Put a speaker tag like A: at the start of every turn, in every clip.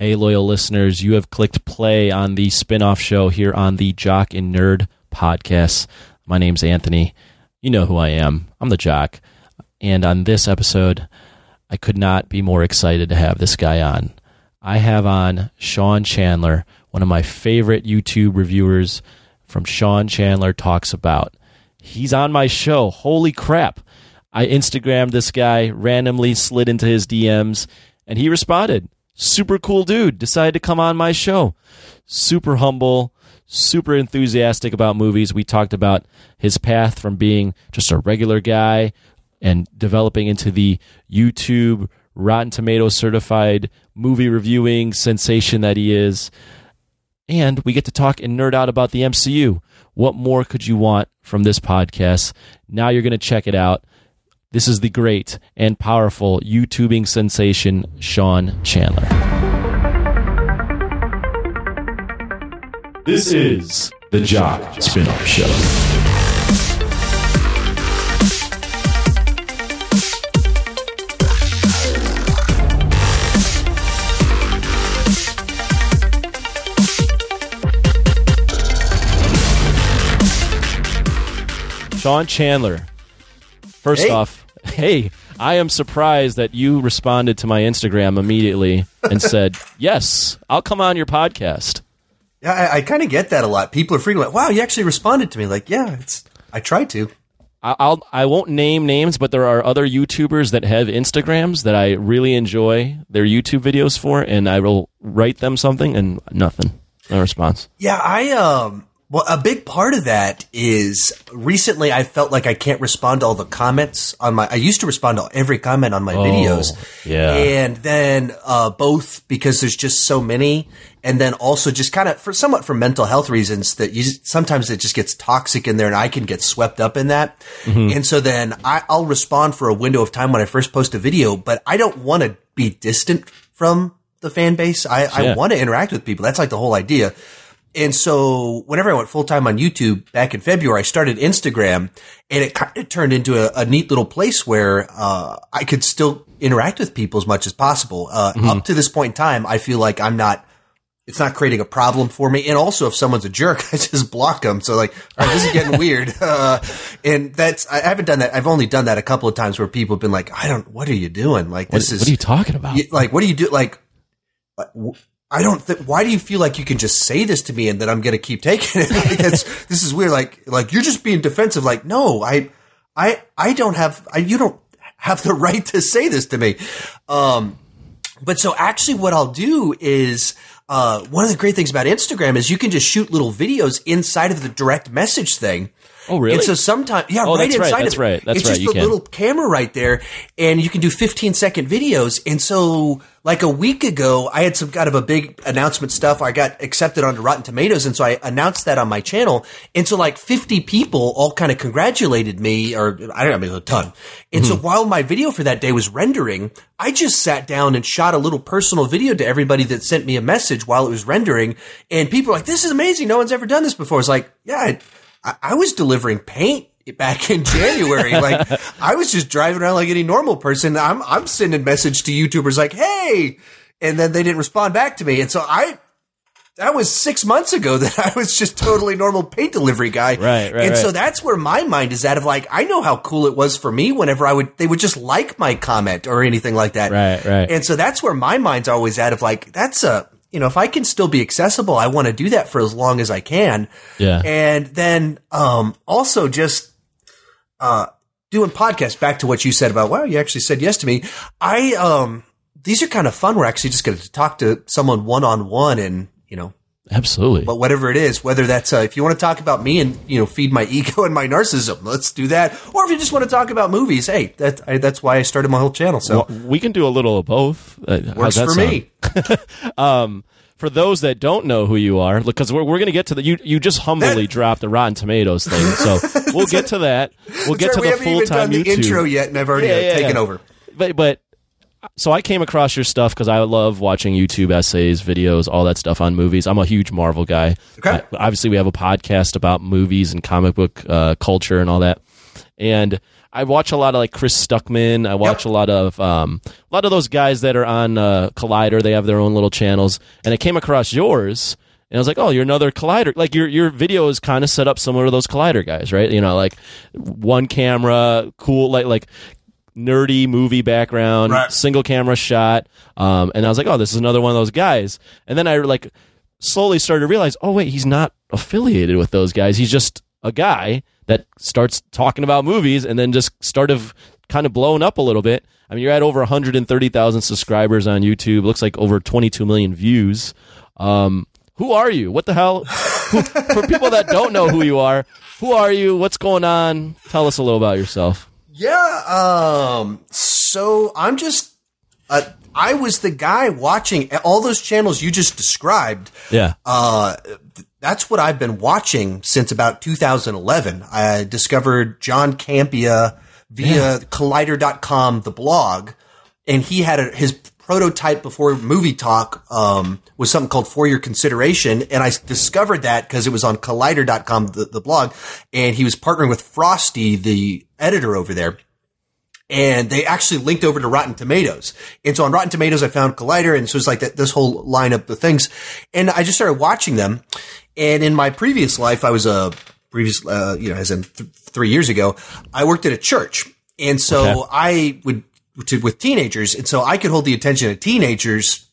A: Hey, loyal listeners, you have clicked play on the spin off show here on the Jock and Nerd podcast. My name's Anthony. You know who I am. I'm the Jock. And on this episode, I could not be more excited to have this guy on. I have on Sean Chandler, one of my favorite YouTube reviewers from Sean Chandler Talks About. He's on my show. Holy crap. I Instagrammed this guy, randomly slid into his DMs, and he responded super cool dude decided to come on my show. Super humble super enthusiastic about movies. We talked about his path from being just a regular guy and developing into the youtube rotten tomato certified movie reviewing sensation that he is. And we get to talk and nerd out about the mcu what more could you want from this podcast? Now you're going to check it out this is the great and powerful YouTubing sensation, Sean Chandler. This is the Jock Spinoff Show. Sean Chandler First
B: Hey.
A: off, hey, I am surprised that you responded to my Instagram immediately and said, "Yes, I'll come on your podcast."
B: Yeah, I, I kind of get that a lot. People are freaking like, "Wow, you actually responded to me!" Like, yeah, it's I tried to.
A: I- I'll I won't name names, but there are other YouTubers that have Instagrams that I really enjoy their YouTube videos for, and I will write them something and nothing, no response.
B: Yeah, I um. Well, a big part of that is recently I felt like I can't respond to all the comments on my. I used to respond to every comment on my videos.
A: yeah.
B: and then uh, both because there's just so many, and then also just kind of for somewhat for mental health reasons that you sometimes it just gets toxic in there, and I can get swept up in that. And so then I, I'll respond for a window of time when I first post a video, but I don't want to be distant from the fan base. I, I want to interact with people. That's like the whole idea. And so whenever I went full time on YouTube back in February, I started Instagram and it kind of turned into a, a neat little place where, uh, I could still interact with people as much as possible. Uh, up to this point in time, I feel like I'm not, it's not creating a problem for me. And also if someone's a jerk, I just block them. So like, right, this is getting weird. Uh, and that's, I haven't done that. I've only done that a couple of times where people have been like, I don't, what are you doing? Like
A: What,
B: this is,
A: what are you talking about?
B: like what do you do like uh, I don't think why do you feel like you can just say this to me and that I'm going to keep taking it that's this is weird like like you're just being defensive like no I I I don't have I, you don't have the right to say this to me um but so actually what I'll do is uh, one of the great things about Instagram is you can just shoot little videos inside of the direct message thing.
A: Oh, really?
B: And so sometimes, yeah,
A: Oh,
B: right
A: that's right,
B: inside
A: that's
B: of it.
A: right, that's
B: it's
A: right,
B: just a little camera right there, and you can do 15 second videos. And so, like a week ago, I had some kind of a big announcement stuff. I got accepted onto Rotten Tomatoes, and so I announced that on my channel. And so, like 50 people all kind of congratulated me, or I don't know, maybe a ton. And
A: Hmm.
B: so, while my video for that day was rendering, I just sat down and shot a little personal video to everybody that sent me a message while it was rendering. And people were like, "This is amazing! No one's ever done this before." It's like, yeah. I, I I was delivering paint back in January. like I was just driving around like any normal person. I'm I'm sending message to YouTubers like, "Hey," and then they didn't respond back to me. And so I that was six months ago that I was just totally normal paint delivery guy.
A: Right, right,
B: And so
A: right.
B: that's where my mind is at of like, I know how cool it was for me whenever I would, they would just like my comment or anything like that.
A: Right, right.
B: And so that's where my mind's always at of like, that's a, you know, if I can still be accessible, I want to do that for as long as I can.
A: Yeah.
B: And then, um, also just, uh, doing podcasts back to what you said about, wow, you actually said yes to me. I, um, these are kind of fun. We're actually just going to talk to someone one on one and, you know,
A: Absolutely.
B: but whatever it is, whether that's uh, if you want to talk about me and you know feed my ego and my narcissism, let's do that. Or if you just want to talk about movies, hey, that I, that's why I started my whole channel. So
A: Well, we can do a little of both. Uh,
B: works for
A: sound?
B: me.
A: Um, for those that don't know who you are, because we're, we're going to get to the you you just humbly
B: That-
A: dropped the Rotten Tomatoes thing, so we'll get to that. We'll get
B: Sorry,
A: to
B: we
A: the full time YouTube
B: intro yet, and I've already
A: Yeah,
B: uh,
A: yeah,
B: taken
A: yeah.
B: over.
A: But but so I came across your stuff because I love watching YouTube essays, videos, all that stuff on movies. I'm a huge Marvel guy.
B: Okay.
A: I- obviously, we have a podcast about movies and comic book uh, culture and all that. And I watch a lot of like Chris Stuckman. I watch
B: Yep.
A: a lot of um, a lot of those guys that are on uh, Collider. They have their own little channels, and I came across yours, and I was like, "Oh, you're another Collider." Like your your video is kind of set up similar to those Collider guys, right? You know, like one camera, cool, like like nerdy movie background,
B: Right.
A: single camera shot. Um, and I was like, "Oh, this is another one of those guys." And then I like slowly started to realize, "Oh, wait, he's not affiliated with those guys. He's just a guy." That starts talking about movies and then just started kind of blowing up a little bit. I mean, you're at over 130,000 subscribers on YouTube. Looks like over 22 million views. Um, who are you? What the hell? Who, for people that don't know who you are, who are you? What's going on? Tell us a little about yourself.
B: Yeah. Um. So I'm just. Uh, I was the guy watching all those channels you just described.
A: Yeah.
B: Uh, that's what I've been watching since about 2011. I discovered John Campea via Collider.com, the blog, and he had a, his prototype before Movie Talk um, was something called For Your Consideration, and I discovered that because it was on Collider.com, the, the blog, and he was partnering with Frosty, the editor over there and they actually linked over to Rotten Tomatoes. And so on Rotten Tomatoes, I found Collider, and so it's like that, this whole lineup of things. And I just started watching them. And in my previous life, I was a previous, uh, you know, as in th- three years ago, I worked at a church, and so
A: Okay.
B: I would to, with teenagers, and so I could hold the attention of teenagers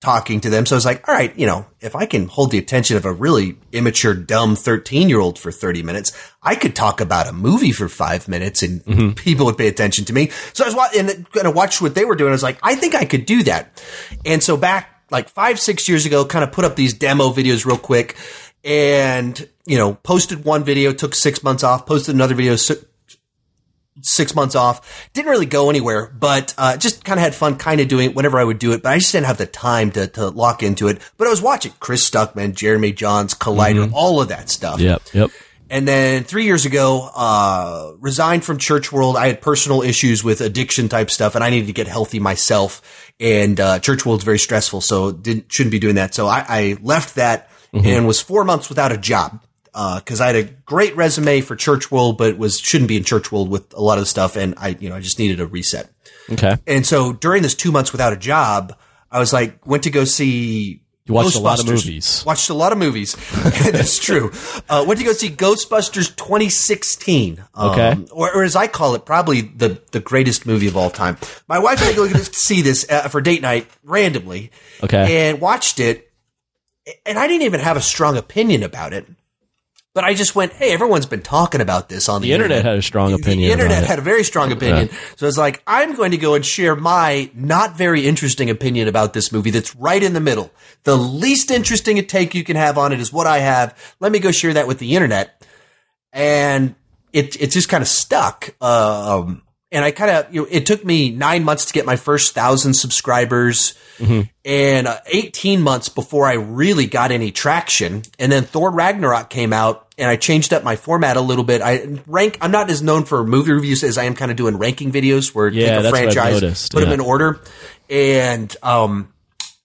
B: talking to them. So I was like, all right, you know, if I can hold the attention of a really immature, dumb 13 year old for 30 minutes, I could talk about a movie for five minutes and mm-hmm. people would pay attention to me. So I was watching and kind of watched what they were doing. I was like, I think I could do that. And so back like five, six years ago, kind of put up these demo videos real quick and, you know, posted one video, took six months off, posted another video, six months off. Didn't really go anywhere, but uh, just kind of had fun kind of doing it whenever I would do it. But I just didn't have the time to, to lock into it. But I was watching Chris Stuckman, Jeremy Jahns, Collider, all of that stuff.
A: Yep. Yep.
B: And then three years ago, uh, resigned from church world. I had personal issues with addiction type stuff and I needed to get healthy myself. And, uh, church world's very stressful. So didn't, shouldn't be doing that. So I, I left that and was four months without a job. Uh, cause I had a great resume for church world, but was, shouldn't be in church world with a lot of stuff. And I, you know, I just needed a reset.
A: Okay.
B: And so during this two months without a job, I was like, went to go see.
A: You watched a lot of movies.
B: Watched a lot of movies. That's true. Uh, went to go see Ghostbusters 2016. Um,
A: Okay.
B: Or, or as I call it, probably the, the greatest movie of all time. My wife and I go to see this uh, for date night randomly.
A: Okay.
B: And watched it. And I didn't even have a strong opinion about it. But I just went, hey, everyone's been talking about this on the,
A: The internet had a strong opinion.
B: the internet had a very strong opinion. So it's like, I'm going to go and share my not very interesting opinion about this movie that's right in the middle. The least interesting take you can have on it is what I have. Let me go share that with the internet. And it, it just kind of stuck. Um, and I kind of, you know, it took me nine months to get my first thousand subscribers and uh, 18 months before I really got any traction. And then Thor Ragnarok came out and I changed up my format a little bit. I rank, I'm not as known for movie reviews as I am kind of doing ranking videos where
A: Yeah,
B: take a
A: that's what I've
B: franchise, put them in order. And, um,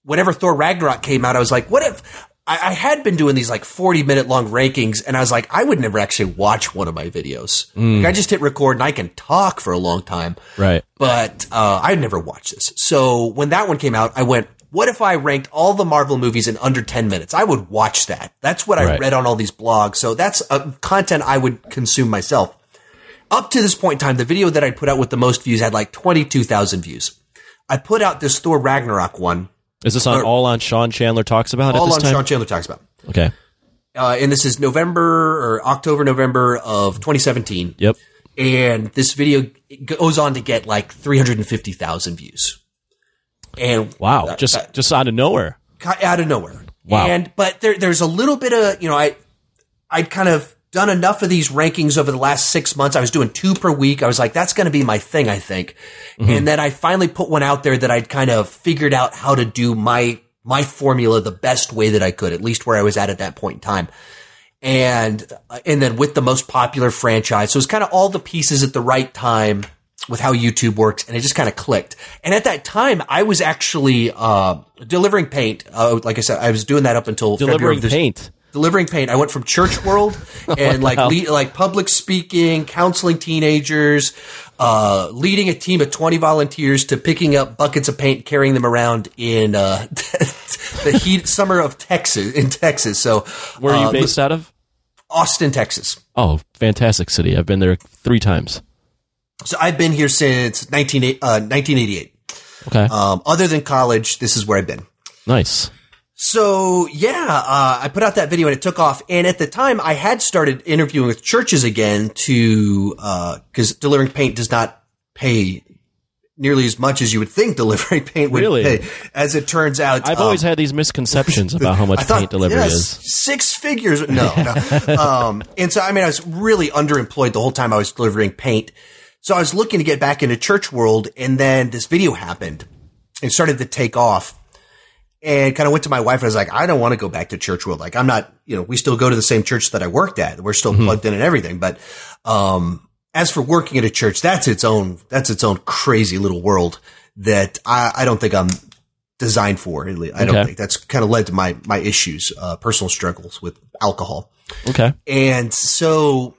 B: whenever Thor Ragnarok came out, I was like, what if I, I had been doing these like 40 minute long rankings and I was like, I would never actually watch one of my videos.
A: Mm.
B: Like, I just hit record and I can talk for a long time
A: Right.
B: but uh, I'd never watched this. So when that one came out, I went, what if I ranked all the Marvel movies in under 10 minutes? I would watch that. That's what I
A: Right.
B: read on all these blogs. So that's uh, content I would consume myself. Up to this point in time, the video that I put out with the most views had like 22,000 views. I put out this Thor Ragnarok one,
A: Is this on
B: Or-
A: all on Sean Chandler talks about
B: all
A: at
B: on
A: this time?
B: Sean Chandler Talks About.
A: okay.
B: Uh, and this is November or October, November of 2017.
A: Yep.
B: and this video goes on to get like 350,000 views. And
A: Wow.
B: that-
A: just
B: that-
A: just out of nowhere.
B: out of nowhere.
A: Wow.
B: And but there, there's a little bit of you know I I'd kind of done enough of these rankings over the last six months. I was doing two per week. I was like, that's going to be my thing, I think. And then I finally put one out there that I'd kind of figured out how to do my my formula the best way that I could, at least where I was at at that point in time. And and then with the most popular franchise, so it's kind of all the pieces at the right time with how YouTube works, and it just kind of clicked. And at that time, I was actually uh, delivering paint. Uh, like I said, I was doing that up until February
A: Delivering
B: of this,
A: paint.
B: Delivering paint. I went from church world and like le- like public speaking, counseling teenagers, uh, leading a team of twenty volunteers to picking up buckets of paint, carrying them around in uh, the heat summer of Texas in Texas. So
A: Where are you
B: uh,
A: based out of?
B: Austin, Texas.
A: Oh, fantastic city. I've been there three times.
B: So I've been here since 19, uh, 1988.
A: Okay.
B: Um, other than college, this is where I've been.
A: nice.
B: So yeah, uh, I put out that video and it took off. And at the time, I had started interviewing with churches again to because delivering paint does not pay nearly as much as you would think delivering paint would
A: Really?
B: pay. As it turns out,
A: I've
B: um,
A: always had these misconceptions about how much
B: thought,
A: paint delivery
B: yes,
A: is.
B: six figures. No, no. um, and so I mean, I was really underemployed the whole time I was delivering paint. So I was looking to get back into church world, and then this video happened and started to take off. And kind of went to my wife. and I was like, I don't want to go back to church world. Like, I'm not, you know, we still go to the same church that I worked at. We're still plugged in and everything. But, um, as for working at a church, that's its own, that's its own crazy little world that I, I don't think I'm designed for. I don't
A: Okay.
B: think that's kind of led to my, my issues, uh, personal struggles with alcohol.
A: Okay.
B: And so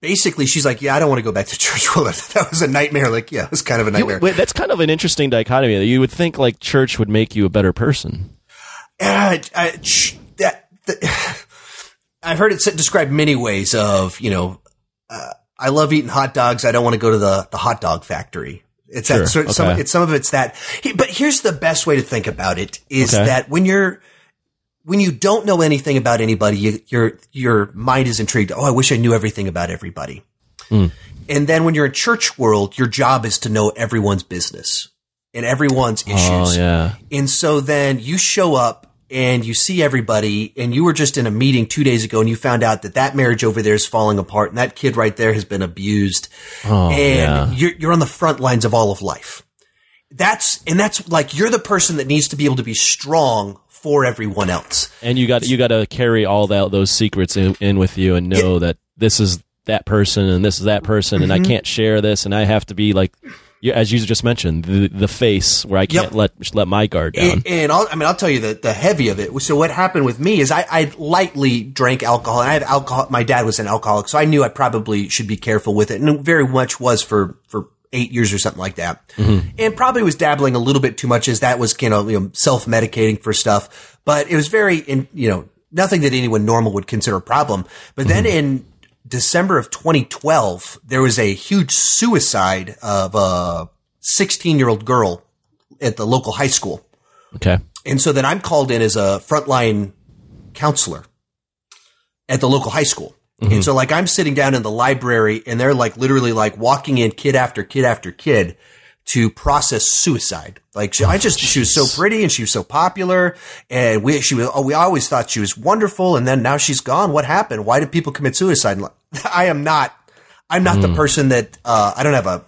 B: basically she's like, yeah, I don't want to go back to church world. that was a nightmare. Like, yeah, it was kind of a nightmare.
A: Wait, that's kind of an interesting dichotomy. You would think like church would make you a better person.
B: Uh, I, that, the, I've heard it described many ways of, you know, uh, I love eating hot dogs. I don't want to go to the, the hot dog factory. It's
A: Sure,
B: that sort some, it's some of it's that, but here's the best way to think about it is
A: Okay.
B: that when you're, when you don't know anything about anybody, you, your, your mind is intrigued. Oh, I wish I knew everything about everybody.
A: Hmm.
B: And then when you're in church world, your job is to know everyone's business and everyone's issues.
A: Oh yeah.
B: And so then you show up and you see everybody and you were just in a meeting two days ago and you found out that that marriage over there is falling apart and that kid right there has been abused.
A: Oh
B: and
A: yeah.
B: you're, you're on the front lines of all of life. That's, and that's like, you're the person that needs to be able to be strong for everyone else.
A: And you got you got to carry all that those secrets in, in with you and know that this is that person and this is that person and I
B: Mm-hmm.
A: can't share this and I have to be like you, as you just mentioned the the face where I can't
B: Yep.
A: let let my guard down.
B: And, and I'll, I mean, I'll tell you the, the heavy of it. So what happened with me is I, I lightly drank alcohol and I had alcohol. My dad was an alcoholic. So I knew I probably should be careful with it and it very much was for, for eight years or something like that. Mm-hmm. And probably was dabbling a little bit too much as that was, you know, you know self medicating for stuff, but it was very, in, you know, nothing that anyone normal would consider a problem. But then mm-hmm. in December of 2012, there was a huge suicide of a 16 year old girl at the local high school.
A: okay.
B: And so then I'm called in as a frontline counselor at the local high school. And so like I'm sitting down in the library and they're like literally like walking in kid after kid after kid to process suicide. Like she, I just, she was so pretty and she was so popular and we, she was, oh, we always thought she was wonderful. And then now she's gone. What happened? Why did people commit suicide? I am not, I'm not the person that, uh, I don't have a,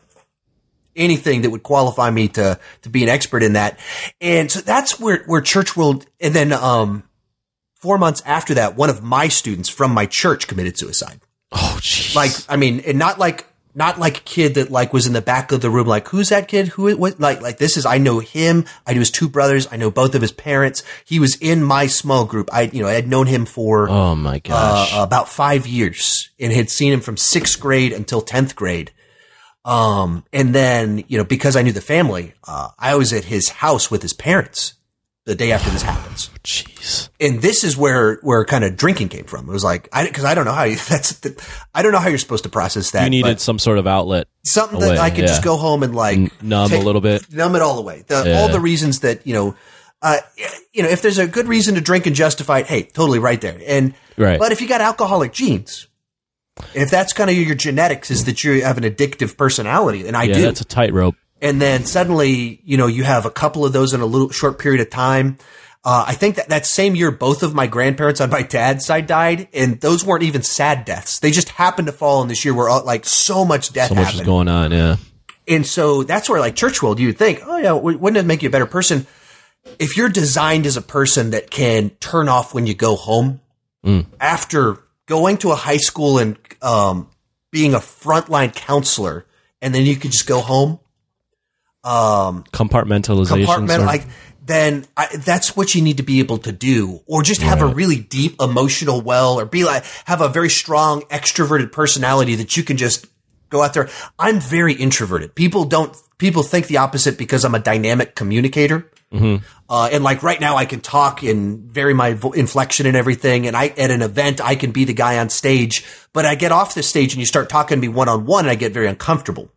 B: anything that would qualify me to to be an expert in that. And so that's where where church world and then um 4 months after that one of my students from my church committed suicide.
A: Oh jeez.
B: Like I mean and not like not like a kid that like was in the back of the room like who's that kid who what like like this is I know him I know his two brothers I know both of his parents he was in my small group I you know I had known him for
A: oh my gosh.
B: uh, about five years and had seen him from sixth grade until 10th grade. Um, and then, you know, because I knew the family, uh, I was at his house with his parents the day after this happens.
A: Jeez.
B: And this is where, where kind of drinking came from. It was like, I, cause I don't know how you, that's, the, I don't know how you're supposed to process that.
A: You needed some sort of outlet.
B: something
A: away,
B: that I could just go home and like
A: N- numb
B: take-
A: a little bit.
B: numb it all away. The,
A: Yeah.
B: All the reasons that, you know, uh, you know, if there's a good reason to drink and justify it, hey, totally right there. And,
A: Right.
B: but if you got alcoholic genes, if that's kind of your genetics is that you have an addictive personality, and I
A: yeah,
B: do,
A: that's a tightrope.
B: And then suddenly, you know, you have a couple of those in a little short period of time. Uh, I think that that same year, both of my grandparents on my dad's side died, and those weren't even sad deaths. They just happened to fall in this year where uh, like so much death
A: So much
B: happened.
A: is going on. Yeah.
B: And so that's where like church world, you would think, oh yeah, wouldn't it make you a better person? If you're designed as a person that can turn off when you go home after going to a high school and um, being a frontline counselor, and then you could just go home. Um,
A: Compartmentalization.
B: compartment like then I, that's what you need to be able to do, or just have a really deep emotional well, or be like have a very strong extroverted personality that you can just go out there. I'm very introverted. People don't. People think the opposite because I'm a dynamic communicator. Uh, and like right now, I can talk and vary my vo- inflection and everything. And I at an event, I can be the guy on stage. But I get off the stage and you start talking to me one on one, and I get very uncomfortable.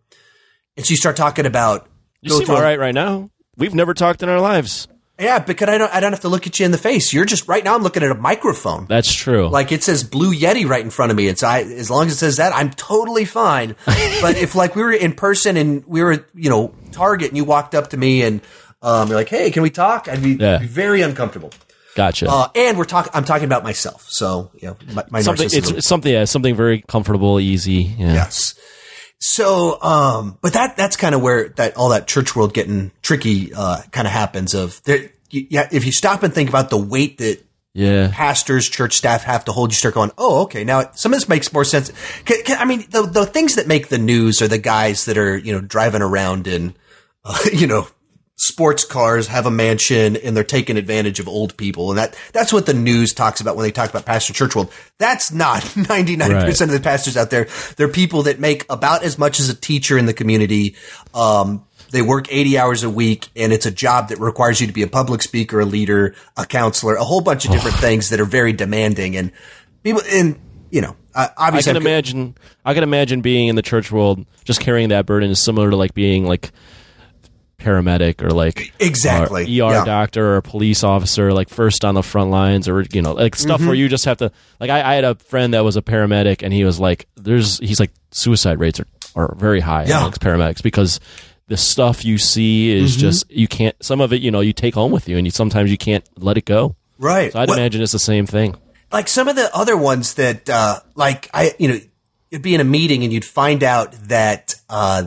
B: And so you start talking about
A: You seem all right right now. We've never talked in our lives.
B: Yeah, because I don't I don't have to look at you in the face. You're just right now. I'm looking at a microphone.
A: That's true.
B: Like it says Blue Yeti right in front of me. It's I as long as it says that, I'm totally fine. but if like we were in person and we were you know Target and you walked up to me and um, you're like, hey, can we talk? I'd be,
A: Yeah.
B: be very uncomfortable.
A: gotcha.
B: Uh, and we're talking. I'm talking about myself. So you know, my, my
A: something it's, it's something yeah, something very comfortable, easy. Yeah.
B: Yes. So, um, but that that's kind of where that all that church world getting tricky uh, kind of happens. Of there, yeah, if you stop and think about the weight that
A: Yeah.
B: pastors, church staff have to hold, you start going, oh, okay. Now some of this makes more sense. I mean, the the things that make the news are the guys that are you know driving around in, uh, you know. Sports cars have a mansion and they're taking advantage of old people. And that, that's what the news talks about when they talk about pastor church world. That's not 99% of the pastors out there. They're people that make about as much as a teacher in the community. Um, they work 80 hours a week and it's a job that requires you to be a public speaker, a leader, a counselor, a whole bunch of different things that are very demanding and people, and you know, uh,
A: I
B: obviously
A: can
B: I've-
A: imagine. I can imagine being in the church world, just carrying that burden is similar to like being like paramedic or like
B: Exactly.
A: or ER
B: Yeah.
A: doctor or a police officer, like first on the front lines, or you know, like stuff
B: Mm-hmm.
A: where you just have to. Like I, I had a friend that was a paramedic, and he was like, "There's," he's like, suicide rates are are very high
B: Yeah.
A: amongst paramedics because the stuff you see is
B: Mm-hmm.
A: just you can't. Some of it, you know, you take home with you, and you sometimes you can't let it go.
B: right.
A: So I'd
B: Well-
A: imagine it's the same thing.
B: like some of the other ones that uh like i you know you'd be in a meeting and you'd find out that uh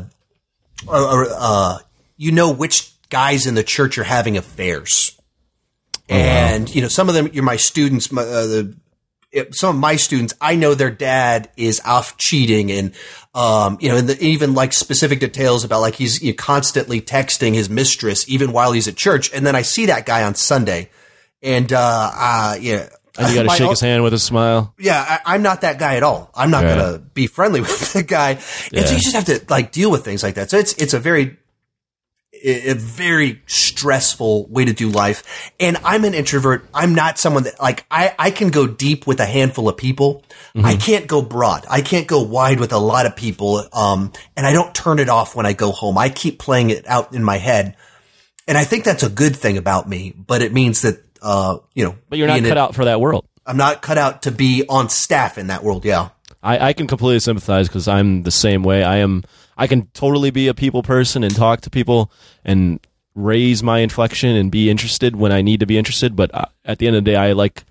B: or, or, uh you know which guys in the church are having affairs and you know some of them you're my students my, uh, the some of my students, I know their dad is off cheating and, um, you know, and the, even like specific details about like he's you know, constantly texting his mistress even while he's at church. And then I see that guy on Sunday and, uh, uh, yeah.
A: And you got to shake
B: own-
A: his hand with a smile.
B: yeah, I, I'm not that guy at all. I'm not
A: Right.
B: gonna be friendly with the guy. And so you just have to like deal with things like that. So it's it's a very a a very stressful way to do life. And I'm an introvert. I'm not someone that like I I can go deep with a handful of people.
A: Mm-hmm.
B: I can't go broad. I can't go wide with a lot of people. Um, and I don't turn it off when I go home. I keep playing it out in my head. And I think that's a good thing about me, but it means that uh, you know,
A: But you're not cut
B: it-
A: out for that world.
B: I'm not cut out to be on staff in that world. Yeah.
A: I, I can completely sympathize because I'm the same way. I am. I can totally be a people person and talk to people and raise my inflection and be interested when I need to be interested. But uh, at the end of the day, I like.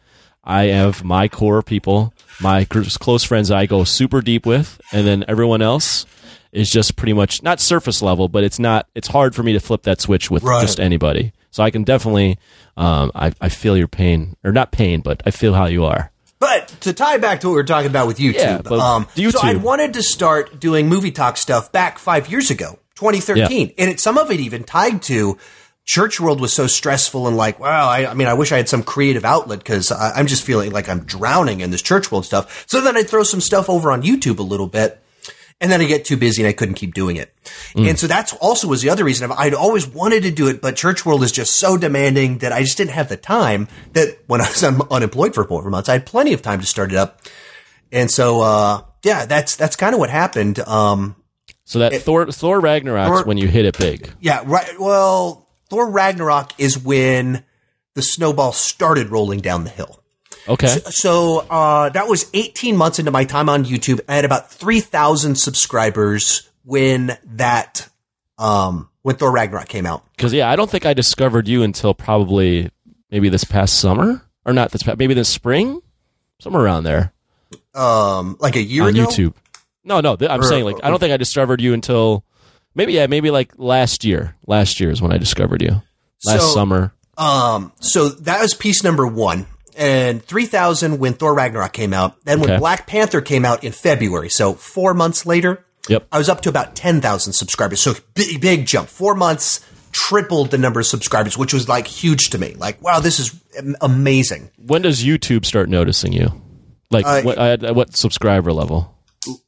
A: I have my core people, my close friends. I go super deep with, and then everyone else is just pretty much not surface level, but it's not. It's hard for me to flip that switch with
B: Right.
A: just anybody. So I can definitely. Um, I, I feel your pain, or not pain, but I feel how you are.
B: But to tie back to what we were talking about with YouTube,
A: Yeah,
B: um,
A: YouTube-
B: so I wanted to start doing movie talk stuff back five years ago, 2013, and it, some of it even tied to church world was so stressful and like, wow, I, I mean, I wish I had some creative outlet because I'm just feeling like I'm drowning in this church world stuff. So then I'd throw some stuff over on YouTube a little bit. And then I get too busy and I couldn't keep doing it. And so that's also was the other reason I'd always wanted to do it, but church world is just so demanding that I just didn't have the time that when I was un- unemployed for four months, I had plenty of time to start it up. And so, uh, yeah, that's, that's kind of what happened. Um,
A: So that Thor Thor Ragnarok's
B: Thor-
A: when you hit it big.
B: yeah, right. Well, Thor Ragnarok is when the snowball started rolling down the hill.
A: Okay.
B: So uh, that was 18 months into my time on YouTube. I had about 3,000 subscribers when that um, when Thor Ragnarok came out.
A: Because yeah, I don't think I discovered you until probably maybe this past summer, or not this past, maybe this spring, somewhere around there
B: Um, like a year
A: on
B: ago.
A: YouTube. No, no, th- I'm
B: Or-
A: saying like I don't think I discovered you until maybe yeah, maybe like last year. Last year is when I discovered you. Last
B: So-
A: summer.
B: Um, so that was piece number one. And 3000 when Thor Ragnarok came out. Then when
A: Okay.
B: Black Panther came out in February. So four months later,
A: Yep.
B: I was up to about 10,000 subscribers. So big, big jump. Four months tripled the number of subscribers, which was like huge to me. Like, wow, this is amazing.
A: When does YouTube start noticing you? Like
B: Uh,
A: what, at, at what subscriber level?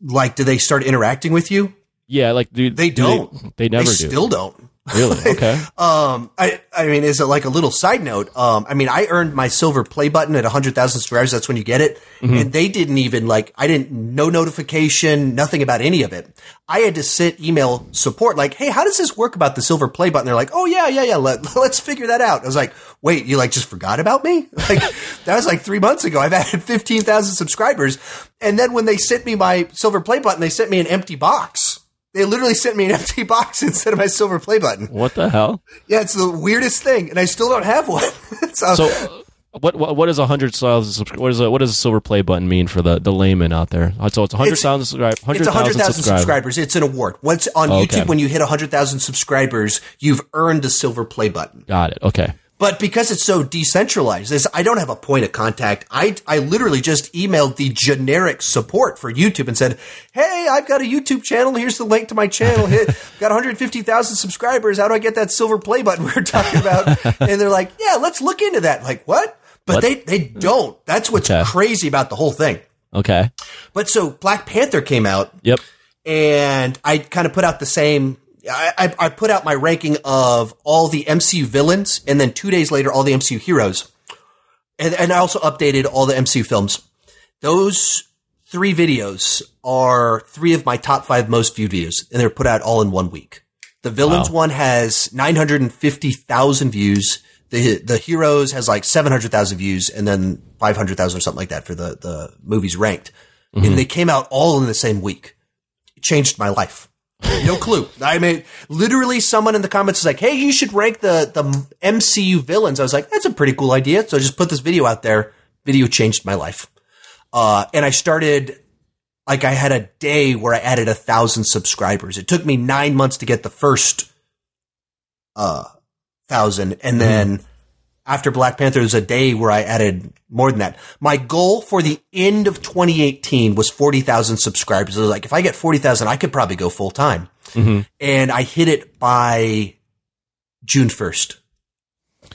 B: Like, do they start interacting with you?
A: Yeah, like do,
B: They
A: do
B: don't.
A: They, never
B: they
A: do.
B: still don't.
A: Really? Okay.
B: Um, I, I mean, is it like a little side note? Um, I mean, I earned my silver play button at 100,000 subscribers. That's when you get it. And they didn't even like, I didn't, no notification, nothing about any of it. I had to sit email support like, Hey, how does this work about the silver play button? They're like, Oh yeah, yeah, yeah. Let, let's figure that out. I was like, wait, you like just forgot about me? Like that was like three months ago. I've added 15,000 subscribers. And then when they sent me my silver play button, they sent me an empty box. They literally sent me an empty box instead of my silver play button.
A: What the hell?
B: Yeah, it's the weirdest thing, and I still don't have one. so,
A: So, uh, what what what is a hundred thousand? What is a what does a silver play button mean for the the layman out there? Uh, So it's a hundred thousand subscribers. Hundred
B: it's
A: thousand
B: 100,000
A: subscribers.
B: subscribers. It's an award. Once on
A: Oh,
B: YouTube, when you hit 100,000 subscribers, you've earned a silver play button.
A: Got it. Okay.
B: But because it's so decentralized, this, I don't have a point of contact. I, I literally just emailed the generic support for YouTube and said, Hey, I've got a YouTube channel. Here's the link to my channel. Hit, got 150,000 subscribers. How do I get that silver play button we were talking about? and they're like, yeah, let's look into that. Like, what? But
A: What?
B: they, they don't. That's what's
A: Okay.
B: crazy about the whole thing.
A: Okay.
B: But so Black Panther came out
A: Yep.
B: and I kind of put out the same. I, I, put out my ranking of all the MCU villains, and then two days later, all the MCU heroes, and, and I also updated all the MCU films. Those three videos are three of my top five most viewed videos, and they're put out all in one week. The villains
A: Wow.
B: one has nine hundred and fifty thousand views. The the heroes has like seven hundred thousand views, and then five hundred thousand or something like that for the the movies ranked. And mm-hmm. they came out all in the same week it changed my life. No clue. I mean, literally, someone in the comments is like, "Hey, you should rank the the MCU villains." I was like, "That's a pretty cool idea." So I just put this video out there. Video changed my life, uh, and I started. Like I had a day where I added a thousand subscribers. It took me nine months to get the first uh thousand, and then after Black Panther, there's a day where I added more than that. My goal for the end of 2018 was 40,000 subscribers. I was like, if I get 40,000, I could probably go full time. And I hit it by June 1st.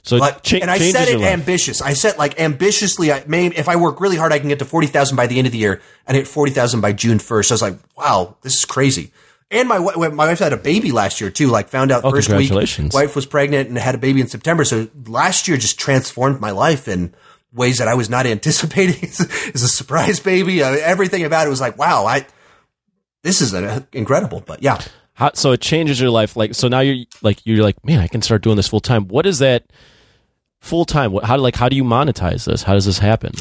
A: So
B: But,
A: cha-
B: and I set it ambitious. I set like ambitiously. I may, if I work really hard, I can get to 40,000 by the end of the year and hit 40,000 by June 1st. I was like, wow, this is crazy. And my my wife had a baby last year too. Like found out
A: Oh,
B: first week, wife was pregnant and had a baby in September. So last year just transformed my life in ways that I was not anticipating. it's, a surprise baby. Uh, everything about it was like, wow, I this is uh, incredible. But yeah,
A: How, so it changes your life. Like so now you're like you're like man, I can start doing this full time. What is that full time? How like how do you monetize this? How does this happen?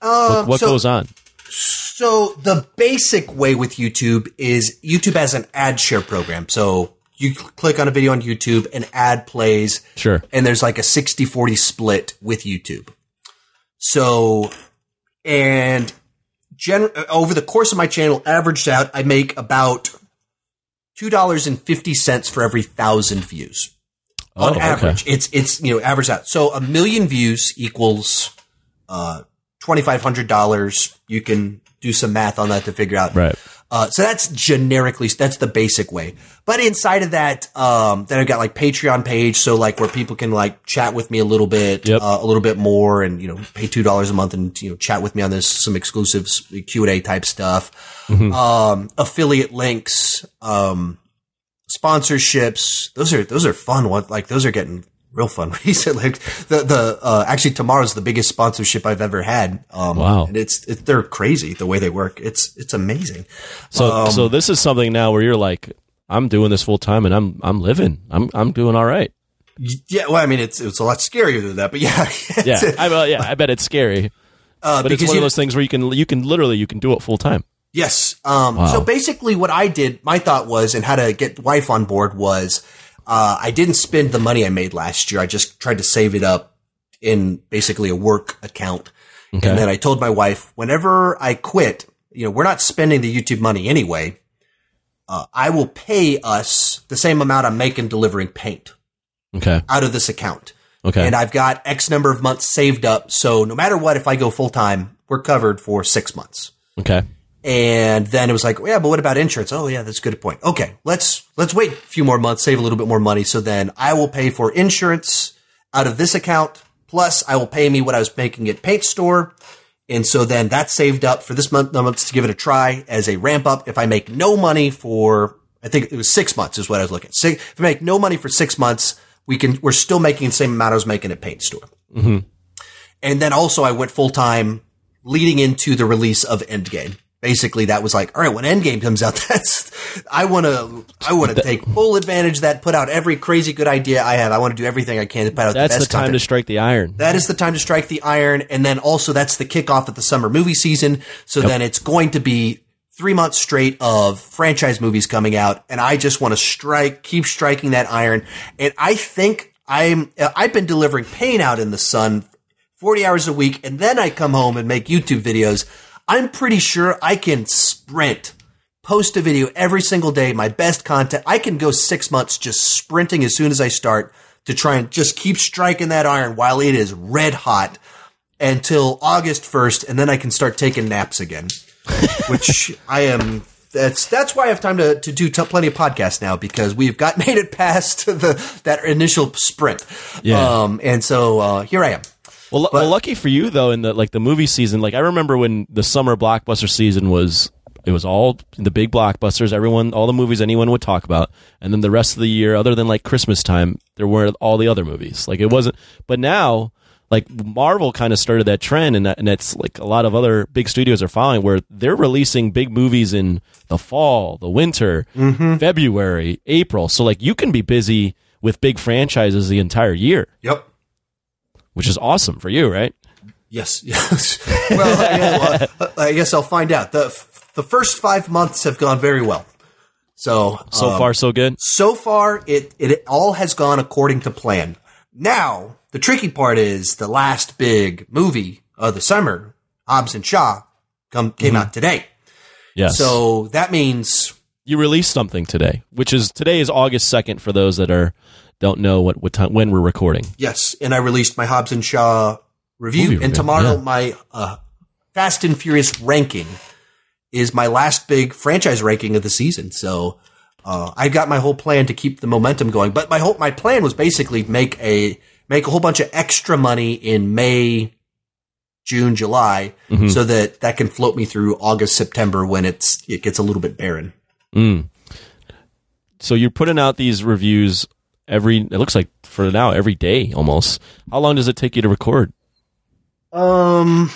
A: what what
B: so-
A: goes on?
B: So the basic way with YouTube is YouTube has an ad share program. So you click on a video on YouTube, an ad plays,
A: Sure.
B: and there's like a 60-40 split with YouTube. So, and gen- over the course of my channel, averaged out, I make about $2.50 for every thousand views
A: Oh,
B: on
A: okay.
B: average. It's it's you know average out. So a million views equals uh twenty five hundred dollars. You can do some math on that to figure out.
A: Right.
B: Uh, so that's generically that's the basic way. But inside of that, um, then I've got like Patreon page, so like where people can like chat with me a little bit,
A: Yep.
B: uh, a little bit more, and you know pay two dollars a month and you know chat with me on this some exclusive Q and A type stuff, um, affiliate links, um, sponsorships. Those are those are fun. What like those are getting real fun recently. Like the the uh, actually tomorrow's the biggest sponsorship I've ever had. Um,
A: Wow.
B: and it's it, they're crazy the way they work. It's it's amazing.
A: So
B: Um,
A: so this is something now where you're like I'm doing this full time and I'm I'm living. I'm I'm doing all right.
B: Yeah, well, I mean, it's it's a lot scarier than that, but yeah,
A: Yeah. I, well, yeah, I bet it's scary.
B: uh,
A: But it's one of those things where you can you can literally you can do it full time.
B: yes. Um,
A: Wow.
B: so basically, what I did, my thought was, and how to get wife on board was, uh, I didn't spend the money I made last year. I just tried to save it up in basically a work account,
A: Okay.
B: and then I told my wife, whenever I quit, you know, we're not spending the YouTube money anyway. Uh, I will pay us the same amount I'm making delivering paint
A: Okay.
B: out of this account.
A: Okay.
B: and I've got X number of months saved up. So no matter what, if I go full time, we're covered for six months.
A: okay.
B: And then it was like, yeah, but what about insurance? Oh yeah, that's a good point. Okay, let's let's wait a few more months, save a little bit more money. So then I will pay for insurance out of this account. Plus, I will pay me what I was making at Paint Store. And so then that's saved up for this month, months to give it a try as a ramp up. If I make no money for, I think it was six months is what I was looking at. Six, if I make no money for six months, we can, we're still making the same amount I was making at Paint Store. Mm-hmm. And then also I went full time leading into the release of Endgame. Basically, that was like, all right, when Endgame comes out, that's I want to I want to take full advantage of that, put out every crazy good idea I have. I want to do everything I can to put out
A: That's
B: the
A: the time
B: content.
A: to strike the iron.
B: That is the time to strike the iron. And then also that's the kickoff of the summer movie season. So then it's going to be three months straight of franchise movies coming out. And I just want to strike, keep striking that iron. And I think I'm, I've been delivering pain out in the sun 40 hours a week. And then I come home and make YouTube videos. I'm pretty sure I can sprint post a video every single day, my best content. I can go six months just sprinting as soon as I start to try and just keep striking that iron while it is red hot until August 1st. And then I can start taking naps again, which I am. That's that's why I have time to, to do t- plenty of podcasts now because we've got made it past the that initial sprint.
A: Yeah.
B: Um, and so uh, here I am.
A: Well, lu- well, lucky for you though, in the like the movie season, like I remember when the summer blockbuster season was, it was all the big blockbusters, everyone, all the movies anyone would talk about, and then the rest of the year, other than like Christmas time, there weren't all the other movies. Like it wasn't, but now. Like Marvel kind of started that trend, and, that, and it's like a lot of other big studios are following, where they're releasing big movies in the fall, the winter, mm-hmm. February, April. So like you can be busy with big franchises the entire year,
B: Yep.
A: Which is awesome for you, right?
B: Yes, yes. well, well, I guess I'll find out. the The first five months have gone very well. So,
A: So
B: um,
A: far, so good.
B: so far, it, it all has gone according to plan. Now, the tricky part is the last big movie of the summer, Hobbs and Shaw, come came out today.
A: Yes.
B: So that means
A: you released something today, which is today is August second for those that are don't know what what time when we're recording.
B: yes, and I released my Hobbs and Shaw review,
A: Movie
B: and
A: review,
B: tomorrow
A: yeah.
B: my uh, Fast and Furious ranking is my last big franchise ranking of the season. So uh, I got my whole plan to keep the momentum going. But my whole my plan was basically make a make a whole bunch of extra money in May, June, July,
A: Mm-hmm.
B: so that that can float me through August, September when it's it gets a little bit barren.
A: Mm. So you're putting out these reviews every. It looks like for now every day almost. How long does it take you to record?
B: Um,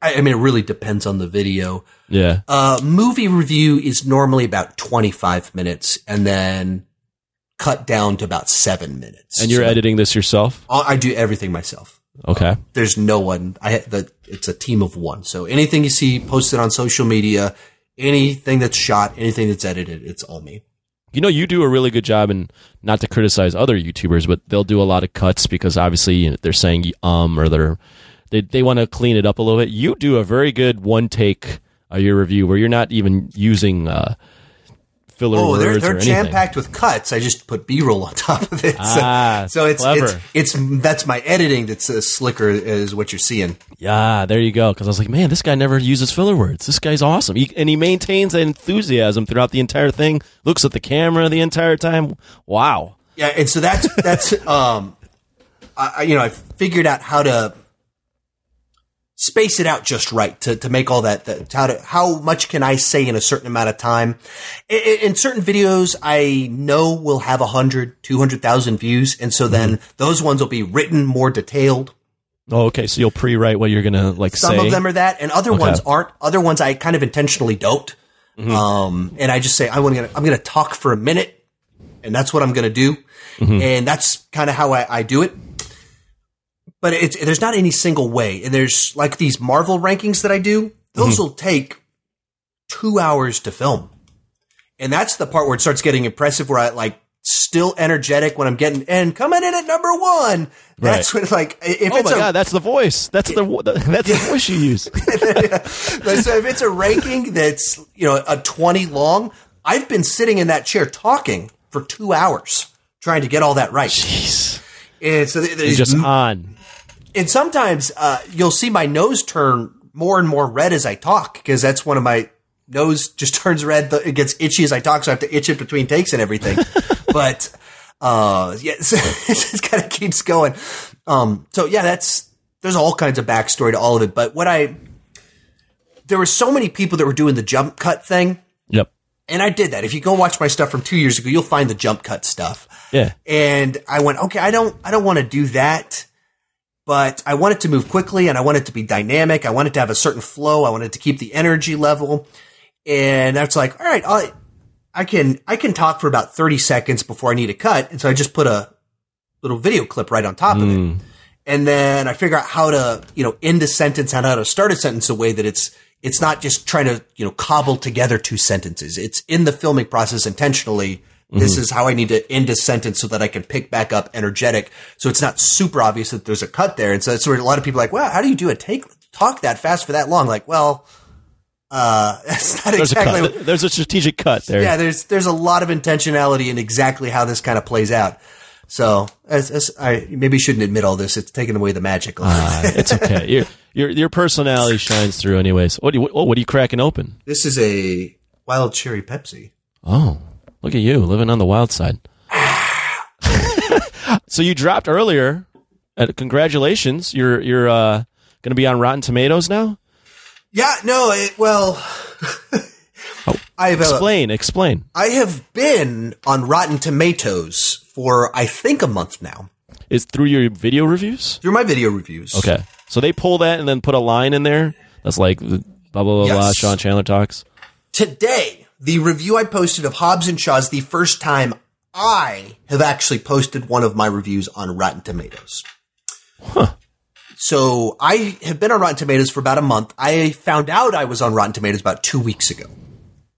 B: I, I mean, it really depends on the video.
A: Yeah.
B: Uh, movie review is normally about 25 minutes and then cut down to about seven minutes.
A: And you're
B: So
A: editing this yourself.
B: I do everything myself.
A: Okay.
B: There's no one. I the it's a team of one. So anything you see posted on social media, anything that's shot, anything that's edited, it's all me.
A: You know, you do a really good job, and not to criticize other YouTubers, but they'll do a lot of cuts because obviously you know, they're saying um or they're they they want to clean it up a little bit. You do a very good one take of your review where you're not even using uh, filler
B: Oh,
A: words
B: they're they're jam packed with cuts. I just put B roll on top of it. So,
A: Ah,
B: so it's,
A: clever.
B: it's it's that's my editing that's as slicker as what you're seeing.
A: Yeah, there you go. Because I was like, man, this guy never uses filler words. This guy's awesome, he, and he maintains that enthusiasm throughout the entire thing. Looks at the camera the entire time. Wow.
B: Yeah, and so that's that's um, I, I- you know I figured out how to space it out just right to, to make all that, that how to how much can I say in a certain amount of time. In, in certain videos, I know will have 100, 200,000 views, and so then mm-hmm. those ones will be written more detailed.
A: Oh, okay. So you'll pre-write what you're gonna like
B: Some
A: say.
B: of them are that, and other ones aren't. Other ones I kind of intentionally don't. Mm-hmm. Um, and I just say I want to. I'm going to talk for a minute, and that's what I'm going to do, mm-hmm. and that's kind of how I, I do it. But it's there's not any single way, and there's like these Marvel rankings that I do. Those mm-hmm. will take two hours to film, and that's the part where it starts getting impressive. Where I like still energetic when I'm getting and coming in at number one. That's when like if
A: oh
B: it's
A: my
B: a
A: god, that's the voice. That's the that's the voice you use.
B: so if it's a ranking that's you know a 20 long i've been sitting in that chair talking for two hours trying to get all that right
A: Jeez.
B: and so there-
A: It's
B: there's
A: just on.
B: And sometimes uh, you'll see my nose turn more and more red as I talk because that's one of my nose just turns red. It gets itchy as I talk, so I have to itch it between takes and everything. but uh, yeah, so it just kind of keeps going. Um, so yeah, that's there's all kinds of backstory to all of it. But what I there were so many people that were doing the jump cut thing.
A: Yep.
B: And I did that. If you go watch my stuff from two years ago, you'll find the jump cut stuff.
A: Yeah.
B: And I went, okay, I don't, I don't want to do that, but I want it to move quickly and I want it to be dynamic. I want it to have a certain flow. I want it to keep the energy level. And that's like, all right, I, I can, I can talk for about 30 seconds before I need a cut. And so I just put a little video clip right on top of it. Mm. And then I figure out how to, you know, end a sentence and how to start a sentence a way that it's, it's not just trying to, you know, cobble together two sentences. It's in the filming process intentionally. This is how I need to end a sentence so that I can pick back up energetic. So it's not super obvious that there's a cut there. And so it's where a lot of people are like, wow, how do you do a take, talk that fast for that long? Like, well, uh, that's not
A: There's
B: exactly.
A: a cut. There's a strategic cut there.
B: yeah, there's there's a lot of intentionality in exactly how this kind of plays out. So as, as I maybe shouldn't admit all this. It's taking away the magic. a little.
A: Uh, it's okay. Your your your personality shines through, anyways. What do you, oh, what are you cracking open?
B: this is a wild cherry Pepsi.
A: Oh, look at you living on the wild side. so you dropped earlier. Uh, congratulations. You're you're uh, going to be on Rotten Tomatoes now.
B: Yeah, no, it, well, I've uh,
A: Explain. Explain.
B: I have been on Rotten Tomatoes for I think a month now
A: Is through your video reviews.
B: through my video reviews.
A: Okay. So they pull that and then put a line in there that's like blah blah blah blah. Sean Chandler talks.
B: Today, the review I posted of Hobbs and Shaw is the first time I have actually posted one of my reviews on Rotten Tomatoes. Huh. So I have been on Rotten Tomatoes for about a month. I found out I was on Rotten Tomatoes about two weeks ago.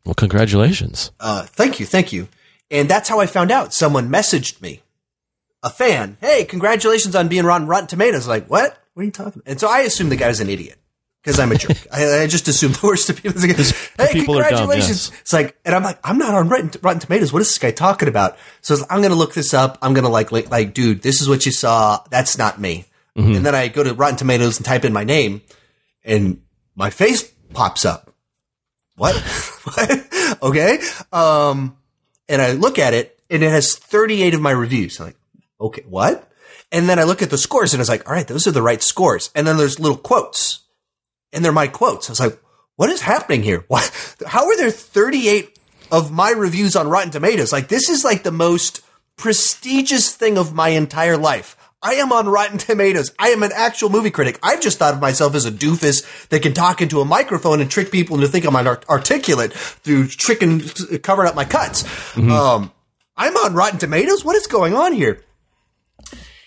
A: Well, congratulations.
B: Uh, thank you, thank you. And that's how I found out. Someone messaged me, a fan. Hey, congratulations on being on Rotten Tomatoes. Like, what? What are you talking about? And so I assumed the guy was an idiot because I'm a jerk. I, I just assumed the worst of people. It's like, hey,
A: people are dumb,
B: congratulations.
A: yes.
B: It's like, and I'm like, I'm not on Rotten, Rotten Tomatoes. What is this guy talking about? So I'm going to look this up. I'm going to like, like, like, dude, this is what you saw. That's not me.
A: Mm-hmm.
B: And then I go to Rotten Tomatoes and type in my name and my face pops up. What? what? Okay. Um, and I look at it and it has 38 of my reviews. I'm like, okay, what? And then I look at the scores and I was like, all right, those are the right scores. And then there's little quotes and they're my quotes. I was like, what is happening here? Why, how are there 38 of my reviews on Rotten Tomatoes? Like, this is like the most prestigious thing of my entire life. I am on Rotten Tomatoes. I am an actual movie critic. I've just thought of myself as a doofus that can talk into a microphone and trick people into thinking I'm art- articulate through tricking, covering up my cuts. Um, I'm on Rotten Tomatoes. What is going on here?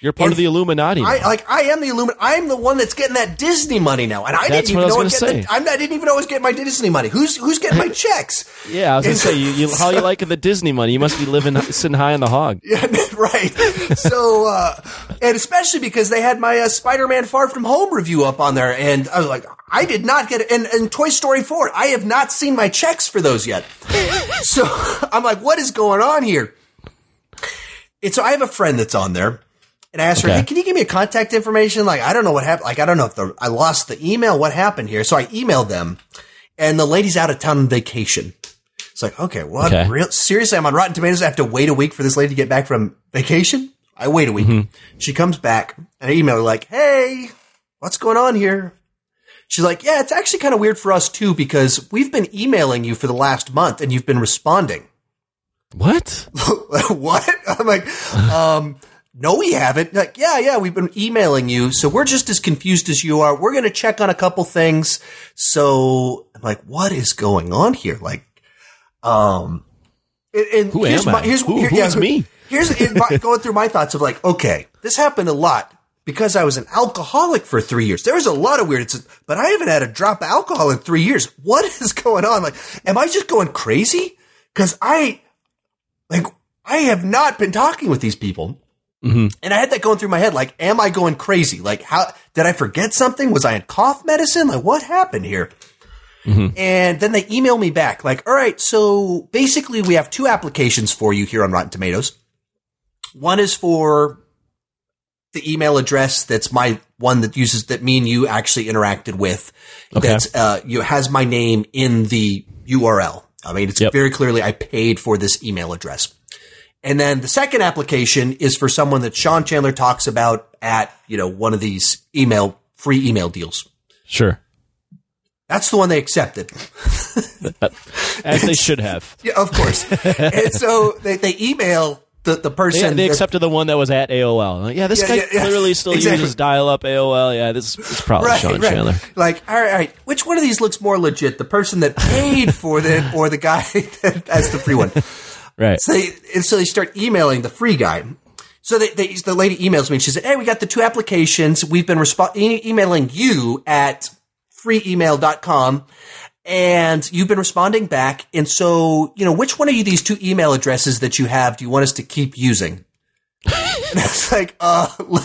A: You're part of the Illuminati.
B: I, like I am the Illumin. I'm the one that's getting that Disney money now, and I
A: That's
B: didn't even
A: I
B: know I,
A: gonna
B: get the. I'm, I didn't even know I was getting my Disney money. Who's who's getting my checks?
A: yeah, I was gonna say you, you, how you liking the Disney money? You must be living sitting high on the hog.
B: Yeah, right. So, uh, and especially because they had my uh, Spider-Man Far From Home review up on there, and I was like, I did not get it. And, and Toy Story 4, I have not seen my checks for those yet. so I'm like, what is going on here? And so I have a friend that's on there. And I asked her, hey, can you give me a contact information? Like, I don't know what happened. Like, I don't know if the, I lost the email. What happened here? So I emailed them and the lady's out of town on vacation. It's like, okay, what?
A: Okay.
B: Real, seriously, I'm on Rotten Tomatoes. I have to wait a week for this lady to get back from vacation. I wait a week. She comes back and I email her like, hey, what's going on here? She's like, yeah, it's actually kind of weird for us too because we've been emailing you for the last month and you've been responding.
A: What?
B: what? I'm like, um, no, we haven't. Like, yeah, yeah, we've been emailing you, so we're just as confused as you are. We're going to check on a couple things. So I'm like, what is going on here? Like, um, and, and
A: Who
B: here's
A: am
B: my,
A: I?
B: here's
A: Who-
B: here-
A: who
B: yeah,
A: is me?
B: Here's my, going through my thoughts of like, okay, this happened a lot because I was an alcoholic for three years. There was a lot of weird, but I haven't had a drop of alcohol in three years. What is going on? Like, am I just going crazy? Because I, like, I have not been talking with these people. And I had that going through my head. Like, am I going crazy? Like, how did I forget something? Was I in cough medicine? Like, what happened here? And then they email me back, like, all right, so basically we have two applications for you here on Rotten Tomatoes. One is for the email address that's my one that uses that me and you actually interacted with.
A: Okay.
B: That's uh, you has my name in the URL. I mean, it's
A: Yep.
B: very clearly I paid for this email address. And then the second application is for someone that Sean Chandler talks about at you know one of these email free email deals.
A: Sure.
B: That's the one they accepted.
A: As they should have.
B: Yeah, of course. and so they, they email the, the person.
A: they
B: that-
A: accepted the one that was at AOL. Like, yeah, this
B: Yeah,
A: guy
B: yeah,
A: clearly still
B: Exactly.
A: uses dial-up AOL. Yeah, this is probably
B: right,
A: Sean
B: right.
A: Chandler.
B: Like, all right, all right, which one of these looks more legit? The person that paid for it or the guy that has the free one?
A: Right.
B: So they, and so they start emailing the free guy. So they, they, the lady emails me and she said, Hey, we got the two applications. We've been respo- e- emailing you at freeemail.com and you've been responding back. And so, you know, which one of you, these two email addresses that you have, do you want us to keep using? and it's like, uh,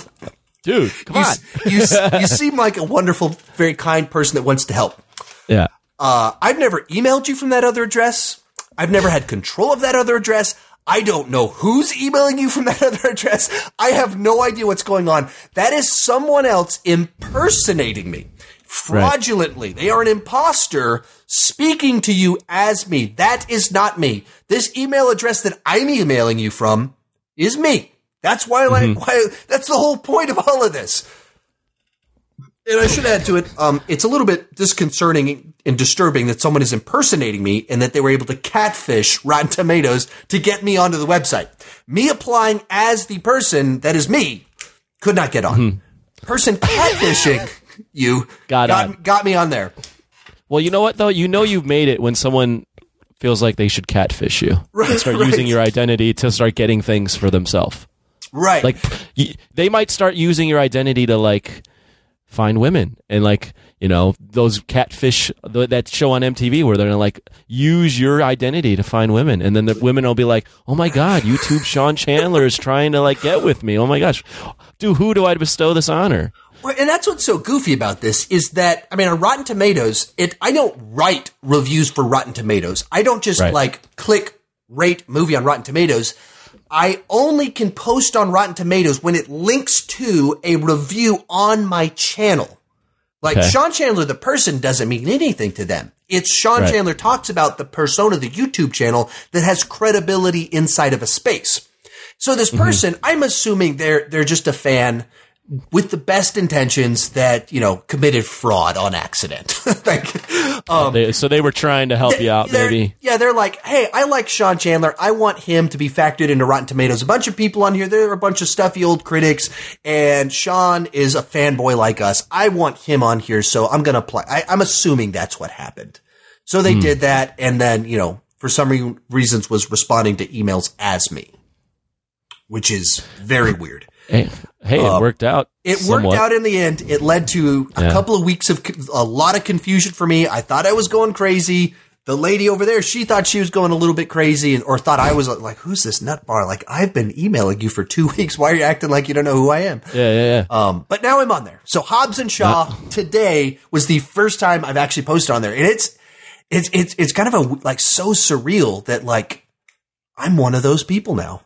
A: Dude, come
B: you,
A: on.
B: you, you seem like a wonderful, very kind person that wants to help.
A: Yeah.
B: Uh, I've never emailed you from that other address. I've never had control of that other address. I don't know who's emailing you from that other address. I have no idea what's going on. That is someone else impersonating me fraudulently. They are an imposter speaking to you as me. That is not me. This email address that I'm emailing you from is me. That's why, like, mm-hmm. why, that's the whole point of all of this. And I should add to it, um, it's a little bit disconcerting and disturbing that someone is impersonating me and that they were able to catfish Rotten Tomatoes to get me onto the website. Me applying as the person that is me could not get on. Person catfishing you
A: Got
B: got, got me on there.
A: Well, you know what though? You know you've made it when someone feels like they should catfish you
B: Right,
A: and start
B: right.
A: using your identity to start getting things for themselves.
B: Right.
A: Like they might start using your identity to like find women and like you know those catfish that show on MTV where they're gonna like use your identity to find women and then the women will be like oh my god YouTube Sean Chandler is trying to like get with me oh my gosh do who do I bestow this honor
B: and that's what's so goofy about this is that I mean on Rotten Tomatoes, it I don't write reviews for Rotten Tomatoes. I don't just
A: Right.
B: like click rate movie on Rotten Tomatoes. I only can post on Rotten Tomatoes when it links to a review on my channel. Like
A: Okay.
B: Sean Chandler, the person doesn't mean anything to them. It's Sean
A: Right.
B: Chandler talks about the persona, the YouTube channel that has credibility inside of a space. So this mm-hmm. person, I'm assuming they're they're just a fan with the best intentions that you know committed fraud on accident. like, um,
A: they, so they were trying to help you out maybe
B: Yeah, they're like, hey, I like Sean Chandler. I want him to be factored into Rotten Tomatoes. A bunch of people on here, there are a bunch of stuffy old critics, and Sean is a fanboy like us. I want him on here, so I'm gonna play. I, I'm assuming that's what happened. So they did that, and then you know, for some re- reasons, was responding to emails as me, which is very weird.
A: Hey, hey it worked out
B: Uh, It
A: somewhat.
B: worked out in the end. It led to a
A: Yeah.
B: couple of weeks of a lot of confusion for me. I thought I was going crazy. The lady over there, she thought she was going a little bit crazy, and, or thought I was like, "Who's this nut bar?" Like, I've been emailing you for two weeks. Why are you acting like you don't know who I am?
A: yeah yeah yeah
B: Um, but now I'm on there. So Hobbs and Shaw today was the first time I've actually posted on there, and it's it's it's it's kind of a like so surreal that like I'm one of those people now.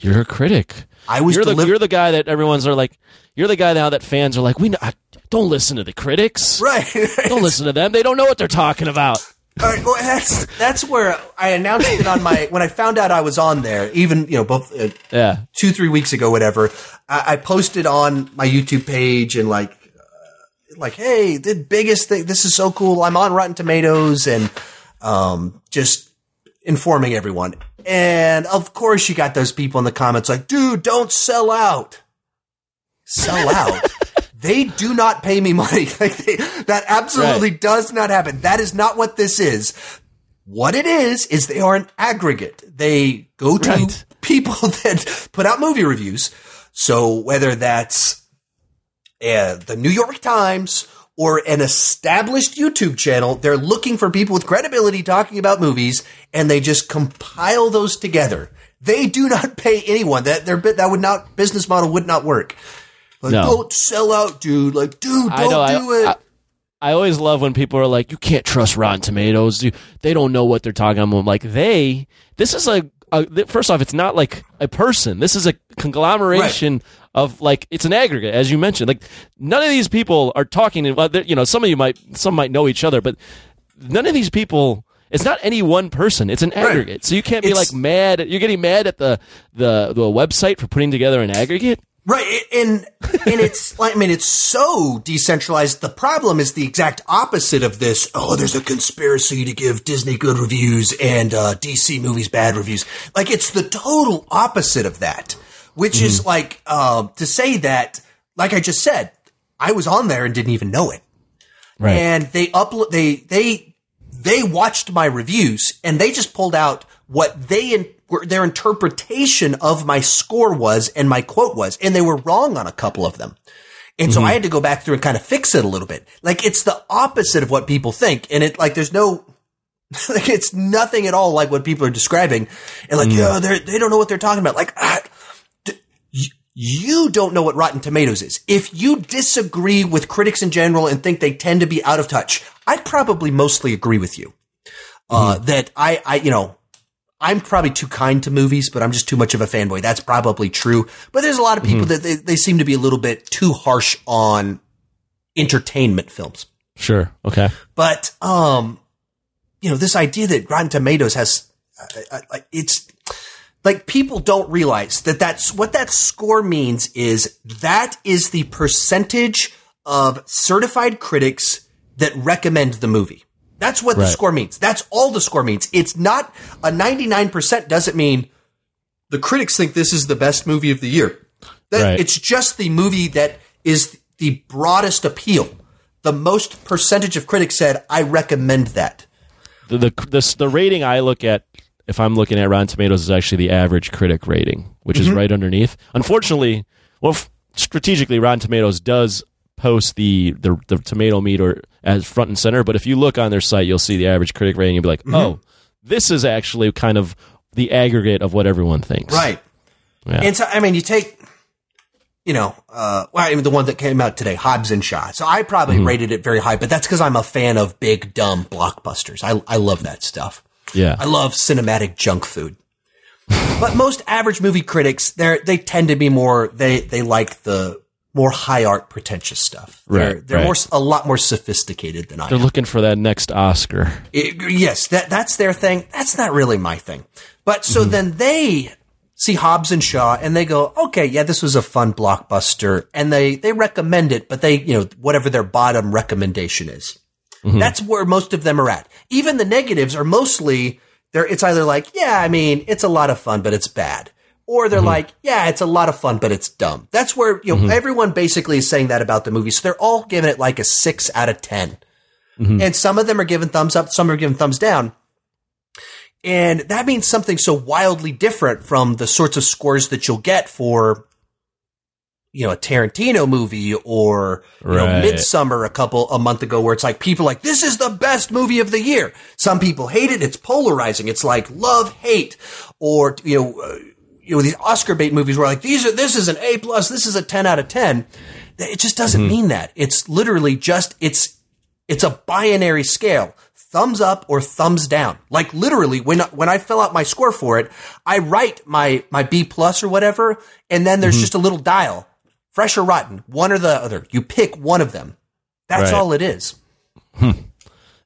A: you're a critic
B: I was
A: you're the you're the guy that everyone's are like you're the guy now that fans are like we I- don't listen to the critics
B: right.
A: don't listen to them they don't know what they're talking about
B: All right, well, that's that's where I announced it on my when I found out I was on there. Even you know, both uh,
A: yeah
B: two three weeks ago, whatever. I, I posted on my YouTube page and like, uh, like, hey, the biggest thing. This is so cool. I'm on Rotten Tomatoes and um, just informing everyone. And of course, you got those people in the comments like, dude, don't sell out. Sell out. they do not pay me money. Like they, that absolutely does not happen. That is not what this is. What it is is they are an aggregate. They go to
A: Right.
B: people that put out movie reviews. So whether that's uh, the New York Times or an established YouTube channel, they're looking for people with credibility talking about movies, and they just compile those together. They do not pay anyone. That their that would not business model would not work. Like,
A: No.
B: don't sell out, dude. Like, dude, don't
A: know.
B: do
A: I,
B: it.
A: I, I always love when people are like, "You can't trust Rotten Tomatoes. You, they don't know what they're talking about." I'm like, they. This is a, a. Uh, first off, it's not like a person. This is a conglomeration of like it's an aggregate, as you mentioned. Like none of these people are talking. Well, you know, some of you might some might know each other, but none of these people. It's not any one person. It's an aggregate. So you can't be
B: It's-
A: like mad. You're getting mad at the the the website for putting together an aggregate.
B: Right, and and it's like I mean it's so decentralized. The problem is the exact opposite of this. Oh, there's a conspiracy to give Disney good reviews and uh, DC movies bad reviews. Like it's the total opposite of that, which is like uh, to say that, like I just said, I was on there and didn't even know it.
A: Right.
B: and they upload they they they watched my reviews and they just pulled out what they in, were- their interpretation of my score was and my quote was. And they were wrong on a couple of them. And so i had to go back through and kind of fix it a little bit. Like it's the opposite of what people think. And it like there's no like it's nothing at all like what people are describing. And like yeah they they don't know what they're talking about. Like ah, you don't know what Rotten Tomatoes is. If you disagree with critics in general and think they tend to be out of touch, I'd probably mostly agree with you. Uh, that I, I, you know, I'm probably too kind to movies, but I'm just too much of a fanboy. That's probably true. But there's a lot of people that they, they seem to be a little bit too harsh on entertainment films.
A: Sure. Okay.
B: But um, you know, this idea that Rotten Tomatoes has, uh, uh, uh, it's like people don't realize that that's what that score means is that is the percentage of certified critics that recommend the movie. That's what the score means. That's all the score means. It's not a 99% doesn't mean the critics think this is the best movie of the year. That,
A: Right.
B: It's just the movie that is the broadest appeal. The most percentage of critics said, I recommend that.
A: The the the, the rating I look at if I'm looking at Rotten Tomatoes is actually the average critic rating, which is mm-hmm. right underneath. Unfortunately, well, f- strategically, Rotten Tomatoes does post the, the the tomato meter as front and center. But if you look on their site, you'll see the average critic rating. You'll be like, mm-hmm. oh, this is actually kind of the aggregate of what everyone thinks.
B: Right.
A: Yeah.
B: And so, I mean, you take, you know, uh, well, I mean, the one that came out today, Hobbs and Shaw. So I probably mm-hmm. rated it very high, but that's because I'm a fan of big, dumb blockbusters. I, I love that stuff.
A: Yeah.
B: I love cinematic junk food. but most average movie critics, they they tend to be more, they, they like the more high art, pretentious stuff. They're,
A: Right,
B: they're
A: right.
B: more, a lot more sophisticated than I
A: They're
B: am.
A: looking for that next Oscar.
B: It- yes, that that's their thing. That's not really my thing. But so mm-hmm. then they see Hobbs and Shaw and they go, okay, yeah, this was a fun blockbuster, and they they recommend it, but they you know whatever their bottom recommendation is. Mm-hmm. That's where most of them are at. Even the negatives are mostly they're it's either like, yeah, I mean, it's a lot of fun, but it's bad. Or they're mm-hmm. like, yeah, it's a lot of fun, but it's dumb. That's where, you know, mm-hmm. everyone basically is saying that about the movie. So they're all giving it like a six out of 10 and some of them are giving thumbs up, some are giving thumbs down. And that means something so wildly different from the sorts of scores that you'll get for, you know, a Tarantino movie or you know, Midsommar a couple a month ago, where it's like people like this is the best movie of the year. Some people hate it; it's polarizing. It's like love hate, or you know, uh, you know these Oscar bait movies where like these are this is an A plus, this is a ten out of ten. It just doesn't mean that. It's literally just it's it's a binary scale. Thumbs up or thumbs down. Like literally when when I fill out my score for it, I write my my B plus or whatever and then there's just a little dial. Fresh or rotten, one or the other. You pick one of them. That's
A: Right.
B: all it is. Hmm.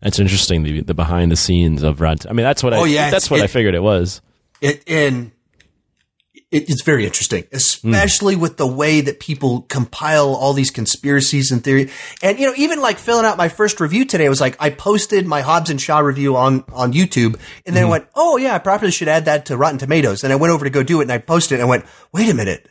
A: That's interesting. The, the behind the scenes of Rotten. I mean, that's what I.
B: Oh, yeah,
A: that's what I figured it was.
B: It and it, it's very interesting, especially with the way that people compile all these conspiracies and theory. And you know, even like filling out my first review today I was like I posted my Hobbs and Shaw review on on YouTube, and then I mm-hmm. went, "Oh yeah, I probably should add that to Rotten Tomatoes." And I went over to go do it, and I posted, it, and I went, "Wait a minute,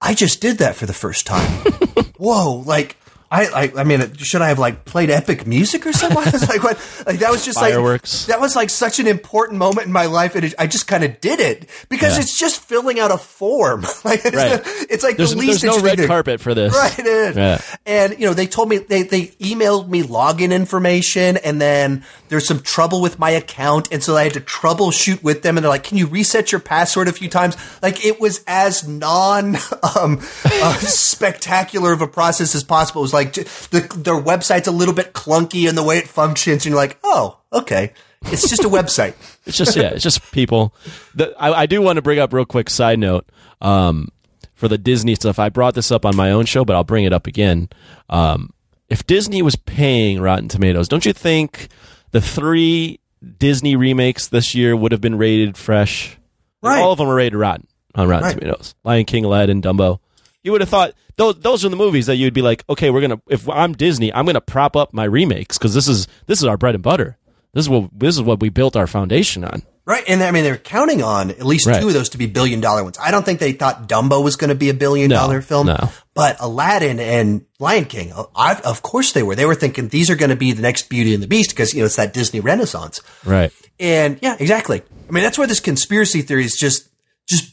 B: I just did that for the first time." Whoa, like. I, I I mean, should I have like played epic music or something? I was like, what? Like that was just
A: Fireworks.
B: like that was like such an important moment in my life, and it, I just kind of did it because
A: Yeah.
B: it's just filling out a form. Like it's,
A: Right.
B: the- it's like
A: There's,
B: the least
A: there's no red
B: thing.
A: carpet for this.
B: Right.
A: Yeah.
B: And you know, they told me they they emailed me login information, and then there's some trouble with my account, and so I had to troubleshoot with them, and they're like, "Can you reset your password a few times?" Like it was as non um, uh, spectacular of a process as possible. It was like j- the their website's a little bit clunky in the way it functions, and you're like, "Oh, okay." It's just a website.
A: It's just yeah, it's just people. The, I, I do want to bring up real quick side note. Um, for the Disney stuff. I brought this up on my own show, but I'll bring it up again. Um, if Disney was paying Rotten Tomatoes, don't you think the three Disney remakes this year would have been rated fresh?
B: Right.
A: All of them are rated rotten on Rotten
B: Right.
A: Tomatoes. Lion King, Aladdin, Dumbo. You would have thought those those are the movies that you'd be like, okay, we're gonna. If I'm Disney, I'm gonna prop up my remakes because this is this is our bread and butter. This is what this is what we built our foundation on.
B: Right. And I mean, they're counting on at least
A: Right.
B: two of those to be billion dollar ones. I don't think they thought Dumbo was going to be a billion
A: No,
B: dollar film.
A: no.
B: But Aladdin and Lion King, uh, I, of course they were. They were thinking these are going to be the next Beauty and the Beast because, you know, it's that Disney renaissance.
A: Right.
B: And yeah, exactly. I mean, that's where this conspiracy theory is just, just,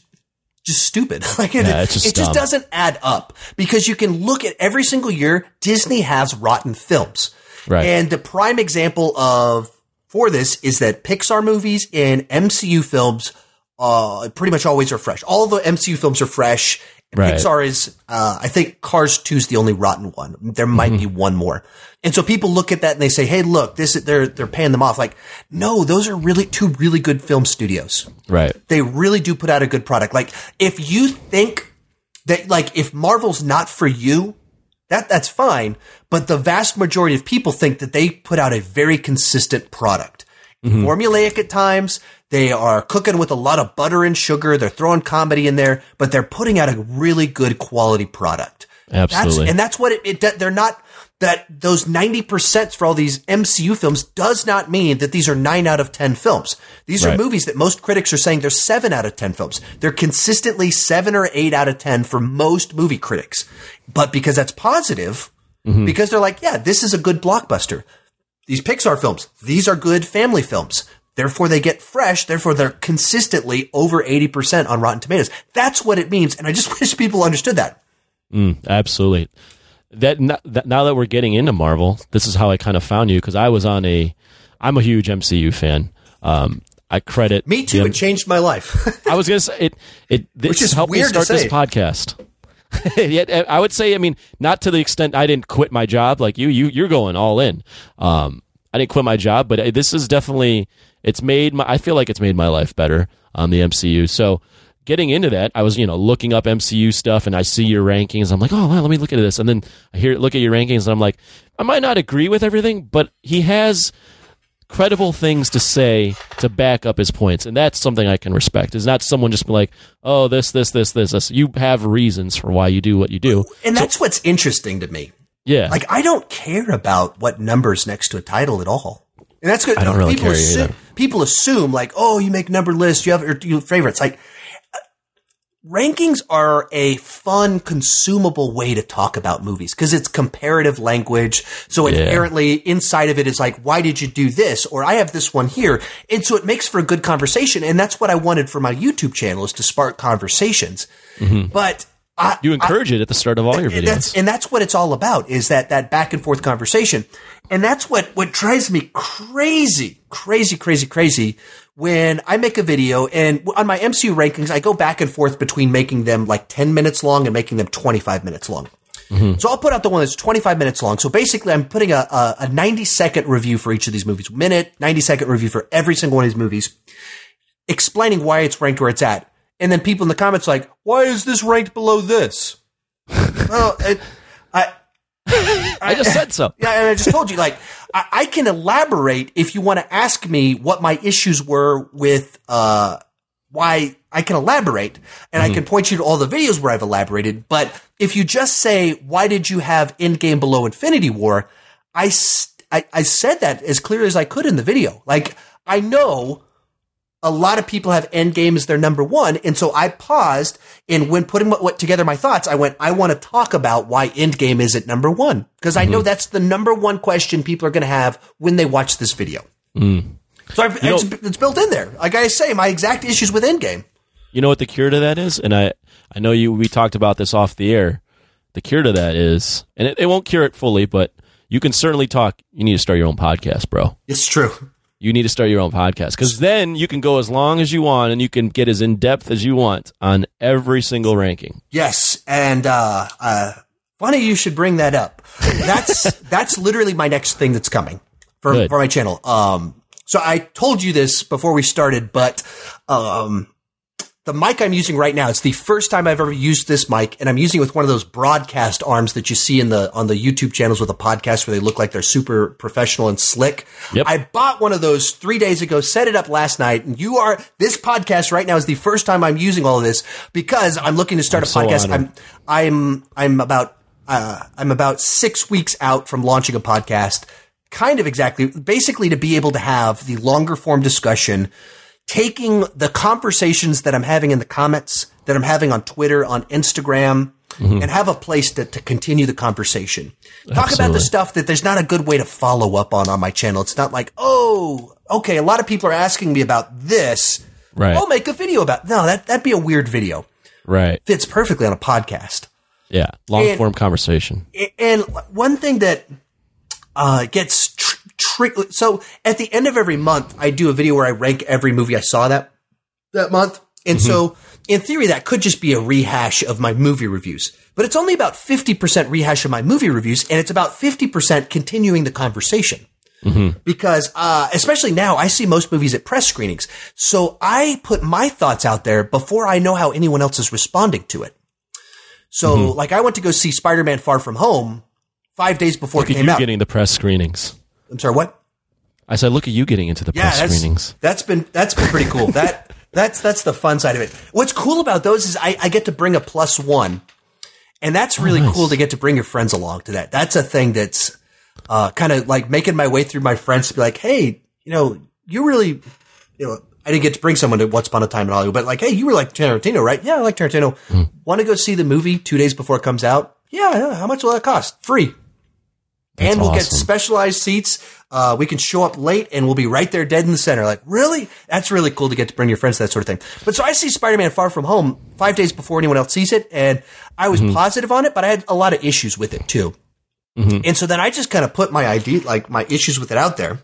B: just stupid. Like it,
A: Yeah, just
B: it just doesn't add up because you can look at every single year Disney has rotten films.
A: Right.
B: And the prime example of for this is that Pixar movies and MCU films uh pretty much always are fresh. All the MCU films are fresh.
A: Right.
B: Pixar is uh I think Cars 2 is the only rotten one. There might
A: Mm-hmm.
B: be one more. And so people look at that and they say, "Hey, look, this is they're they're paying them off." Like, no, those are really two really good film studios
A: Right.
B: they really do put out a good product. Like if you think that like if Marvel's not for you, that that's fine. But the vast majority of people think that they put out a very consistent product. Formulaic at times, they are cooking with a lot of butter and sugar. They're throwing comedy in there, but they're putting out a really good quality product.
A: Absolutely.
B: That's, and that's what it, it, they're not, that those 90% for all these MCU films does not mean that these are nine out of 10 films. These are movies that most critics are saying they're seven out of 10 films. They're consistently seven or eight out of 10 for most movie critics. But because that's positive, mm-hmm. because they're like, yeah, this is a good blockbuster. These Pixar films, these are good family films. Therefore, they get fresh. Therefore, they're consistently over 80% on Rotten Tomatoes. That's what it means. And I just wish people understood that.
A: Absolutely. That, that now that we're getting into Marvel, this is how I kind of found you because I was on a, I'm a huge MCU fan. Um, I credit
B: Me too.
A: the-
B: It changed my life.
A: I was gonna say it. It this
B: Which is
A: helped me start this podcast. Yet I would say, I mean, not to the extent I didn't quit my job like you. You you're going all in. Um, I didn't quit my job, but uh, this is definitely it's made my. I feel like it's made my life better on the MCU. So getting into that, I was you know looking up MCU stuff, and I see your rankings. I'm like, oh, wow, let me look at this, and then I hear look at your rankings, and I'm like, I might not agree with everything, but he has credible things to say to back up his points, and that's something I can respect. Is not someone just be like, "Oh, this, this, this, this, this." You have reasons for why you do what you do.
B: and that's what's interesting to me.
A: Yeah,
B: Like, I don't care about what numbers next to a title at all. And that's good.
A: I don't really
B: people
A: care
B: assume,
A: either.
B: People assume like, oh, you make number lists, you have your, your favorites. Like, uh, rankings are a fun, consumable way to talk about movies because it's comparative language. So inherently inside of it is like, why did you do this? Or I have this one here. And so it makes for a good conversation. And that's what I wanted for my YouTube channel is to spark conversations. But I,
A: you encourage it at the start of all your
B: and that's,
A: videos.
B: and that's what it's all about is that, that back and forth conversation. And that's what, what drives me crazy, crazy, crazy, crazy when I make a video and on my MCU rankings, I go back and forth between making them like 10 minutes long and making them 25 minutes long. Mm-hmm. So I'll put out the one that's 25 minutes long. So basically I'm putting a, a, a 90 second review for each of these movies, minute, 90 second review for every single one of these movies, explaining why it's ranked where it's at. And then people in the comments like, why is this ranked below this? well, it, I,
A: I just said so.
B: yeah, and I just told you, like, I, I can elaborate if you want to ask me what my issues were with, uh, why I can elaborate and I can point you to all the videos where I've elaborated. But if you just say, why did you have Endgame below Infinity War? I I said that as clear as I could in the video. Like, I know a lot of people have Endgame as their number one. And so I paused and when putting what, what together my thoughts, I went, I want to talk about why Endgame is at number one. Because I know mm-hmm. that's the number one question people are going to have when they watch this video. Mm. So I, it's, it's built in there. Like I say, my exact issues with Endgame.
A: You know what the cure to that is, and I I know you. We talked about this off the air. The cure to that is, and it, it won't cure it fully, but you can certainly talk. You need to start your own podcast, bro.
B: It's true.
A: You need to start your own podcast because then you can go as long as you want and you can get as in depth as you want on every single ranking.
B: Yes, and uh, uh, funny you should bring that up. That's that's literally my next thing that's coming for
A: Good.
B: for my channel. Um, so I told you this before we started, but um, the mic I'm using right now, it's the first time I've ever used this mic, and I'm using it with one of those broadcast arms that you see in the on the YouTube channels with a podcast where they look like they're super professional and slick.
A: Yep.
B: I bought one of those three days ago, set it up last night, and you are this podcast right now is the first time I'm using all of this because I'm looking to start
A: I'm
B: a
A: so
B: podcast. I'm I'm I'm about uh, I'm about six weeks out from launching a podcast. Kind of exactly, basically to be able to have the longer form discussion taking the conversations that I'm having in the comments, that I'm having on Twitter, on Instagram,
A: Mm-hmm.
B: and have a place to, to continue the conversation. Talk about the stuff that there's not a good way to follow up on on my channel. It's not like, oh, okay, a lot of people are asking me about this.
A: Right.
B: I'll make a video about No, that, that'd be a weird video.
A: Right.
B: Fits perfectly on a podcast.
A: Yeah. Long form conversation.
B: And one thing that uh, gets trick. So at the end of every month, I do a video where I rank every movie I saw that that month. And so, mm-hmm. in theory, that could just be a rehash of my movie reviews. But it's only about fifty percent rehash of my movie reviews, and it's about fifty percent continuing the conversation. Mm-hmm. Because, uh, especially now, I see most movies at press screenings. So I put my thoughts out there before I know how anyone else is responding to it. So, mm-hmm. like, I went to go see Spider-Man: Far From Home five days before
A: Look
B: it came out.
A: getting the press screenings.
B: I'm sorry, what?
A: I said, look at you getting into the
B: Yeah,
A: press
B: that's
A: screenings.
B: that's been that's been pretty cool. that that's that's the fun side of it. What's cool about those is I, I get to bring a plus one, and that's really
A: nice.
B: cool to get to bring your friends along to that. That's a thing that's uh, kind of like making my way through my friends to be like, hey, you know, you really, you know. I didn't get to bring someone to Once Upon a Time in Hollywood, but like, hey, you were like Tarantino, right? Yeah, I like Tarantino.
A: Hmm.
B: Want to go see the movie two days before it comes out? Yeah, yeah. How much will that cost? Free
A: That's
B: and we'll get specialized seats. Uh, we can show up late and we'll be right there dead in the center. Like, really? That's really cool to get to bring your friends to that sort of thing. But so I see Spider-Man Far From Home five days before anyone else sees it. And I was positive on it, but I had a lot of issues with it too. And so then I just kind of put my idea, like my issues with it out there.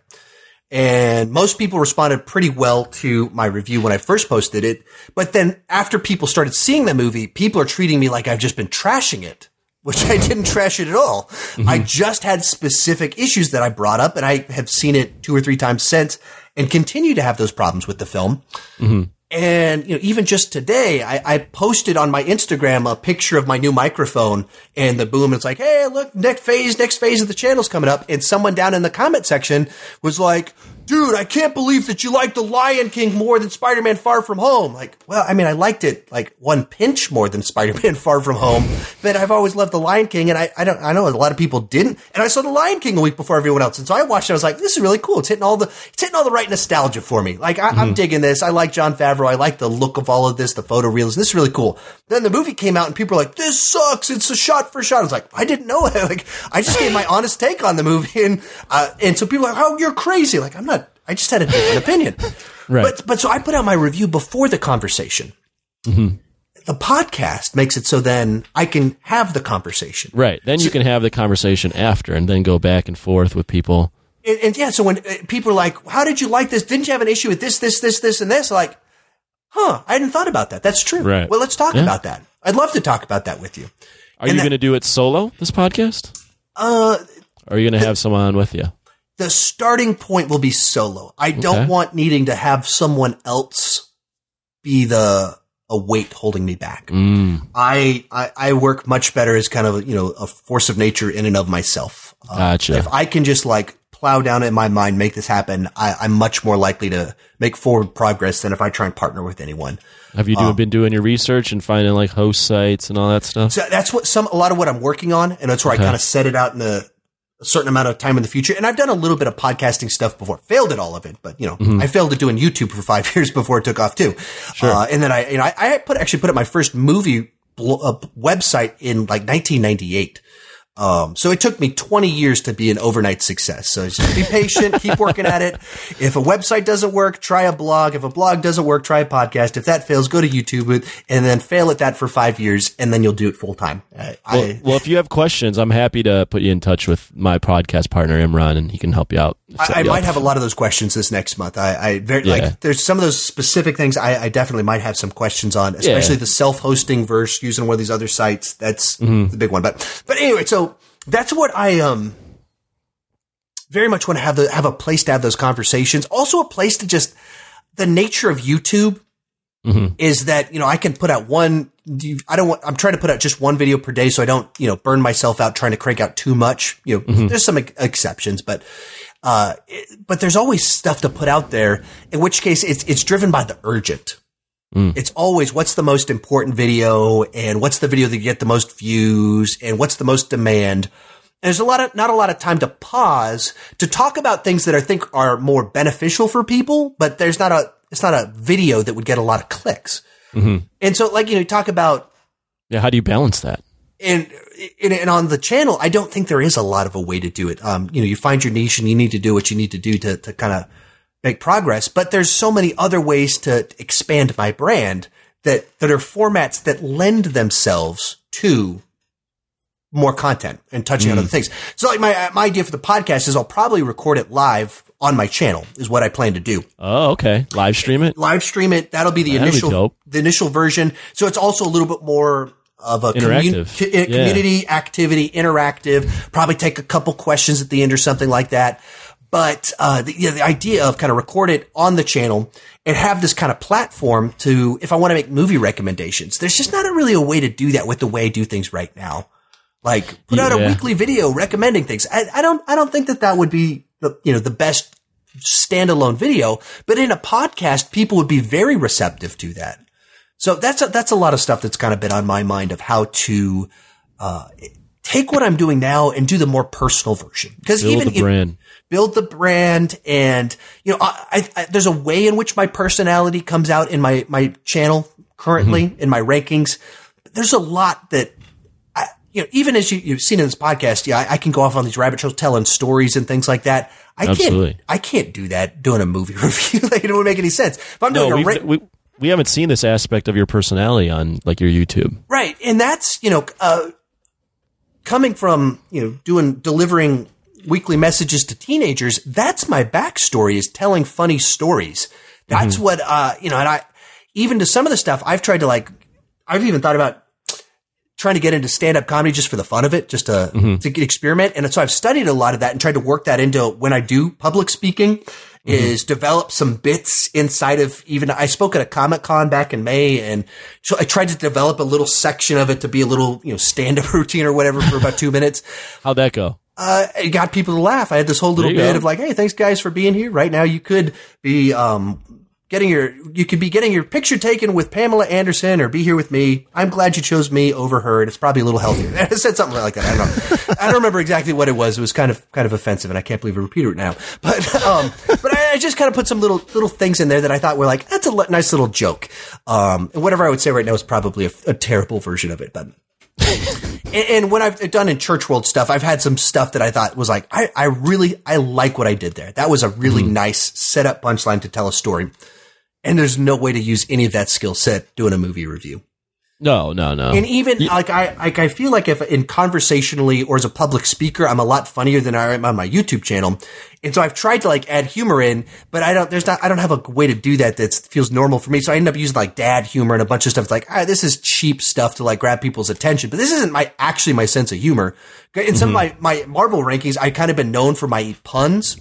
B: And most people responded pretty well to my review when I first posted it. But then after people started seeing the movie, people are treating me like I've just been trashing it, which I didn't trash it at all. Mm-hmm. I just had specific issues that I brought up and I have seen it two or three times since and continue to have those problems with the film. Mm-hmm. And you know, even just today, I, I posted on my Instagram a picture of my new microphone and the boom. It's like, hey, look, next phase, next phase of the channel's coming up. And someone down in the comment section was like, dude, I can't believe that you like the Lion King more than Spider-Man Far From Home. Like, well, I mean, I liked it like one pinch more than Spider-Man Far From Home, but I've always loved the Lion King, and I, I don't, I know a lot of people didn't, and I saw the Lion King a week before everyone else, and so I watched it. I was like, this is really cool. It's hitting all the, it's hitting all the right nostalgia for me. Like, I, I'm digging this. I like Jon Favreau. I like the look of all of this, the photo reels. This is really cool. Then the movie came out, and people were like, this sucks. It's a shot for shot. I was like, I didn't know it. Like, I just gave my honest take on the movie, and uh, and so people are like, oh, you're crazy. Like, I'm not. I just had a different opinion.
A: Right.
B: But but so I put out my review before the conversation.
A: Mm-hmm.
B: The podcast makes it so then I can have the conversation.
A: Right. Then you can have the conversation after and then go back and forth with people.
B: And, and yeah, so when uh, people are like, "How did you like this? Didn't you have an issue with this, this, this, this, and this?" Like, huh? I hadn't thought about that. That's true.
A: Right.
B: Well, let's talk
A: Yeah.
B: about that. I'd love to talk about that with you.
A: Are
B: And
A: you going to do it solo, this podcast?
B: Uh,
A: Or are you going to have someone on with you?
B: The starting point will be solo. I don't
A: Okay.
B: want needing to have someone else be the a weight holding me back.
A: Mm,
B: I, I I work much better as kind of you know a force of nature in and of myself. Uh,
A: Gotcha.
B: If I can just like plow down in my mind, make this happen, I, I'm much more likely to make forward progress than if I try and partner with anyone.
A: have you do, been doing your research and finding like host sites and all that stuff?
B: So that's what some a lot of what I'm working on, and that's where
A: Okay.
B: I kind of set it out in a, a certain amount of time in the future. And I've done a little bit of podcasting stuff before, failed at all of it, but you know,
A: Mm-hmm.
B: I failed at doing YouTube for five years before it took off too.
A: Sure.
B: Uh, and then I, you know, I, I put actually put up my first movie blo- uh, website in like 1998. Um, so it took me 20 years to be an overnight success. So just be patient, keep working at it. If a website doesn't work, try a blog. If a blog doesn't work, try a podcast. If that fails, go to YouTube and then fail at that for five years and then you'll do it full time. I,
A: Well,
B: I,
A: well, if you have questions, I'm happy to put you in touch with my podcast partner Imran, and he can help you out.
B: I, I might have a lot of those questions this next month. I, I very
A: Yeah.
B: like. There's some of those specific things I, I definitely might have some questions on, especially
A: Yeah.
B: the self-hosting verse using one of these other sites. That's
A: Mm-hmm.
B: the big one. But but anyway, so that's what I um very much want to have the have a place to have those conversations. Also, a place to just the nature of YouTube is that, you know, I can put out one, I don't want, I'm trying to put out just one video per day so I don't, you know, burn myself out trying to crank out too much. You know, there's some ex- exceptions, but, uh, it- but there's always stuff to put out there, in which case it's, it's driven by the urgent. It's always what's the most important video and what's the video that get the most views and what's the most demand. And there's a lot of, not a lot of time to pause to talk about things that I think are more beneficial for people, but there's not a, it's not a video that would get a lot of clicks. And so like, you know, you talk about
A: Yeah. How do you balance that?
B: and, and and on the channel, I don't think there is a lot of a way to do it. Um, you know, you find your niche and you need to do what you need to do to to kind of make progress. But there's so many other ways to expand my brand that that are formats that lend themselves to more content and touching on other things. So like my my idea for the podcast is I'll probably record it live on my channel is what I plan to do
A: Oh, okay. Live stream it.
B: live stream it. That'll be the
A: That'd
B: initial
A: dope.
B: the initial version. So it's also a little bit more of a commun-
A: Interactive.
B: co- uh, community activity, interactive. Probably take a couple questions at the end or something like that. But uh, the, yeah, the idea of kind of record it on the channel and have this kind of platform to, if I want to make movie recommendations, there's just not a really a way to do that with the way I do things right now. Like put out a weekly video recommending things. I, I don't, I don't think that that would be the, you know, the best standalone video, but in a podcast, people would be very receptive to that. So that's a, that's a lot of stuff that's kind of been on my mind of how to uh, take what I'm doing now and do the more personal version. Because even
A: brand.
B: Build the brand, and you know, I, I, I, there's a way in which my personality comes out in my my channel currently
A: Mm-hmm.
B: in my rankings. There's a lot that. I, you know, even as you, you've seen in this podcast, yeah, I, I can go off on these rabbit trails telling stories and things like that. I
A: Absolutely.
B: can't, I can't do that doing a movie review. like, it wouldn't make any sense. If I'm doing
A: No,
B: a
A: we've,
B: ra-
A: we we haven't seen this aspect of your personality on like your YouTube.
B: Right. And that's, you know, uh, coming from, you know, doing, delivering weekly messages to teenagers, that's my backstory is telling funny stories. That's mm-hmm. what, uh, you know, and I, even to some of the stuff I've tried to like, I've even thought about trying to get into stand up comedy just for the fun of it, just to, mm-hmm. to experiment. And so I've studied a lot of that and tried to work that into when I do public speaking mm-hmm. is develop some bits inside of even, I spoke at a Comic Con back in May and so I tried to develop a little section of it to be a little, you know, stand up routine or whatever for about two minutes.
A: How'd that go?
B: Uh, it got people to laugh. I had this whole little bit
A: go.
B: of like, Hey, thanks guys for being here. Right now you could be, um, getting your, you could be getting your picture taken with Pamela Anderson or be here with me. I'm glad you chose me over her. And it's probably a little healthier. I said something like that. I don't know. I don't remember exactly what it was. It was kind of, kind of offensive and I can't believe I repeated it now. But, um, but I, I just kind of put some little, little things in there that I thought were like, that's a nice little joke. Um, and whatever I would say right now is probably a, a terrible version of it, but and, and when I've done in church world stuff, I've had some stuff that I thought was like, I, I really, I like what I did there. That was a really hmm. nice setup punchline to tell a story. And there's no way to use any of that skill set doing a movie review.
A: No, no, no.
B: And even like I, like I feel like if in conversationally or as a public speaker, I'm a lot funnier than I am on my YouTube channel. And so I've tried to like add humor in, but I don't, there's not, I don't have a way to do that that feels normal for me. So I end up using like dad humor and a bunch of stuff. It's like, ah, this is cheap stuff to like grab people's attention, but this isn't my, actually my sense of humor. In some of my, my Marvel rankings, I kind of been known for my puns.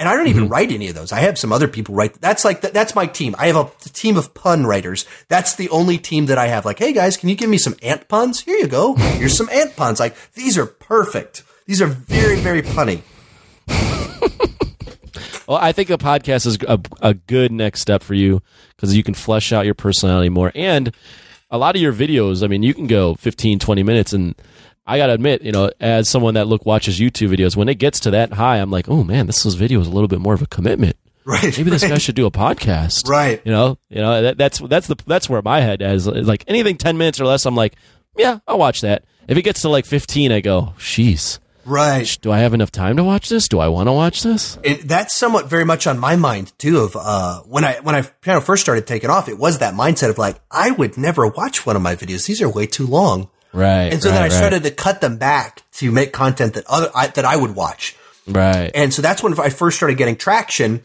B: And I don't even mm-hmm. write any of those. I have some other people write. That's like that's my team. I have a team of pun writers. That's the only team that I have. Like, hey guys, can you give me some ant puns? Here you go. Here's some ant puns. Like these are perfect. These are very very punny.
A: Well, I think a podcast is a, a good next step for you because you can flesh out your personality more. And a lot of your videos, I mean, you can go 15, 20 minutes. And I got to admit, you know, as someone that look watches YouTube videos, when it gets to that high, I'm like, oh man, this is video is a little bit more of a commitment.
B: Right.
A: Maybe this guy should do a podcast.
B: Right.
A: You know, you know, that, that's, that's the, that's where my head is like anything 10 minutes or less. I'm like, yeah, I'll watch that. If it gets to like 15, I go, sheesh,
B: Right.
A: do I have enough time to watch this? Do I want to watch this?
B: And that's somewhat very much on my mind too. Of uh, when I when I kind of first started taking off, it was that mindset of like I would never watch one of my videos. These are way too long.
A: Right.
B: And so
A: right,
B: then I
A: right.
B: started to cut them back to make content that other I, that I would watch.
A: Right.
B: And so that's when I first started getting traction.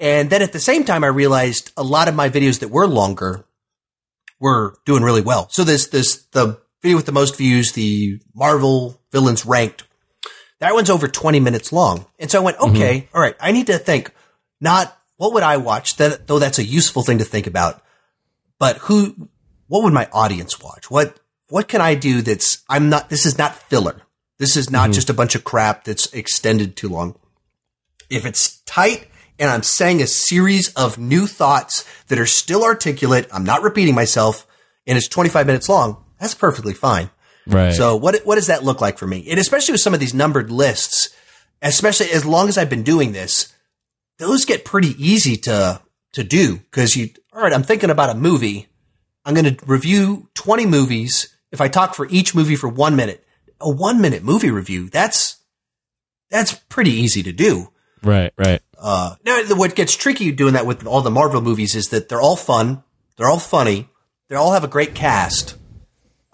B: And then at the same time, I realized a lot of my videos that were longer were doing really well. So this, this, the video with the most views, the Marvel villains ranked, that one's over 20 minutes long. And so I went, mm-hmm. okay, all right, I need to think not what would I watch that, though that's a useful thing to think about, but who, what would my audience watch? What, what can I do that's, I'm not, this is not filler. This is not mm-hmm. just a bunch of crap that's extended too long. If it's tight and I'm saying a series of new thoughts that are still articulate, I'm not repeating myself, and it's 25 minutes long, that's perfectly fine.
A: Right.
B: So what what does that look like for me? And especially with some of these numbered lists, especially as long as I've been doing this, those get pretty easy to to do because you all right, I'm thinking about a movie. I'm going to review 20 movies. If I talk for each movie for 1 minute, a 1 minute movie review, that's that's pretty easy to do.
A: right. Right.
B: Uh, now, what gets tricky doing that with all the Marvel movies is that they're all fun, they're all funny, they all have a great cast.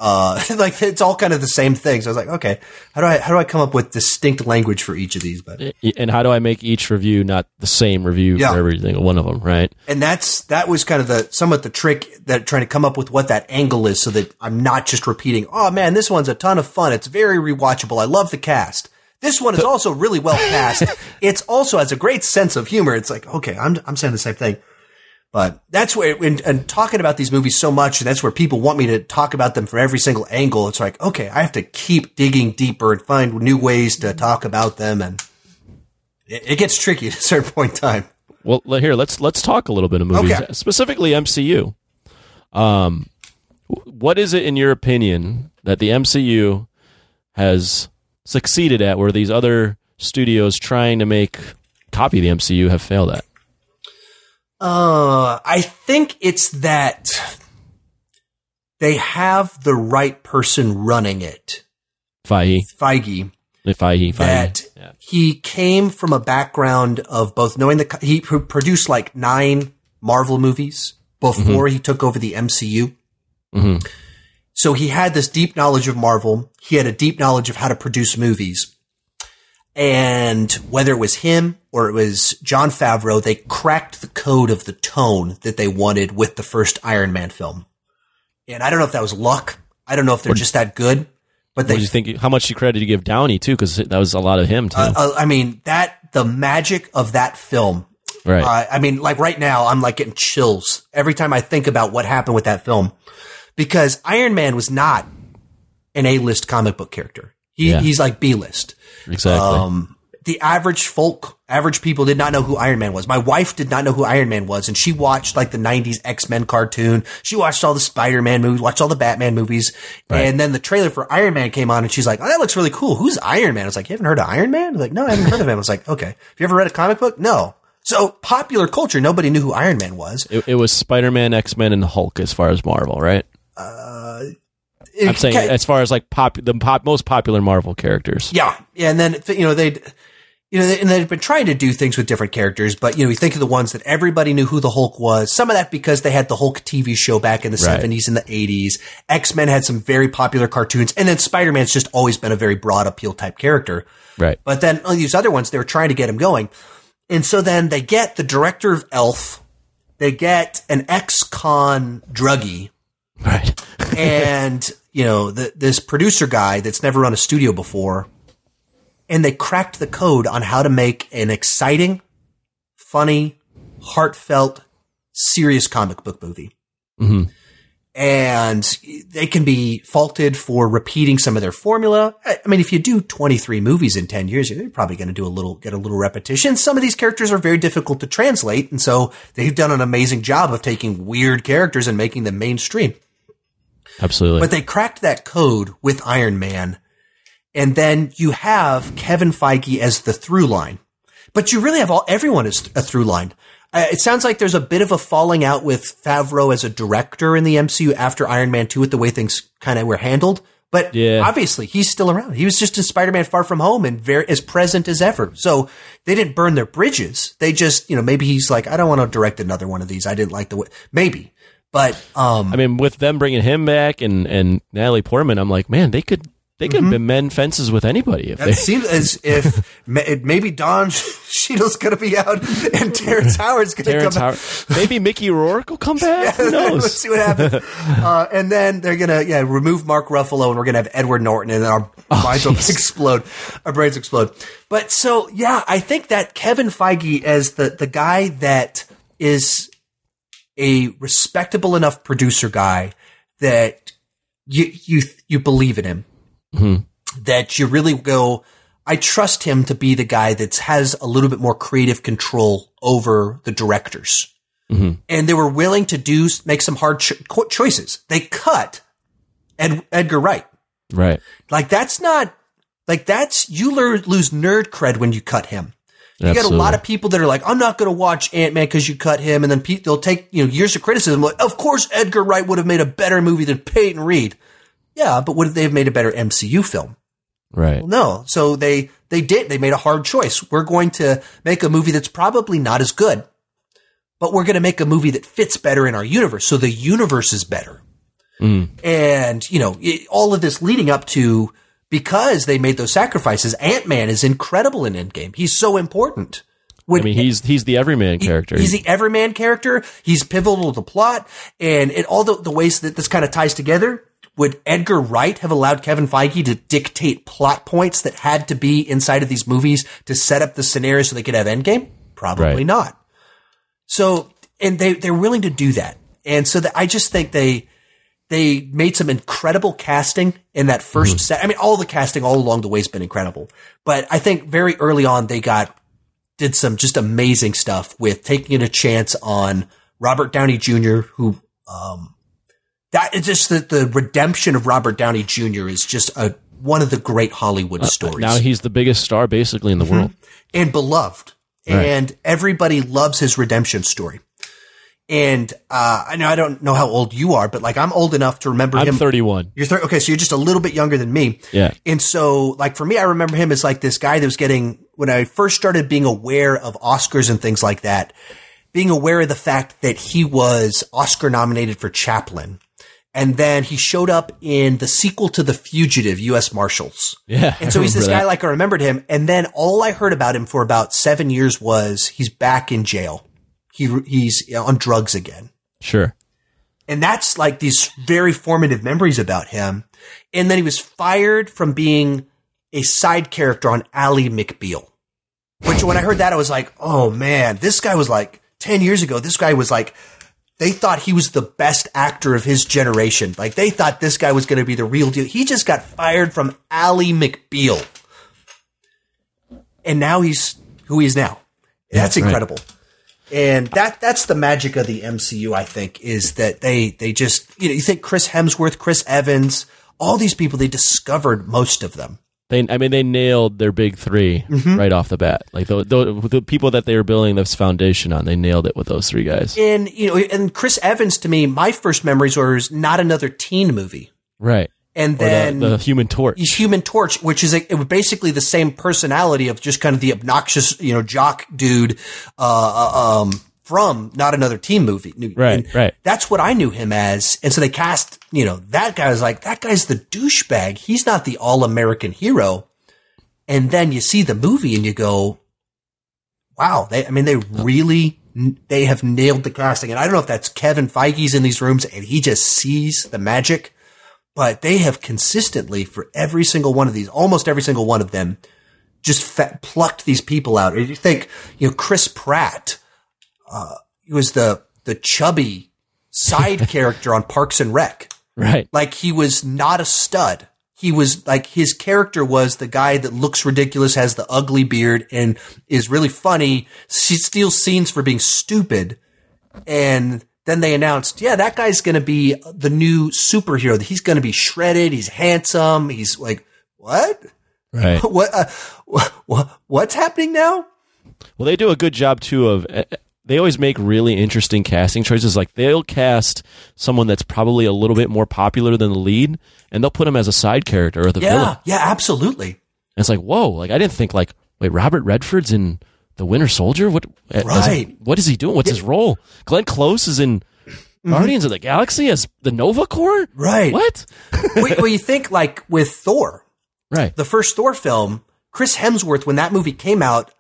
B: Uh, like it's all kind of the same thing. So I was like, okay, how do I how do I come up with distinct language for each of these? But
A: And how do I make each review not the same review
B: Yeah.
A: for every single one of them? Right.
B: and that's that was kind of the somewhat the trick that trying to come up with what that angle is, so that I'm not just repeating. Oh man, this one's a ton of fun. It's very rewatchable. I love the cast. This one is also really well cast. it's also has a great sense of humor. It's like okay, I'm I'm saying the same thing. But that's where, and, and talking about these movies so much, and that's where people want me to talk about them from every single angle. It's like, okay, I have to keep digging deeper and find new ways to talk about them, and it, it gets tricky at a certain point in time.
A: Well, here let's let's talk a little bit of movies,
B: Okay.
A: specifically MCU. Um, what is it in your opinion that the MCU has succeeded at, where these other studios trying to make copy the MCU have failed at?
B: Uh, I think it's that they have the right person running it.
A: Feige,
B: Feige,
A: Feige, Feige.
B: that
A: Yeah.
B: he came from a background of both knowing the he produced like nine Marvel movies before he took over the MCU.
A: Mhm.
B: So he had this deep knowledge of Marvel. He had a deep knowledge of how to produce movies. And whether it was him or it was Jon Favreau, they cracked the code of the tone that they wanted with the first Iron Man film. And I don't know if that was luck. I don't know if they're just that good, but
A: What
B: they
A: do you think? How much credit do you give Downey too? Because that was a lot of him too.
B: uh, I mean, that the magic of that film.
A: right.
B: Uh, I mean, like right now, I'm like getting chills every time I think about what happened with that film, because Iron Man was not an A-list comic book character. He,
A: Yeah.
B: He's like B-list.
A: Exactly.
B: Um, the average folk, average people did not know who Iron Man was. My wife did not know who Iron Man was, and she watched like the '90s X-Men cartoon. She watched all the Spider-Man movies, watched all the Batman movies,
A: Right.
B: and then the trailer for Iron Man came on, and she's like, "Oh, that looks really cool. Who's Iron Man?" I was like, "You haven't heard of Iron Man?" Like, "No, I haven't heard of him." I was like, "Okay, have you ever read a comic book?" No. So popular culture, nobody knew who Iron Man was.
A: it, it was Spider Man, X Men, and Hulk as far as Marvel, right? I'm saying
B: Okay.
A: as far as like pop the pop, most popular Marvel characters.
B: Yeah, yeah, and then you know they, you know, and they've been trying to do things with different characters, but you know, you think of the ones that everybody knew who the Hulk was. Some of that because they had the Hulk TV show back in the
A: Right.
B: seventies and the eighties. X Men had some very popular cartoons, and then Spider Man's just always been a very broad appeal type character.
A: Right.
B: But then all these other ones, they were trying to get him going, and so then they get the director of Elf, they get an ex-con druggie
A: Right.
B: and you know the, this producer guy that's never run a studio before and they cracked the code on how to make an exciting funny heartfelt serious comic book movie.
A: Mhm.
B: and they can be faulted for repeating some of their formula. I I mean if you do 23 movies in 10 years you're probably going to do a little get a little repetition. Some of these characters are very difficult to translate and so they've done an amazing job of taking weird characters and making them mainstream
A: Absolutely.
B: but they cracked that code with Iron Man. And then you have Kevin Feige as the through line. But you really have all everyone as a through line. Uh, it sounds like there's a bit of a falling out with Favreau as a director in the MCU after Iron Man 2 with the way things kind of were handled. But
A: Yeah.
B: obviously he's still around. He was just in Spider-Man Far From Home and very as present as ever. So they didn't burn their bridges. They just, you know, maybe he's like, I don't want to direct another one of these. I didn't like the way, maybe. But, um,
A: I mean, with them bringing him back and and Natalie Portman, I'm like, man, they could they could
B: Mm-hmm.
A: mend fences with anybody if
B: It
A: they.
B: seems as if maybe Don Cheadle's going to be out and Terrence Howard's going to come
A: Howard, maybe Mickey Rourke will come back. Who
B: out. Let's see what happens. Uh, and then they're going to yeah remove Mark Ruffalo and we're going to have Edward Norton and our
A: Oh,
B: minds will explode. Our brains explode. But so yeah, I think that Kevin Feige as the the guy that is a respectable enough producer guy that you you you believe in him.
A: Mm-hmm.
B: That you really go. I trust him to be the guy that has a little bit more creative control over the directors.
A: Mm-hmm.
B: And they were willing to do make some hard cho- choices. They cut Ed, Edgar Wright.
A: Right.
B: Like that's not like that's you lose nerd cred when you cut him. You
A: Absolutely.
B: got a lot of people that are like, I'm not going to watch Ant Man because you cut him, and then pe- they'll take you know years of criticism. Like, of course, Edgar Wright would have made a better movie than Peyton Reed. Yeah, but would they have made a better MCU film?
A: Right.
B: Well, no. So they they did. They made a hard choice. We're going to make a movie that's probably not as good, but we're going to make a movie that fits better in our universe. So the universe is better.
A: Mm.
B: And you know, it, all of this leading up to because they made those sacrifices. Ant Man is incredible in Endgame. He's so important.
A: I mean, he's he's the everyman character.
B: He's the everyman character. He's pivotal to the plot, and in all the, the ways that this kind of ties together. Would Edgar Wright have allowed Kevin Feige to dictate plot points that had to be inside of these movies to set up the scenario so they could have Endgame? Probably
A: Right.
B: not. So, and they they're willing to do that, and so that I just think they they made some incredible casting in that 1st mm-hmm. set. I mean, all the casting all along the way has been incredible, but I think very early on they got did some just amazing stuff with taking a chance on Robert Downey Jr., who um, that is just the, the redemption of Robert Downey Jr. is just a one of the great Hollywood uh, stories
A: now he's the biggest star basically in the mm-hmm. world.
B: and beloved.
A: Right.
B: And everybody loves his redemption story. And uh, I know I don't know how old you are, but like I'm old enough to remember
A: I'm
B: him.
A: 31.
B: You're thir- okay, so you're just a little bit younger than me.
A: Yeah.
B: And so, like for me, I remember him as like this guy that was getting when I first started being aware of Oscars and things like that, being aware of the fact that he was Oscar nominated for Chaplin. And then he showed up in the sequel to The Fugitive, U.S. Marshals.
A: Yeah.
B: And so he's this guy
A: that.
B: like I remembered him. And then all I heard about him for about seven years was he's back in jail. He he's on drugs again.
A: Sure.
B: And that's like these very formative memories about him. And then he was fired from being a side character on Ally McBeal. Which when I heard that, I was like, oh man, this guy was like 10 years ago. This guy was like, they thought he was the best actor of his generation. Like they thought this guy was going to be the real deal. He just got fired from Ally McBeal. And now he's who he is now. That's
A: right.
B: incredible. And that that's the magic of the MCU, I think, is that they they just you know, you think Chris Hemsworth, Chris Evans, all these people, they discovered most of them.
A: They, I mean, they nailed their big 3
B: Mm-hmm.
A: right off the bat. Like the, the the people that they were building this foundation on, they nailed it with those three guys.
B: And you know, and Chris Evans to me, my first memories were is not another teen movie.
A: Right.
B: And
A: Or the,
B: then
A: the Human Torch.
B: He's Human Torch, which is a, it was basically the same personality of just kind of the obnoxious, you know, jock dude uh, uh, um, from not another teen movie.
A: Right,
B: And
A: right.
B: That's what I knew him as, and so they cast, you know, that guy was like that guy's the douchebag. He's not the all American hero. And then you see the movie and you go, wow, they, I mean, they really, they have nailed the casting. And I don't know if that's Kevin Feige's in these rooms and he just sees the magic, but they have consistently for every single one of these, almost every single one of them, just plucked these people out. And you think, you know, Chris Pratt, uh, he was the, the chubby side character on Parks and Rec.
A: right.
B: Like he was not a stud. He was like his character was the guy that looks ridiculous, has the ugly beard, and is really funny. She steals scenes for being stupid. And then they announced, yeah, that guy's going to be the new superhero. He's going to be shredded. He's handsome. He's like, what?
A: Right.
B: What? Uh, what? What's happening now?
A: Well, they do a good job too of. eh, They always make really interesting casting choices. Like they'll cast someone that's probably a little bit more popular than the lead, and they'll put him as a side character or the
B: Yeah,
A: villain.
B: yeah, absolutely.
A: And it's like, whoa! Like I didn't think like, wait, Robert Redford's in the Winter Soldier. What? a-
B: Right.
A: what is he doing? What's his role? Glenn Close is in
B: Mm-hmm.
A: Guardians of the Galaxy as the Nova Corps.
B: Right.
A: What?
B: well, you think like with Thor,
A: Right.
B: the first Thor film, Chris Hemsworth, when that movie came out,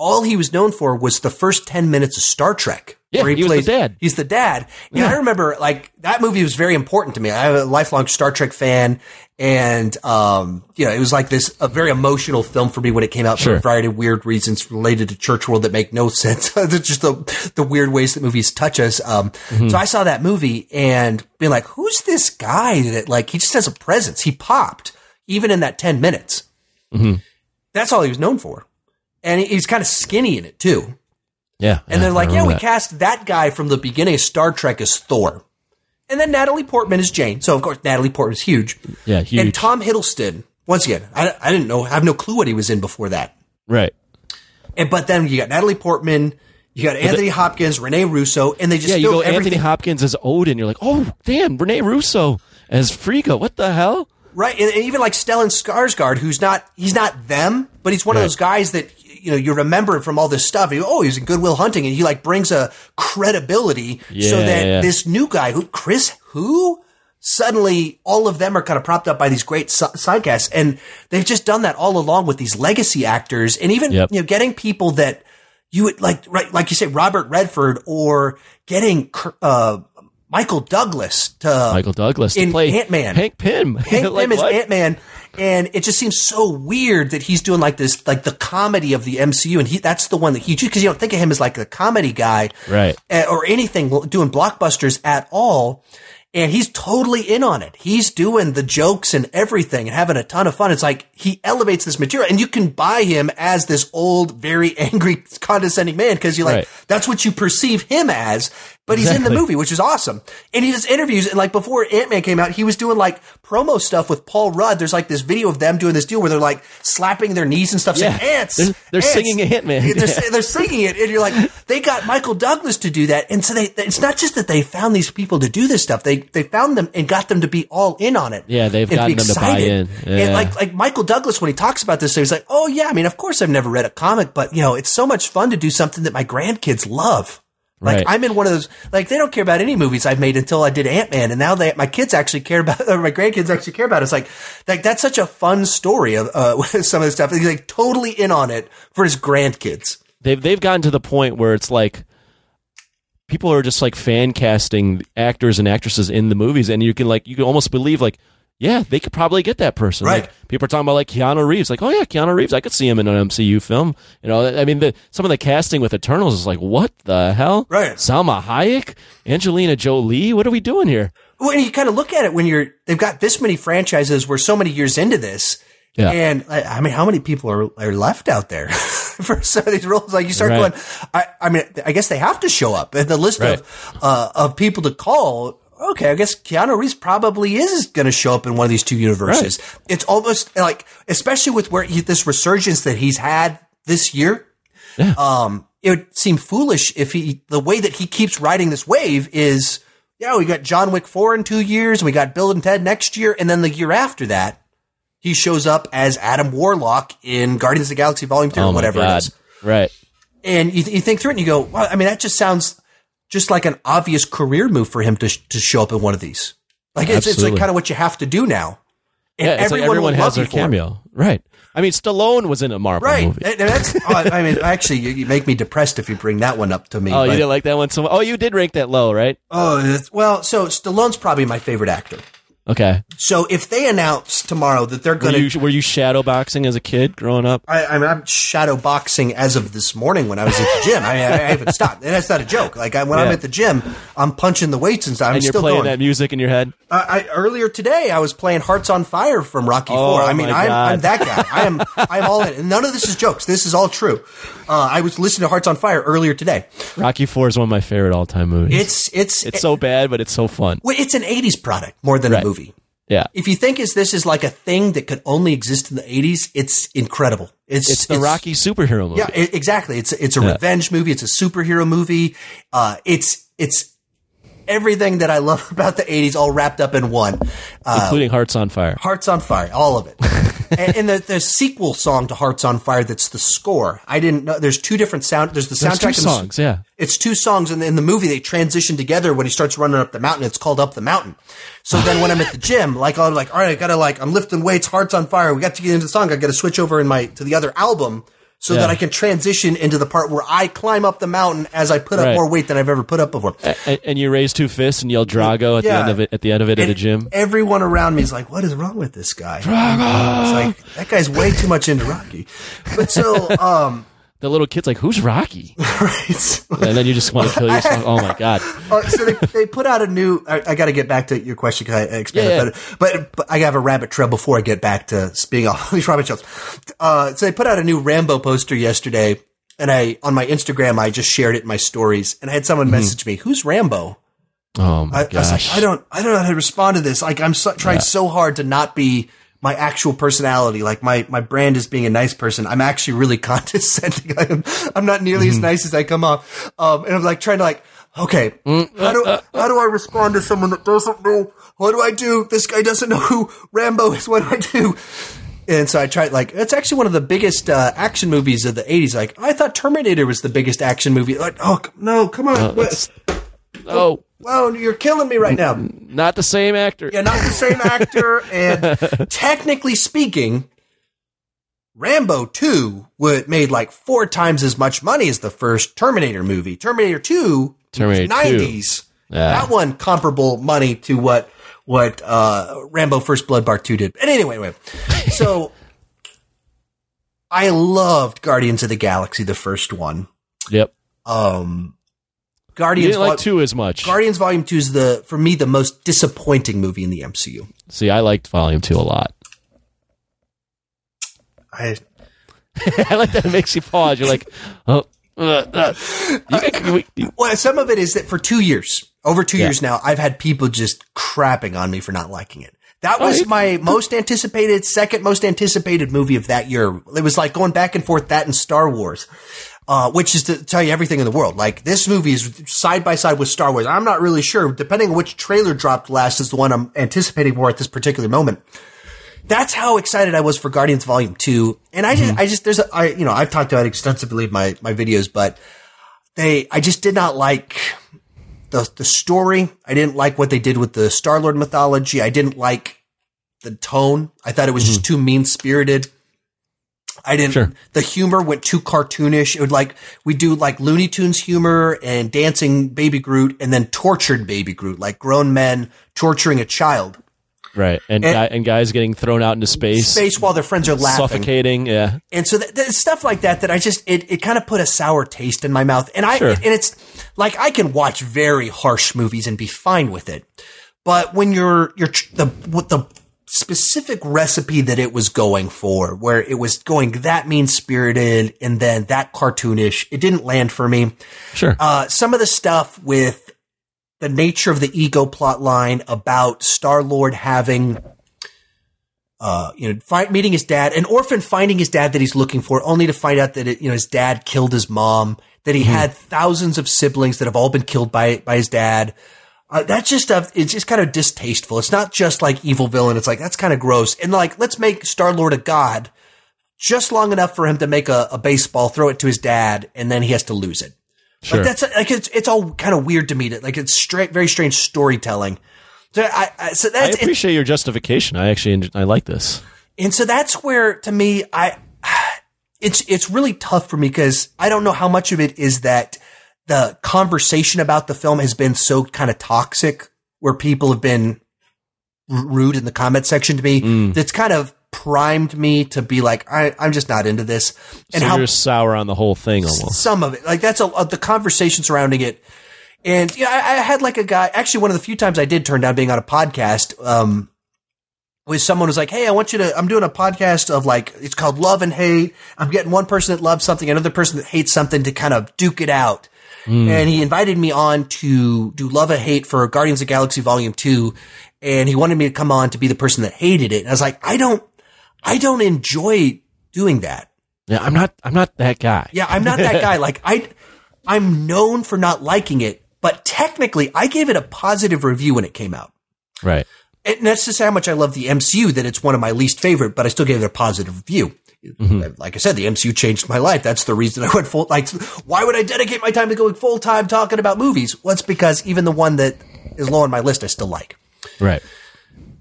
B: all he was known for was the first 10 minutes of Star Trek.
A: Yeah,
B: where
A: he was the dad.
B: He's the dad. Yeah,
A: Yeah.
B: I remember like that movie was very important to me. I'm a lifelong Star Trek fan. And, um, you know, it was like this, a very emotional film for me when it came out for a variety of weird reasons related to church world that make no sense. It's just the, the weird ways that movies touch us. Um,
A: Mm-hmm.
B: so I saw that movie and being like, who's this guy that like, he just has a presence. He popped even in that 10 minutes.
A: Mm-hmm.
B: That's all he was known for. And he's kind of skinny in it too.
A: Yeah.
B: And they're like, yeah, we
A: that.
B: cast that guy from the beginning of Star Trek as Thor. And then Natalie Portman is Jane. So, of course, Natalie Portman's huge.
A: Yeah, huge.
B: And Tom Hiddleston, once again, I, I didn't know, I have no clue what he was in before that.
A: right.
B: And But then you got Natalie Portman, you got Anthony Hopkins, Rene Russo, and they just
A: Yeah, you go
B: everything.
A: Anthony Hopkins as Odin. You're like, oh, damn, Rene Russo as Frigga. What the hell?
B: Right, and, and even like Stellan Skarsgård, who's not he's not them, but he's one of those guys that you know you remember him from all this stuff. You oh, he's in Goodwill Hunting, and he like brings a credibility so that
A: yeah.
B: this new guy, who Chris, who suddenly all of them are kind of propped up by these great si- side casts, and they've just done that all along with these legacy actors, and even
A: Yep.
B: you know getting people that you would like, right, like you say, Robert Redford, or getting uh, Michael Douglas to
A: Michael Douglas to
B: in
A: play
B: Ant-Man.
A: Hank Pym.
B: Hank
A: Like,
B: Pym is? Ant Man, and it just seems so weird that he's doing like this, like the comedy of the MCU, and he that's the one that he because you don't think of him as like a comedy guy,
A: Right.
B: uh, or anything doing blockbusters at all. And he's totally in on it. He's doing the jokes and everything and having a ton of fun. It's like he elevates this material and you can buy him as this old, very angry, condescending man because you're like,
A: Right.
B: that's what you perceive him as. But he's in the movie, which is awesome. And he does interviews. And like before Ant Man came out, he was doing like promo stuff with Paul Rudd. There's like this video of them doing this deal where they're like slapping their knees and stuff,
A: Yeah.
B: saying ants.
A: They're- they're
B: ants."
A: singing Ant-Man.
B: They're,
A: Yeah.
B: they're singing it, and you're like, they got Michael Douglas to do that. And so they, it's not just that they found these people to do this stuff. They they found them and got them to be all in on it.
A: Yeah, they've gotten them to buy
B: excited.
A: in.
B: And like like Michael Douglas when he talks about this, he's like, oh yeah, I mean, of course I've never read a comic, but you know, it's so much fun to do something that my grandkids love. Like
A: Right.
B: I'm in one of those like they don't care about any movies I've made until I did Ant Man, and now they my kids actually care about or my grandkids actually care about. It. It's like like that's such a fun story of uh, some of the stuff. He's like totally in on it for his grandkids.
A: they've they've gotten to the point where it's like people are just like fan casting actors and actresses in the movies, and you can like you can almost believe like. Yeah, they could probably get that person.
B: Right.
A: Like people are talking about like Keanu Reeves. Like, oh yeah, Keanu Reeves. I could see him in an MCU film. You know, I mean, the some of the casting with Eternals is like, what the hell?
B: Right.
A: Salma Hayek, Angelina Jolie. What are we doing here?
B: When you kind of look at it, when you're they've got this many franchises, we're so many years into this,
A: Yeah.
B: and I, I mean, how many people are are left out there for some of these roles? Like you start
A: Right.
B: going, I, I mean, I guess they have to show up And the list
A: Right.
B: of uh, of people to call. Okay, I guess Keanu Reeves probably is going to show up in one of these two universes. It's almost like, especially with where he, this resurgence that he's had this year.
A: Yeah.
B: Um, it would seem foolish if he, the way that he keeps riding this wave is, yeah, we got John Wick 4 in two years, and we got Bill and Ted next year, and then the year after that, he shows up as Adam Warlock in Guardians of the Galaxy Volume 2
A: Oh
B: or whatever
A: God.
B: it is.
A: Right.
B: And you, you think through it and you go, well, I mean, that just sounds just like an obvious career move for him to, to show up in one of these. Like, it's, it's like kind of what you have to do now. And
A: Yeah, it's like everyone has their
B: you for it.
A: cameo. Right. I mean, Stallone was in a Marvel
B: Right.
A: movie.
B: That's, oh, I mean, actually, you, you make me depressed if you bring that one up to me.
A: Oh, you didn't like that one so much? Oh, you did rank that low, right?
B: Oh, well, so Stallone's probably my favorite actor.
A: Okay.
B: So if they announce tomorrow that they're going to,
A: were you shadow boxing as a kid growing up?
B: I, I mean, I'm shadow boxing as of this morning when I was at the gym. I, mean, I, I haven't stopped, and that's not a joke. Like I, when I'm at the gym, I'm punching the weights and stuff. I'm
A: and you're
B: still
A: playing
B: going.
A: that music in your head?
B: Uh, I, earlier today, I was playing Hearts on Fire from Rocky
A: Oh,
B: Four. I mean, I'm, I'm that guy. I am. I'm all in. None of this is jokes. This is all true. Uh, I was listening to Hearts on Fire earlier today.
A: Rocky Four is one of my favorite all time movies.
B: It's it's
A: it's so bad, but it's so fun.
B: well, it's an '80s product more than
A: Right.
B: a movie.
A: Yeah.
B: If you think is this is like a thing that could only exist in the '80s, it's incredible. It's
A: It's the Rocky superhero movie.
B: Yeah, i exactly. It's it's a
A: Yeah.
B: revenge movie. It's a superhero movie. Uh, it's it's everything that I love about the '80s, all wrapped up in one. Uh,
A: including Hearts on Fire.
B: Hearts on Fire, all of it. and and the, the sequel song to Hearts on Fire that's the score. I didn't know. There's two different sound. There's the
A: There's
B: soundtrack
A: two
B: and the-
A: songs, yeah.
B: It's two songs, and in the movie they transition together when he starts running up the mountain. It's called Up the Mountain. So then when I'm at the gym, like I'm like, all right, I gotta like I'm lifting weights, Hearts on Fire. We got to get into the song. I got to switch over in my to the other album so
A: Yeah.
B: that I can transition into the part where I climb up the mountain as I put up
A: Right.
B: more weight than I've ever put up before.
A: and, and you raise two fists and yell Drago at the end of it. At the end of it at a gym.
B: Everyone around me is like, "What is wrong with this guy?" It's like that guy's way too much into Rocky. But so, um,
A: The little kid's like, "Who's Rocky?"
B: right.
A: And then you just want to kill yourself. Oh my god!
B: Uh, so they, they put out a new. I, I got to get back to your question because I expanded
A: Yeah, yeah.
B: better. But, but I have a rabbit trail before I get back to being off these rabbit trails. Uh, so they put out a new Rambo poster yesterday, and I on my Instagram I just shared it in my stories, and I had someone message me, "Who's Rambo?"
A: Oh my
B: I, I was like,
A: gosh!
B: I don't, I don't know how to respond to this. Like, I'm so, trying so hard to not be my actual personality. Like, my, my brand is being a nice person. I'm actually really condescending. I'm, I'm not nearly
A: Mm-hmm.
B: as nice as I come off. Um, and I'm like trying to like, okay,
A: Mm,
B: how do,
A: uh,
B: how do I respond to someone that doesn't know? What do I do? This guy doesn't know who Rambo is. What do I do? And so I tried, like, it's actually one of the biggest uh, action movies of the 80s. Like, I thought Terminator was the biggest action movie. Like, oh, no, come on. What-
A: Oh,
B: Whoa, you're killing me right now.
A: not the same actor.
B: Yeah, not the same actor. And technically speaking, Rambo 2 would made like four times as much money as the first Terminator movie. Terminator 2,
A: Terminator 2.
B: 90s.
A: Yeah.
B: That one comparable money to what what uh, Rambo First Blood Part 2 did. And anyway, anyway. So I loved Guardians of the Galaxy, the first one.
A: Yep.
B: Um Guardians
A: didn't like
B: Vol-
A: two as much.
B: Guardians Volume 2 is the for me the most disappointing movie in the MCU.
A: See, I liked Volume Two a lot.
B: I
A: I like that it makes you pause. You're like, oh. Uh, uh. You- you-
B: Well, some of it is that for two years, over two
A: Yeah.
B: years now, I've had people just crapping on me for not liking it. That
A: Oh,
B: was
A: you-
B: my most anticipated, second most anticipated movie of that year. It was like going back and forth that and Star Wars, uh, which is to tell you everything in the world. Like this movie is side by side with Star Wars. I'm not really sure, depending on which trailer dropped last, is the one I'm anticipating more at this particular moment. That's how excited I was for Guardians Volume Two, and I just, I just, there's, a, I, you know, I've talked about it extensively in my my videos, but they, I just did not like the the story. I didn't like what they did with the Star Lord mythology. I didn't like the tone. I thought it was just too mean spirited. I didn't.
A: Sure.
B: The humor went too cartoonish. It would like we do like Looney Tunes humor and dancing Baby Groot, and then tortured Baby Groot, like grown men torturing a child.
A: right, and
B: And-
A: guy, and guys getting thrown out into space,
B: Space while their friends are laughing.
A: suffocating. Yeah,
B: And so that, that stuff like that, that I just, it, it kind of put a sour taste in my mouth. And I,
A: Sure.
B: and it's like, I can watch very harsh movies and be fine with it. But when you're, you're, tr- the, what the specific recipe that it was going for, where it was going that mean spirited and then that cartoonish, it didn't land for me.
A: sure.
B: Uh, some of the stuff with the nature of the ego plot line about Star Lord having, uh, you know, find, meeting his dad, an orphan finding his dad that he's looking for, only to find out that it, you know his dad killed his mom, that he had thousands of siblings that have all been killed by by his dad. Uh, that's just stuff. It's just kind of distasteful. It's not just like evil villain. It's like that's kind of gross. And like, let's make Star Lord a god, just long enough for him to make a, a baseball, throw it to his dad, and then he has to lose it.
A: sure.
B: Like that's like it's it's all kind of weird to me. That like it's straight, very strange storytelling. So I, I so that's it,
A: appreciate your justification. I actually I like this.
B: and so that's where to me I it's it's really tough for me because I don't know how much of it is that the conversation about the film has been so kind of toxic, where people have been r- rude in the comment section to me.
A: Mm.
B: That's kind of primed me to be like I, I'm just not into this. And
A: so
B: how
A: you're sour on the whole thing almost.
B: some of it. Like that's a, uh, the conversation surrounding it. And yeah, I, I had like a guy. Actually, one of the few times I did turn down being on a podcast. Um, was someone was like, "Hey, I want you to. I'm doing a podcast of like it's called Love and Hate. I'm getting one person that loves something, another person that hates something to kind of duke it out." Mm. And he invited me on to do Love and Hate for Guardians of the Galaxy Volume Two, and he wanted me to come on to be the person that hated it. And I was like, I don't, I don't enjoy doing that.
A: Yeah, I'm not. I'm not that guy.
B: Yeah, I'm not that guy. Like I, I'm known for not liking it, but technically, I gave it a positive review when it came out.
A: Right.
B: And that's to say how much I love the MCU. That it's one of my least favorite, but I still gave it a positive review. Mm-hmm. Like I said, the MCU changed my life. That's the reason I went full. Like, why would I dedicate my time to going full time talking about movies? Well, it's because even the one that is low on my list, I still like.
A: Right.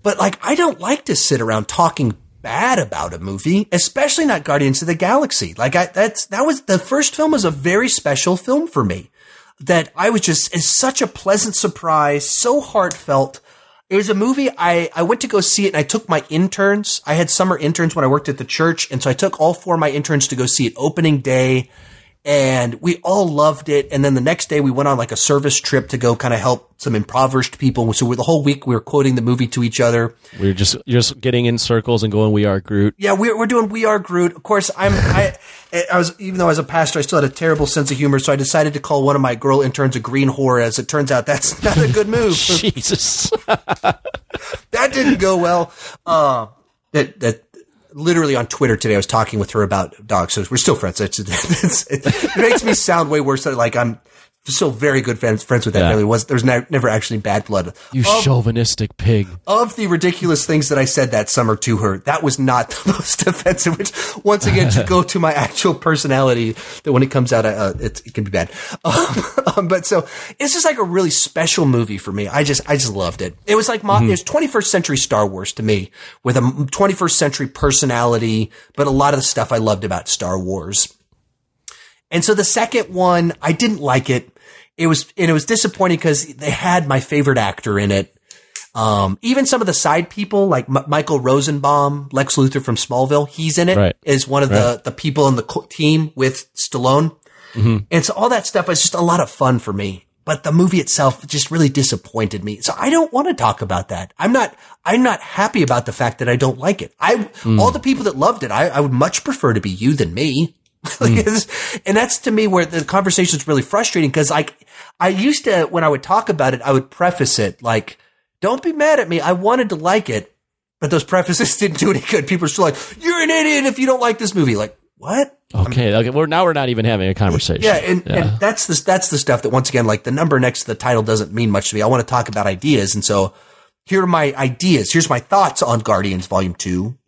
B: But like, I don't like to sit around talking bad about a movie, especially not Guardians of the Galaxy. Like I, that's, that was, the first film was a very special film for me that I was just, it's such a pleasant surprise, so heartfelt. It was a movie I, I went to go see it and I took my interns. I had summer interns when I worked at the church. And so I took all four of my interns to go see it opening day and we all loved it. And then the next day we went on like a service trip to go kind of help some impoverished people. So the whole week we were quoting the movie to each other.
A: We are just just getting in circles and going, "We are Groot."
B: Yeah, we're we're doing "We Are Groot." Of course, I'm I I was even though as a pastor I still had a terrible sense of humor, so I decided to call one of my girl interns a green whore. As it turns out, that's not a good move.
A: Jesus,
B: that didn't go well. Uh, that that literally on Twitter today, I was talking with her about dogs. So we're still friends. It's, it's, it makes me sound way worse. Like I'm still very good friends, friends with that yeah. family. Was there's ne- never actually bad blood.
A: You of, chauvinistic pig.
B: Of the ridiculous things that I said that summer to her, that was not the most offensive. Which once again to go to my actual personality, that when it comes out, uh, it, it, can be bad. Um, but so it's just like a really special movie for me. I just I just loved it. It was like mm-hmm. it was 21st century Star Wars to me with a 21st century personality, but a lot of the stuff I loved about Star Wars. And so the second one, I didn't like it. It was, and it was disappointing because they had my favorite actor in it. Um, even some of the side people like M- Michael Rosenbaum, Lex Luthor from Smallville, he's in it
A: right.
B: is one of right. the, the people in the co- team with Stallone. Mm-hmm. And so all that stuff was just a lot of fun for me. But the movie itself just really disappointed me. So I don't want to talk about that. I'm not, I'm not happy about the fact that I don't like it. I, mm. all the people that loved it, I, I would much prefer to be you than me. like mm. and that's to me where the conversation is really frustrating because like I used to when I would talk about it, I would preface it like, "Don't be mad at me. I wanted to like it, but those prefaces didn't do any good." People are still like, "You're an idiot if you don't like this movie." Like what?
A: Okay, okay. Well, now we're not even having a conversation.
B: Yeah, and, yeah. and that's the that's the stuff that once again, like the number next to the title doesn't mean much to me. I want to talk about ideas, and so here are my ideas. Here's my thoughts on Guardians Volume Two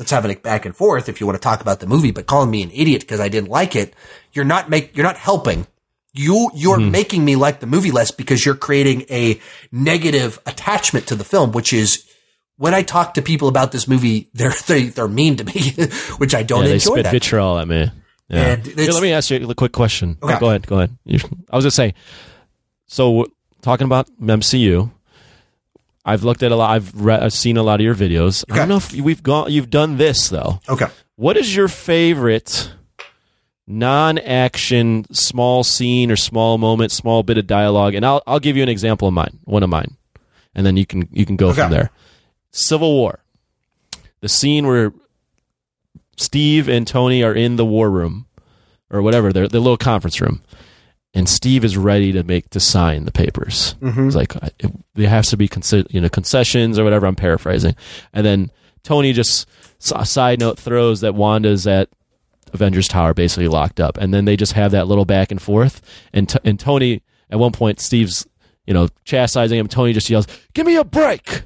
B: let's have a back and forth if you want to talk about the movie, but calling me an idiot because I didn't like it, you're not make you're not helping. You you're mm-hmm. making me like the movie less because you're creating a negative attachment to the film, which is when I talk to people about this movie, they're they, they're mean to me, which I don't
A: yeah, they
B: enjoy.
A: Spit
B: that.
A: vitriol at me. Yeah. Here, let me ask you a quick question. Okay. go ahead. Go ahead. I was gonna say, so talking about MCU, I've looked at a lot. I've read, I've seen a lot of your videos. Okay. I don't know if we've gone. You've done this though.
B: Okay.
A: What is your favorite non-action small scene or small moment, small bit of dialogue? And I'll I'll give you an example of mine. One of mine, and then you can you can go okay. from there. Civil War. The scene where Steve and Tony are in the war room or whatever, their the little conference room and Steve is ready to make to sign the papers. Mm-hmm. It's like it, there has to be consi- you know concessions or whatever. I'm paraphrasing, and then Tony just a side note throws that Wanda's at Avengers Tower basically locked up, and then they just have that little back and forth. And t- and Tony at one point Steve's you know chastising him. Tony just yells, "Give me a break!"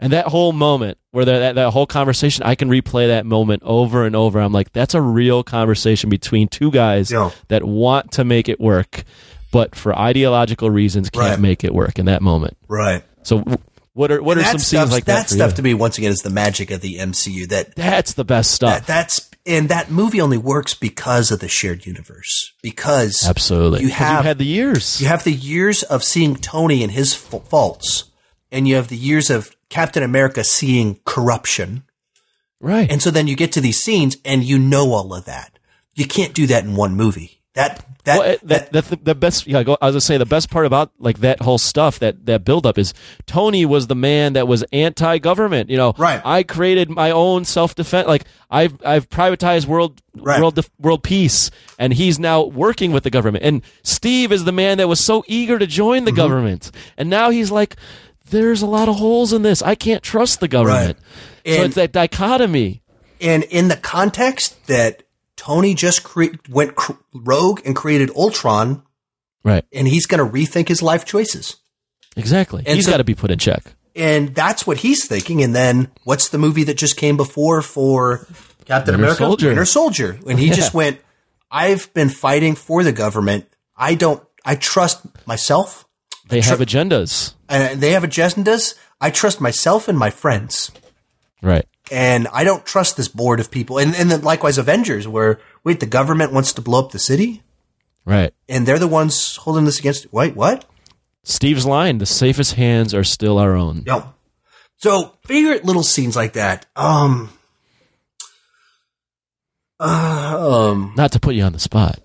A: And that whole moment where that, that whole conversation, I can replay that moment over and over. I'm like, that's a real conversation between two guys Yo. that want to make it work, but for ideological reasons can't right. make it work in that moment.
B: Right.
A: So what are what and are some scenes like that?
B: That stuff you? to me, once again, is the magic of the MCU. That
A: that's the best stuff.
B: That, that's and that movie only works because of the shared universe. Because
A: absolutely, you have had the years.
B: You have the years of seeing Tony and his faults, and you have the years of Captain America seeing corruption.
A: Right.
B: And so then you get to these scenes and you know all of that. You can't do that in one movie. That that, well,
A: that, that, the, the, best. Yeah, I was gonna say the best part about like that whole stuff that that buildup is Tony was the man that was anti-government. You know,
B: right?
A: I created my own self-defense. Like I've I've privatized world right. world world peace, and he's now working with the government. And Steve is the man that was so eager to join the mm-hmm. government, and now he's like, there's a lot of holes in this. I can't trust the government. Right. So it's that dichotomy.
B: And in the context that Tony just cre- went cr- rogue and created Ultron,
A: right?
B: And he's going to rethink his life choices.
A: Exactly. And he's so, got to be put in check.
B: And that's what he's thinking. And then what's the movie that just came before for Captain Winter America?
A: Soldier.
B: Winter Soldier. And he yeah. just went, I've been fighting for the government. I don't, I trust myself.
A: They have agendas.
B: And they have agendas. I trust myself and my friends.
A: Right.
B: And I don't trust this board of people. And, and then likewise Avengers where, wait, the government wants to blow up the city?
A: Right.
B: And they're the ones holding this against, wait, what?
A: Steve's line, the safest hands are still our own.
B: No. So favorite little scenes like that. Um, uh, um,
A: Not to put you on the spot.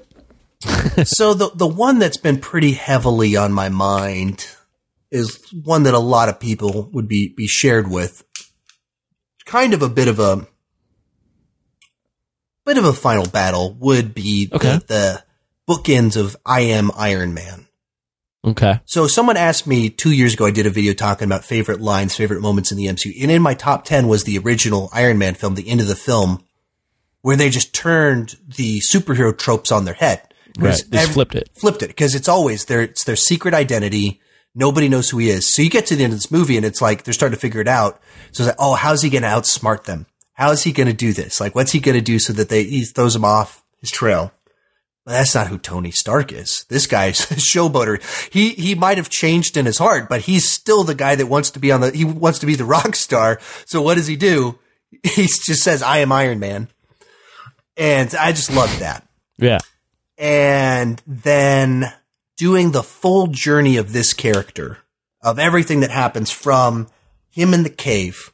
B: so the the one that's been pretty heavily on my mind is one that a lot of people would be be shared with. Kind of a bit of a bit of a final battle would be the, the bookends of I am Iron Man.
A: Okay.
B: So someone asked me two years ago, I did a video talking about favorite lines, favorite moments in the MCU. And in my top 10 was the original Iron Man film, the end of the film, where they just turned the superhero tropes on their head.
A: Right. They
B: ev-
A: flipped it.
B: Flipped it. Because it's always their, it's their secret identity. Nobody knows who he is. So you get to the end of this movie and it's like they're starting to figure it out. So it's like, oh, how's he going to outsmart them? How is he going to do this? Like, what's he going to do so that they, he throws him off his trail? But that's not who Tony Stark is. This guy's a showboater. He he might have changed in his heart, but he's still the guy that wants to be on the he wants to be the rock star. So what does he do? He just says, "I am Iron Man," and I just love that.
A: Yeah.
B: And then doing the full journey of this character, of everything that happens from him in the cave,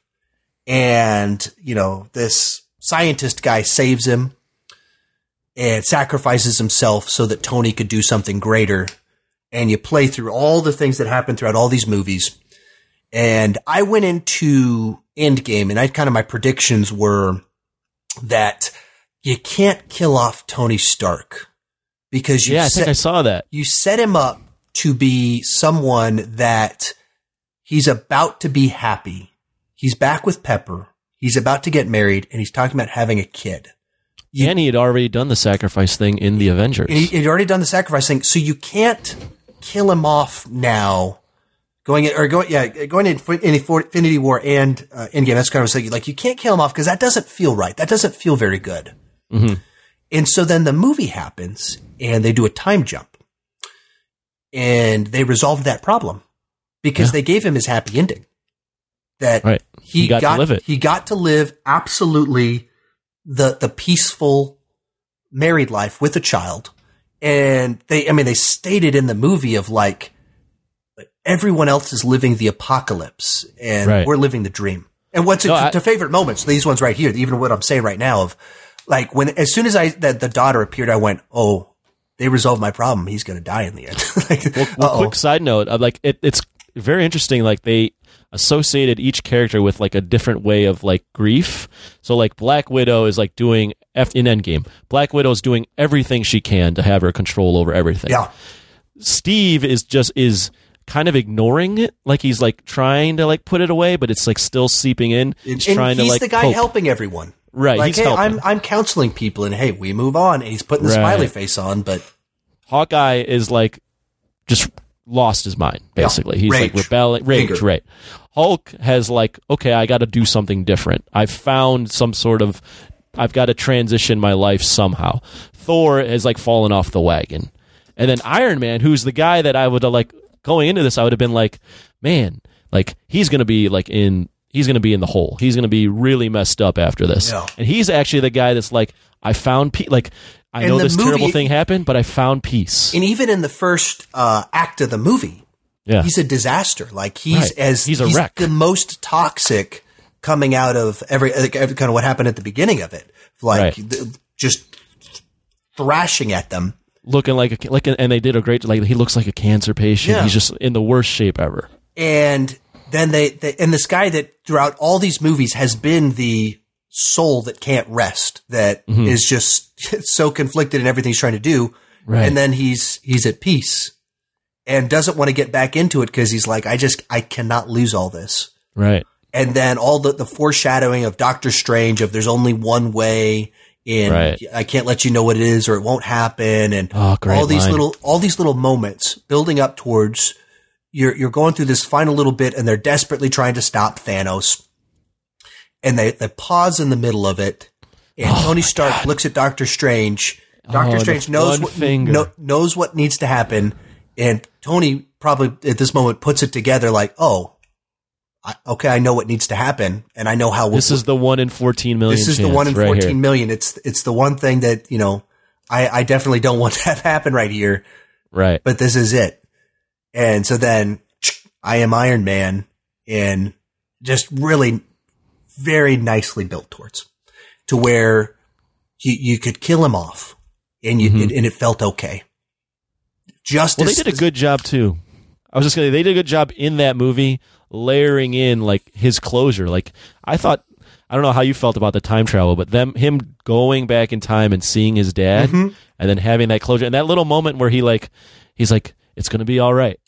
B: and you know this scientist guy saves him and sacrifices himself so that Tony could do something greater. And you play through all the things that happen throughout all these movies. And I went into Endgame and I kind of my predictions were that you can't kill off Tony Stark because you
A: Yeah, I think
B: set,
A: I saw that.
B: you set him up to be someone that he's about to be happy. He's back with Pepper. He's about to get married and he's talking about having a kid. You-
A: and he had already done the sacrifice thing in the Avengers.
B: He he'd already done the sacrifice thing, so you can't kill him off now. Going in, or going, yeah, going in, in Infinity War and uh, Endgame. That's kind of saying like you can't kill him off because that doesn't feel right. That doesn't feel very good.
A: Mhm.
B: And so then the movie happens, and they do a time jump, and they resolve that problem because
A: Yeah.
B: they gave him his happy ending. That
A: Right.
B: he,
A: He got to live it.
B: He got to live absolutely the the peaceful married life with a child. And they, I mean, they stated in the movie of like, everyone else is living the apocalypse and
A: Right.
B: we're living the dream. And what's
A: No,
B: to,
A: I-
B: to favorite moments, these ones right here, even what I'm saying right now of like when, as soon as I, that the daughter appeared, I went, Oh, they resolved my problem. He's going to die in the end. like,
A: Well,
B: uh-oh.
A: quick side note, uh, like it, it's very interesting. Like they associated each character with like a different way of like grief. So like Black Widow is like doing F in Endgame. Black Widow is doing everything she can to have her control over everything.
B: Yeah.
A: Steve is just is kind of ignoring it, like he's like trying to like put it away, but it's like still seeping in. He's
B: and
A: trying
B: he's
A: to like
B: the guy
A: cope.
B: helping everyone.
A: Right,
B: Like,
A: he's
B: hey,
A: helping.
B: I'm, I'm counseling people and hey, we move on. And he's putting the
A: Right.
B: smiley face on, but
A: Hawkeye is like just lost his mind basically. He's like rebelling, rage,
B: Anger.
A: right? Hulk has like, okay, I got to do something different. I've found some sort of, I've got to transition my life somehow. Thor has like fallen off the wagon, and then Iron Man, who's the guy that I would have like going into this, I would have been like, man, like he's gonna be like in. He's going to be in the hole. He's going to be really messed up after this.
B: Yeah.
A: And he's actually the guy that's like, I found peace. Like, I
B: And
A: know
B: the
A: this terrible thing happened, but I found peace.
B: and even in the first uh, act of the movie,
A: Yeah.
B: he's a disaster. Like he's
A: Right.
B: as
A: He's a wreck.
B: the most toxic coming out of every, every kind of what happened at the beginning of it, like
A: Right.
B: th- just thrashing at them.
A: looking like a like, a, and they did a great like he looks like a cancer patient.
B: Yeah.
A: He's just in the worst shape ever.
B: And then they, they, and this guy that throughout all these movies has been the soul that can't rest, that mm-hmm. is just so conflicted in everything he's trying to do.
A: Right.
B: And then he's, he's at peace and doesn't want to get back into it because he's like, I just, I cannot lose all this.
A: Right.
B: and then all the, the foreshadowing of Doctor Strange of there's only one way and
A: Right.
B: I can't let you know what it is or it won't happen and
A: Oh,
B: all these
A: line.
B: little all these little moments building up towards you're you're going through this final little bit and they're desperately trying to stop Thanos and they they pause in the middle of it and oh Tony Stark looks at Doctor Strange Doctor
A: Oh,
B: Strange knows what, knows what needs to happen and Tony probably at this moment puts it together like oh I, okay, I know what needs to happen, and I know how.
A: We This is the one in fourteen million.
B: This is the one in right fourteen here. million. It's it's the one thing that you know I, I definitely don't want to have happen right here.
A: Right.
B: But this is it. And so then I am Iron Man and just really very nicely built towards to where you, you could kill him off and you, mm-hmm. and it felt okay. Just
A: well, they did a good job too. I was just gonna. They did a good job in that movie, layering in like his closure. Like I thought, I don't know how you felt about the time travel, but them him going back in time and seeing his dad, mm-hmm. and then having that closure, and that little moment where he like, he's like, "It's gonna be all right.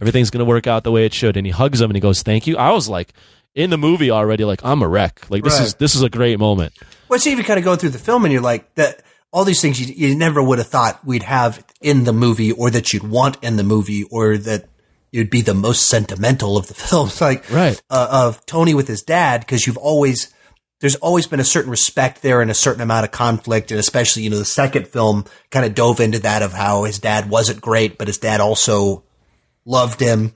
A: Everything's gonna work out the way it should," and he hugs him and he goes, "Thank you." I was like, in the movie already, like I'm a wreck. Like this right. is this is a great moment.
B: Well, see, if you kind of go through the film and you're like that all these things you, you never would have thought we'd have in the movie or that you'd want in the movie or that it'd be the most sentimental of the films like
A: right
B: uh, of Tony with his dad because you've always there's always been a certain respect there and a certain amount of conflict and especially you know the second film kind of dove into that of how his dad wasn't great but his dad also loved him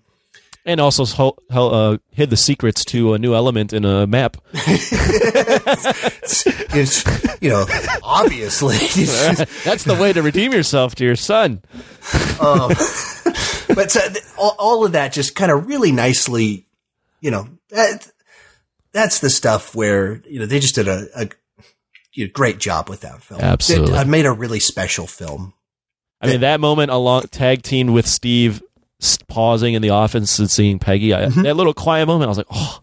A: and also uh, hid the secrets to a new element in a map.
B: it's, it's, you know, obviously.
A: That's the way to redeem yourself to your son. Um,
B: but so, all, all, of that just kind of really nicely, you know, that, that's the stuff where, you know, they just did a, a you know, great job with that film.
A: Absolutely.
B: I made a really special film.
A: I mean, that moment along tag team with Steve pausing in the office and seeing Peggy, I, mm-hmm. that little quiet moment, I was like, oh,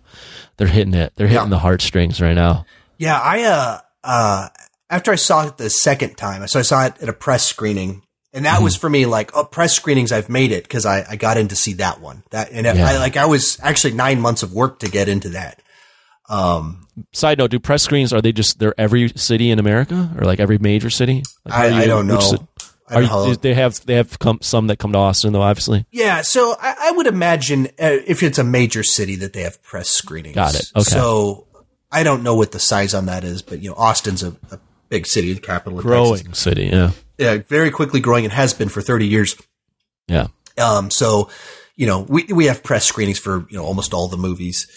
A: they're hitting it. They're hitting yeah. the heartstrings right now.
B: Yeah, I uh uh after I saw it the second time, so I saw it at a press screening, and that mm-hmm. was for me like oh, press screenings. I've made it because I I got in to see that one. That and yeah. I like I was actually nine months of work to get into that.
A: Um, Side note: Do press screens are they just they're every city in America or like every major city? Like
B: I, I, don't know.
A: Are you, they have they have come, some that come to Austin though, obviously.
B: Yeah, so I, I would imagine uh, if it's a major city that they have press screenings.
A: Got it. Okay.
B: So I don't know what the size on that is, but you know, Austin's a, a big city, the capital of
A: growing
B: Texas.
A: city. Yeah,
B: yeah, very quickly growing It has been for thirty years.
A: Yeah.
B: Um. So, you know, we we have press screenings for you know almost all the movies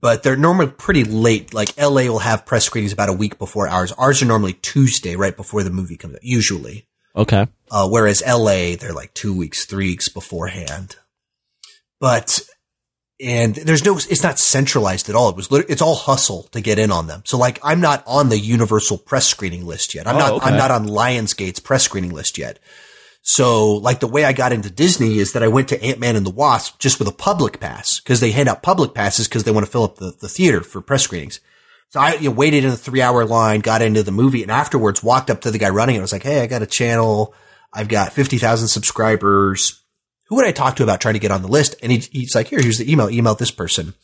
B: but they're normally pretty late. Like LA will have press screenings about a week before ours. Ours are normally Tuesday, right before the movie comes out, usually.
A: Okay.
B: Uh, whereas LA, they're like two weeks, three weeks beforehand. But, and there's no, it's not centralized at all. It was, it's all hustle to get in on them. So like, I'm not on the universal press screening list yet. I'm oh, not, okay. I'm not on Lionsgate's press screening list yet. So like the way I got into Disney is that I went to Ant-Man and the Wasp just with a public pass because they hand out public passes because they want to fill up the, the theater for press screenings. So I you know, waited in a three hour line, got into the movie, and afterwards walked up to the guy running it. I was like, Hey, I got a channel. I've got 50,000 subscribers. Who would I talk to about trying to get on the list? And he, he's like, here, here's the email. Email this person.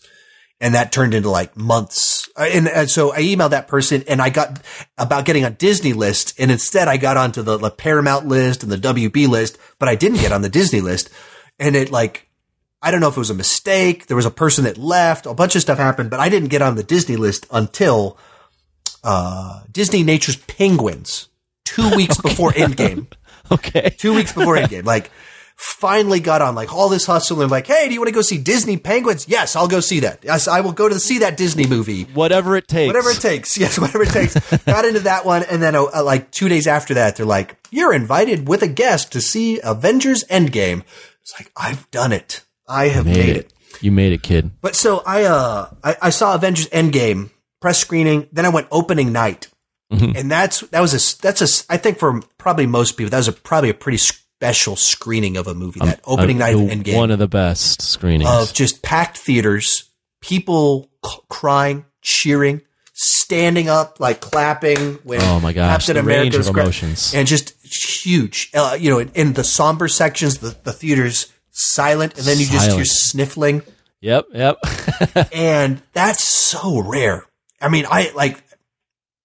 B: And that turned into like months. Uh, and, and, so I emailed that person and I got about getting on Disney list. And instead I got onto the, the Paramount list and the WB list, but I didn't get on the Disney list. And it like I don't know if it was a mistake. There was a person that left. A bunch of stuff happened, but I didn't get on the Disney list until uh, Disneynature's Penguins two weeks okay. before Endgame.
A: okay,
B: two weeks before Endgame. Like, finally got on like all this hustle and like, hey, do you want to go see Disney Penguins? Yes, I'll go see that. Yes, I will go to see that Disney movie.
A: Whatever it takes.
B: Whatever it takes. Yes, whatever it takes. got into that one, and then uh, like two days after that, they're like, you're invited with a guest to see Avengers Endgame. It's like I've done it. I have made, made it. it.
A: You made it, kid.
B: But so I, uh, I, I, saw Avengers Endgame press screening. Then I went opening night, mm-hmm. and that's that was a that's a I think for probably most people that was a probably a pretty special screening of a movie. That um, opening uh, night Endgame,
A: one of the best screenings
B: of just packed theaters, people c- crying, cheering, standing up, like clapping when
A: oh my gosh, Captain America was emotions.
B: and just huge. Uh, you know, in, in, the somber sections, the, the theaters silent, and then you silent. just hear sniffling.
A: Yep, yep.
B: and that's so rare. I mean, I like,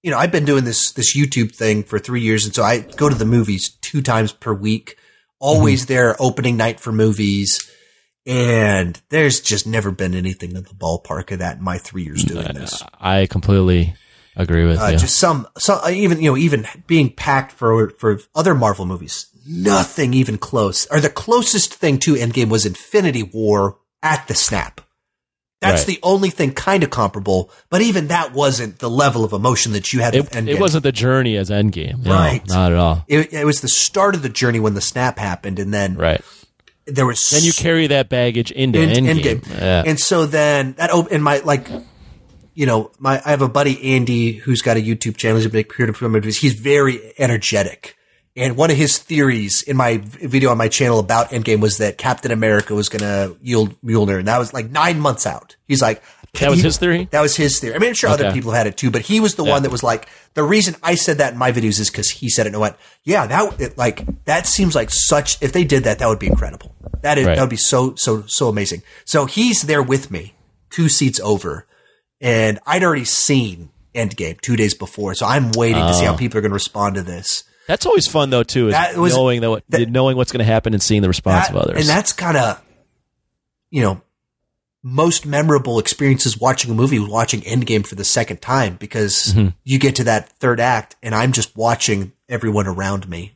B: you know, I've been doing this this YouTube thing for three years, and so I go to the movies two times per week. Always mm-hmm. there, opening night for movies. And there's just never been anything in the ballpark of that in my three years doing this.
A: I completely agree with
B: uh,
A: you.
B: Just some, some, even you know, even being packed for for other Marvel movies nothing even close. Or the closest thing to Endgame was Infinity War at the snap. That's
A: Right.
B: the only thing kind of comparable, but even that wasn't the level of emotion that you had
A: It, it wasn't the journey as Endgame. No,
B: Right.
A: not at all.
B: It, it was the start of the journey when the snap happened, and then
A: Right.
B: there was
A: Then you carry that baggage into
B: in-
A: Endgame.
B: Endgame.
A: Yeah.
B: And so then that op- and my like, you know, my I have a buddy Andy who's got a YouTube channel. He's a big creator for movies. He's very energetic. And one of his theories in my video on my channel about Endgame was that Captain America was going to yield Mjolnir, and that was like nine months out. He's like,
A: That was
B: he-
A: his theory?
B: That was his theory. I mean, I'm sure other
A: Okay.
B: people had it too, but he was the one that was like, the reason I said that in my videos is because he said it. And I went, yeah, that it, like that seems like such. If they did that, that would be incredible. That is
A: Right.
B: that would be so so so amazing. So he's there with me, two seats over, and I'd already seen Endgame two days before, so I'm waiting to see
A: Oh.
B: how people are going to respond to this.
A: That's always fun though too, is
B: That was-
A: knowing that, what,
B: that-
A: knowing what's going to happen and seeing the response
B: That-
A: of others.
B: And that's kind of, you know, most memorable experiences watching a movie was watching Endgame for the second time because
A: Mm-hmm.
B: you get to that third act and I'm just watching everyone around me.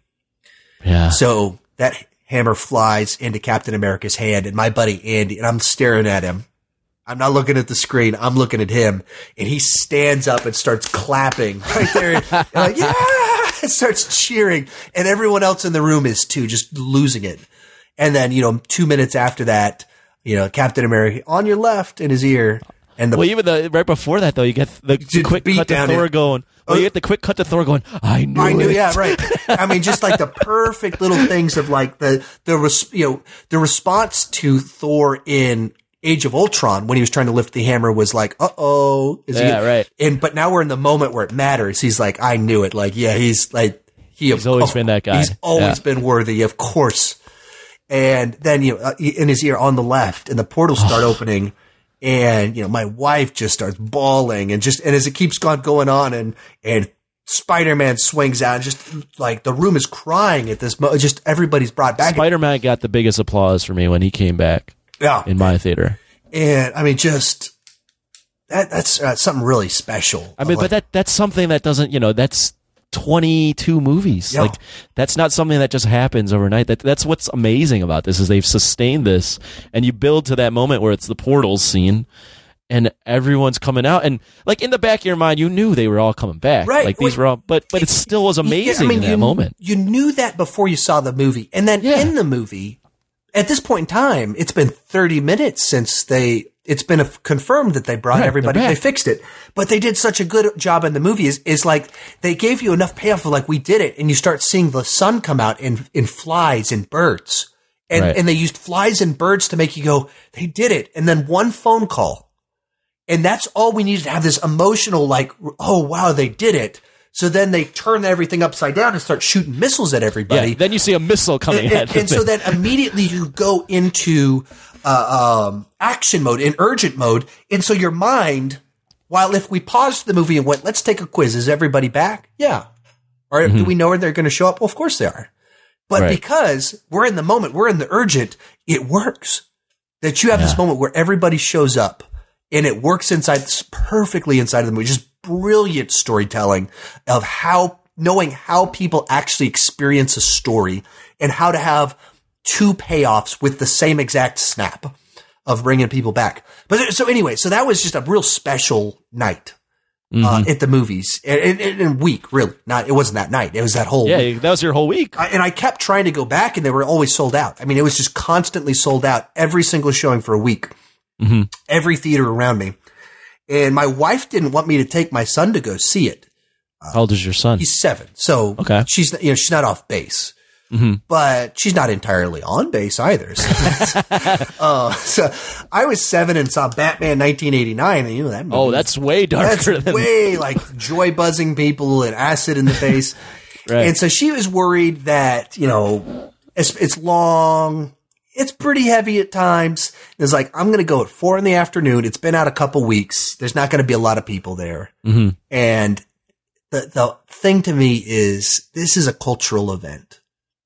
A: yeah.
B: So that hammer flies into Captain America's hand and my buddy Andy, and I'm staring at him. I'm not looking at the screen. I'm looking at him, and he stands up and starts clapping right there. Like, yeah, starts cheering, and everyone else in the room is too, just losing it. And then, you know, two minutes after that, you know, Captain America on your left in his ear, and the
A: Well, even the right before that though, you get the, quick cut to Thor
B: it.
A: going. Well,
B: Oh.
A: you get the quick cut to Thor going. I knew.
B: I knew,
A: it."
B: yeah, right. I mean, just like the perfect little things of like the the res, you know the response to Thor in Age of Ultron when he was trying to lift the hammer was like, uh oh,
A: Yeah, right.
B: And but now we're in the moment where it matters. He's like, I knew it. Like, yeah, he's like he.
A: He's always been that guy.
B: He's always
A: Yeah.
B: been worthy, of course. And then you know, uh, in his ear on the left, and the portals start opening. And you know, my wife just starts bawling, and just and as it keeps on going on, and and Spider Man swings out, and just like the room is crying at this moment. Just everybody's brought back.
A: Spider Man got the biggest applause for me when he came back
B: yeah,
A: in my theater.
B: and I mean, just that that's uh, something really special.
A: I mean, but that that's something that doesn't, you know, that's 22 movies.
B: Yeah.
A: Like that's not something that just happens overnight. That that's what's amazing about this is they've sustained this and you build to that moment where it's the portals scene and everyone's coming out and like in the back of your mind you knew they were all coming back.
B: Right.
A: Like these
B: Wait.
A: were all but but it still was amazing
B: Yeah, I mean,
A: in that
B: you,
A: moment.
B: You knew that before you saw the movie, and then
A: Yeah.
B: in the movie, at this point in time, it's been thirty minutes since they. It's been a, confirmed that they brought
A: Right,
B: everybody. They fixed it, but they did such a good job in the movie. Is is like they gave you enough payoff of like we did it, and you start seeing the sun come out in in flies and birds, and
A: Right.
B: and they used flies and birds to make you go, they did it, and then one phone call, and that's all we needed to have this emotional like, oh wow, they did it. So then they turn everything upside down and start shooting missiles at everybody.
A: Yeah, then you see a missile coming
B: and,
A: at
B: and, and so then immediately you go into uh, um, action mode, in urgent mode, and so your mind. While if we paused the movie and went, let's take a quiz. Is everybody back? Yeah. Or do we know where they're going to show up? Well, of course they are. But
A: Mm-hmm. Right.
B: because we're in the moment, we're in the urgent, it works. That you have this moment where everybody shows up and it works inside perfectly inside of the movie. Just brilliant storytelling of how knowing how people actually experience a story and how to have two payoffs with the same exact snap of bringing people back. But so anyway, so that was just a real special night. Uh, at the movies, and, and, and week really not. It wasn't that night. It was that whole week.
A: Yeah, that was your whole week.
B: I, and I kept trying to go back, and they were always sold out. I mean, it was just constantly sold out every single showing for a week, every theater around me. And my wife didn't want me to take my son to go see it.
A: How old is your son?
B: He's seven, so
A: Okay.
B: she's you know she's not off base, but she's not entirely on base either. So, uh, so I was seven and saw Batman 1989, and you know that movie
A: Oh, that's way darker
B: that's
A: than
B: way like joy buzzing people and acid in the face.
A: Right.
B: And so she was worried that, you know, it's, it's long. It's pretty heavy at times. It's like, I'm going to go at four in the afternoon. It's been out a couple weeks. There's not going to be a lot of people there.
A: Mm-hmm.
B: And the, the thing to me is this is a cultural event.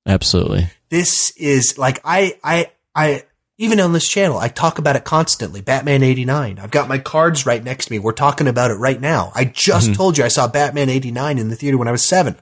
A: Absolutely.
B: This is like, I, I, I, even on this channel, I talk about it constantly. Batman 89. I've got my cards right next to me. We're talking about it right now. I just told you I saw Batman 89 in the theater when I was seven.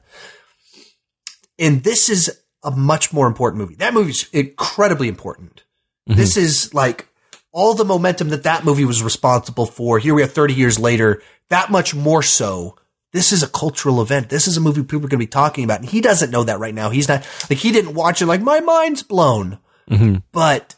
B: And this is a much more important movie. That movie's incredibly important. This is like all the momentum that that movie was responsible for. Here we are 30 years later, that much more so. This is a cultural event. This is a movie people are going to be talking about. And he doesn't know that right now. He's not like he didn't watch it like my mind's blown,
A: Mm-hmm.
B: but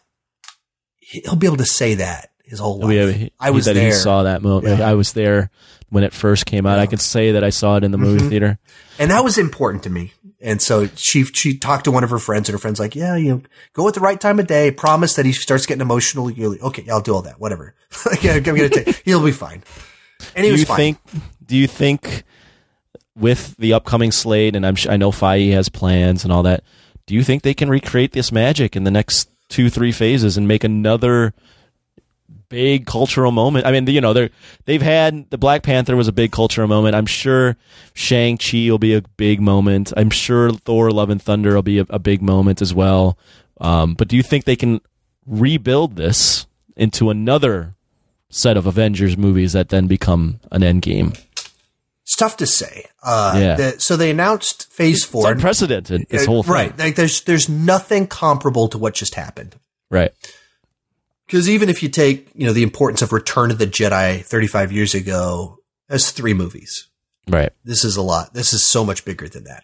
B: he'll be able to say that his whole life.
A: Oh, Yeah, he,
B: I was
A: he,
B: there.
A: He saw that movie.
B: Yeah.
A: I was there when it first came out. I can say that I saw it in the movie
B: Mhm.
A: theater.
B: And that was important to me. And so she she talked to one of her friends, and her friend's like, "Yeah, you know, go at the right time of day. Promise that he starts getting emotional. You're like, okay, I'll do all that. Whatever. like, yeah, I'm gonna take. He'll be fine." And he
A: do
B: was
A: you
B: fine.
A: think? Do you think with the upcoming slate, and I'm I know Feige has plans and all that. Do you think they can recreate this magic in the next two, three phases and make another big cultural moment? I mean, you know, they're they've had the Black Panther was a big cultural moment. I'm sure Shang Chi will be a big moment. I'm sure Thor: Love and Thunder will be a, a big moment as well. Um, but do you think they can rebuild this into another set of Avengers movies that then become an Endgame?
B: it's tough to say. Uh,
A: Yeah.
B: the- so they announced Phase
A: It's
B: Four.
A: unprecedented. This
B: Uh,
A: whole thing,
B: right? Like there's there's nothing comparable to what just happened.
A: Right.
B: Because even if you take you know the importance of Return of the Jedi 35 years ago, that's three movies.
A: Right.
B: This is a lot. This is so much bigger than that.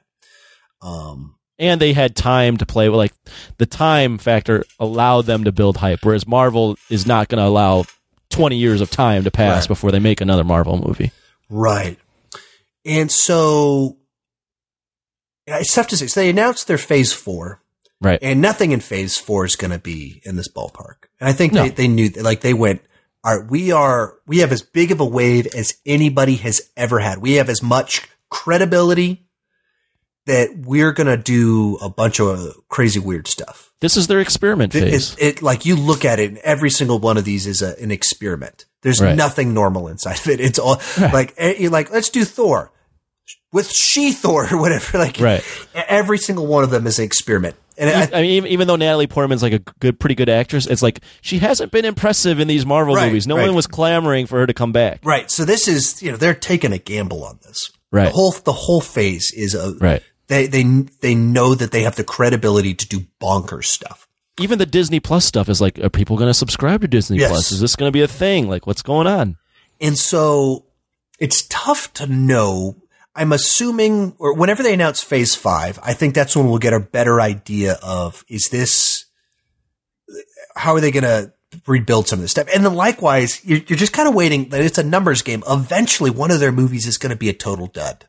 B: Um,
A: And they had time to play. with Like the time factor allowed them to build hype, whereas Marvel is not going to allow twenty years of time to pass
B: Right.
A: before they make another Marvel movie.
B: Right. And so it's tough to say. So they announced their phase four,
A: Right.
B: and nothing in phase four is going to be in this ballpark. And I think
A: No.
B: they, they knew, like they went, all right, we are, we have as big of a wave as anybody has ever had. We have as much credibility that we're going to do a bunch of crazy weird stuff.
A: This is their experiment phase.
B: it, it- like you look at it, and every single one of these is a, an experiment. There's
A: Right.
B: nothing normal inside of it. It's all like eh, you're like, let's do Thor with she Thor or whatever. Like
A: Right.
B: every single one of them is an experiment. And I,
A: I mean, even, though Natalie Portman's like a good, pretty good actress, it's like she hasn't been impressive in these Marvel
B: Right,
A: movies. No
B: right.
A: one was clamoring for her to come back.
B: right. So this is you know they're taking a gamble on this.
A: Right.
B: The whole the whole phase is a
A: Right.
B: They they they know that they have the credibility to do bonkers stuff.
A: Even the Disney Plus stuff is like, are people going to subscribe to Disney
B: Yes.
A: Plus? Is this going to be a thing? Like, what's going on?
B: And so it's tough to know. I'm assuming, or whenever they announce phase five, I think that's when we'll get a better idea of is this, how are they going to rebuild some of this stuff? And then likewise, you're, you're just kind of waiting that it's a numbers game. Eventually, one of their movies is going to be a total dud.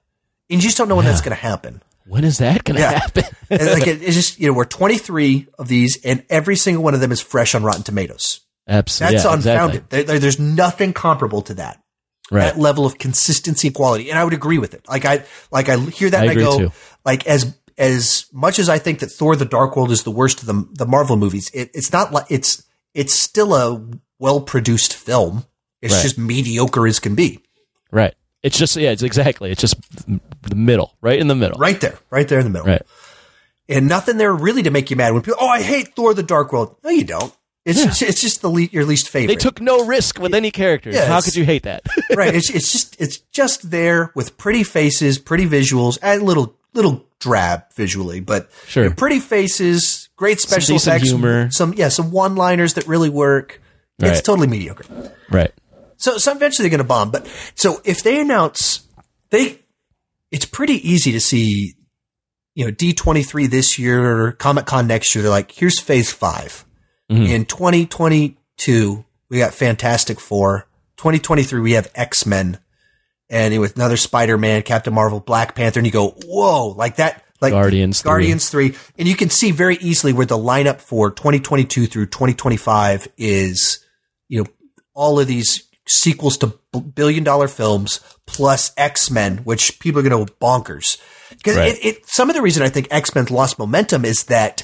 B: And you just don't know when that's going to happen.
A: When is that going to
B: Yeah.
A: happen?
B: Like it, it's just, you know, we're 23 of these and every single one of them is fresh on Rotten Tomatoes.
A: Absolutely.
B: That's
A: yeah,
B: unfounded.
A: exactly.
B: There- there- there's nothing comparable to that
A: Right.
B: that level of consistency and quality. And I would agree with it. Like I, like I hear that
A: I
B: and I go,
A: too.
B: like as, as much as I think that Thor the Dark World is the worst of the, the Marvel movies, it, it's not like it's, it's still a well produced film. It's
A: Right.
B: just mediocre as can be.
A: Right. It's just yeah. It's exactly. It's just the middle, right in the middle.
B: Right there, right there in the middle.
A: Right.
B: And nothing there really to make you mad when people, oh, I hate Thor the Dark World. No, you don't. It's just, it's just the le- your least favorite.
A: They took no risk with any characters.
B: Yeah,
A: How could you hate that?
B: right. It's it's just it's just there with pretty faces, pretty visuals, and little little drab visually, but
A: Sure.
B: you know, pretty faces, great special
A: decent
B: effects,
A: humor.
B: some yeah, some one liners that really work. It's
A: Right.
B: totally mediocre.
A: right.
B: So so eventually they're going to bomb. But so if they announce they, it's pretty easy to see. You know, D twenty three this year, Comic Con next year. They're like, here's Phase 5
A: Mhm.
B: In twenty twenty two, we got Fantastic Four. Twenty twenty three, we have X Men, and with another Spider Man, Captain Marvel, Black Panther, and you go, whoa, like that, like
A: Guardians three.
B: Guardians three, and you can see very easily where the lineup for twenty twenty two through twenty twenty five is, you know, all of these sequels to b- billion dollar films plus X Men, which people are going to go bonkers. Because
A: Right.
B: it, it, some of the reason I think X Men lost momentum is that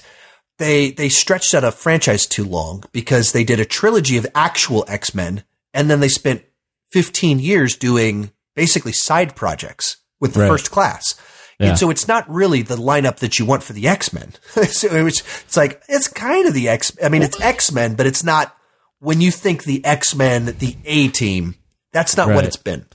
B: they they stretched out a franchise too long because they did a trilogy of actual X Men and then they spent 15 years doing basically side projects with the
A: Right.
B: first class.
A: Yeah.
B: And so it's not really the lineup that you want for the X Men. so it was, it's like, it's kind of the X, I mean, it's X Men, but it's not when you think the X Men, the A team, that's not what it's been.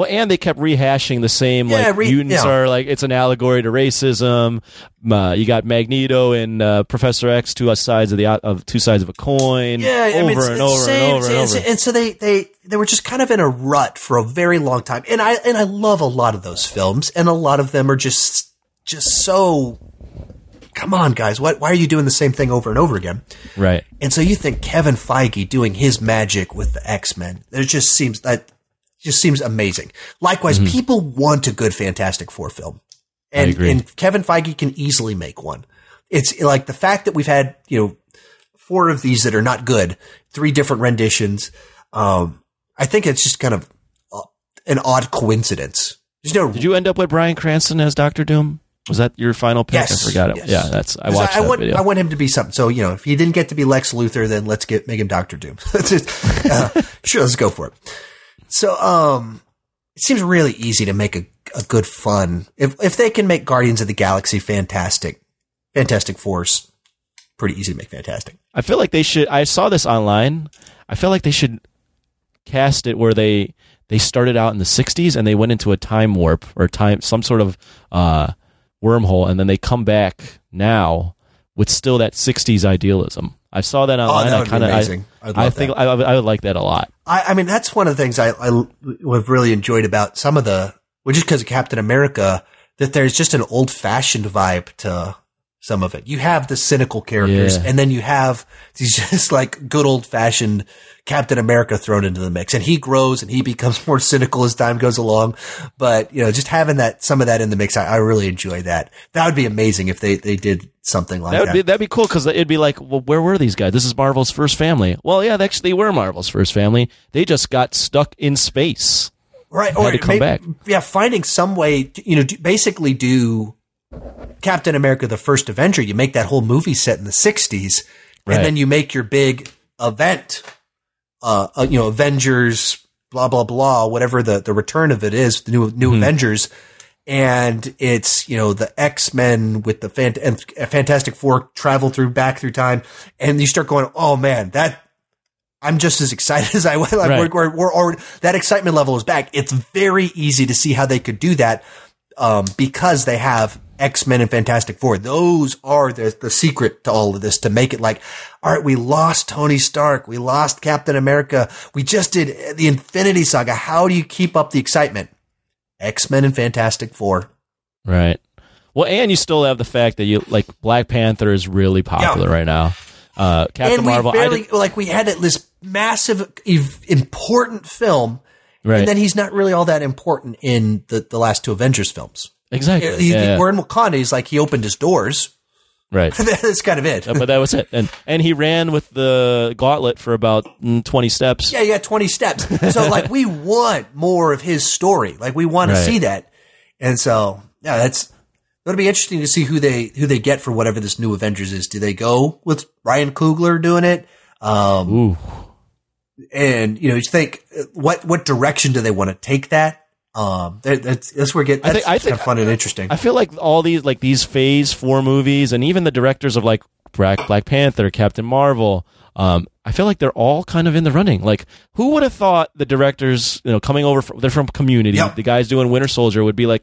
A: Well, and they kept rehashing the same
B: Yeah,
A: like
B: re-
A: mutants
B: yeah.
A: are like it's an allegory to racism. Uh, you got Magneto and uh, Professor X, two sides of the of two sides of a coin.
B: Yeah, I
A: over
B: mean, it's,
A: and
B: it's
A: over
B: same,
A: and over and
B: it's-
A: over.
B: and so they they they were just kind of in a rut for a very long time. And I and I love a lot of those films, and a lot of them are just just so. Come on, guys! What? Why are you doing the same thing over and over again?
A: right.
B: And so you think Kevin Feige doing his magic with the X Men? It just seems that just seems amazing. Likewise, people want a good Fantastic Four film, and and Kevin Feige can easily make one. It's like the fact that we've had you know four of these that are not good, three different renditions. Um, I think it's just kind of uh, an odd coincidence. There's no
A: Did you end up with Bryan Cranston as Doctor Doom? Was that your final pick?
B: Yes,
A: I forgot it.
B: yes.
A: Yeah, that's I watched
B: I,
A: that
B: want,
A: video.
B: I want him to be something. So you know, if he didn't get to be Lex Luthor, then let's get make him Doctor Doom. Just- uh, sure, let's go for it. So, um, it seems really easy to make a, a good fun. If if they can make Guardians of the Galaxy fantastic, Fantastic Four, pretty easy to make fantastic.
A: I feel like they should. I saw this online. I feel like they should cast it where they they started out in the '60s and they went into a time warp or time some sort of uh, wormhole, and then they come back now with still that '60s idealism. I saw that oh, online.
B: Oh, that
A: I
B: would be
A: kind of.
B: amazing.
A: I,
B: love
A: think
B: that.
A: I, would- I would like that a lot.
B: I, I mean, that's one of the things I, I have really enjoyed about some of the, well, just because of Captain America, that there's just an old fashioned vibe to some of it. You have the cynical characters,
A: Yeah.
B: and then you have these just like good old fashioned Captain America thrown into the mix, and he grows and he becomes more cynical as time goes along. But you know, just having that some of that in the mix, I, I really enjoy that. That would be amazing if they they did something like
A: That
B: that.
A: would be that'd be cool because it'd be like, well, where were these guys? This is Marvel's first family. Well, yeah, they actually were Marvel's first family. They just got stuck in space.
B: right
A: had to come back.
B: yeah finding some way to, you know do, basically do captain america the first avenger you make that whole movie set in the 60s
A: Right.
B: and then you make your big event uh, uh you know avengers blah blah blah whatever the the return of it is the new new avengers and it's you know the x-men with the fant- and fantastic four travel through back through time and you start going oh man that I'm just as excited as I was. Like
A: Right.
B: we're, we're, we're already, that excitement level is back. It's very easy to see how they could do that um, because they have X Men and Fantastic Four. Those are the, the secret to all of this to make it like, all right, we lost Tony Stark. We lost Captain America. We just did the Infinity Saga. How do you keep up the excitement? X Men and Fantastic Four.
A: Right. Well, and you still have the fact that you like Black Panther is really popular right now. Uh, Captain
B: and we
A: Marvel,
B: barely,
A: did-
B: like, we had this massive, ev- important film.
A: right?
B: And then he's not really all that important in the, the last two Avengers films.
A: Exactly.
B: He,
A: yeah, yeah.
B: We're in Wakanda. He's like he opened his doors.
A: right.
B: That's kind of it.
A: but that was it. And and he ran with the gauntlet for about mm, twenty steps.
B: Yeah, you got twenty steps. So like we want more of his story. Like we want
A: Right.
B: to see that. And so yeah, that's it'll be interesting to see who they who they get for whatever this new Avengers is. Do they go with Ryan Coogler doing it? Um,
A: Ooh.
B: and you know, you think uh, what what direction do they want to take that? Um, that, that's that's where it get
A: I think- I think-
B: kind of fun and interesting.
A: I feel like all these like these Phase Four movies, and even the directors of like Black Black Panther, Captain Marvel. Um, I feel like they're all kind of in the running. Like, who would have thought the directors, you know, coming over, from, they're from Community,
B: Yep.
A: the guys doing Winter Soldier would be like,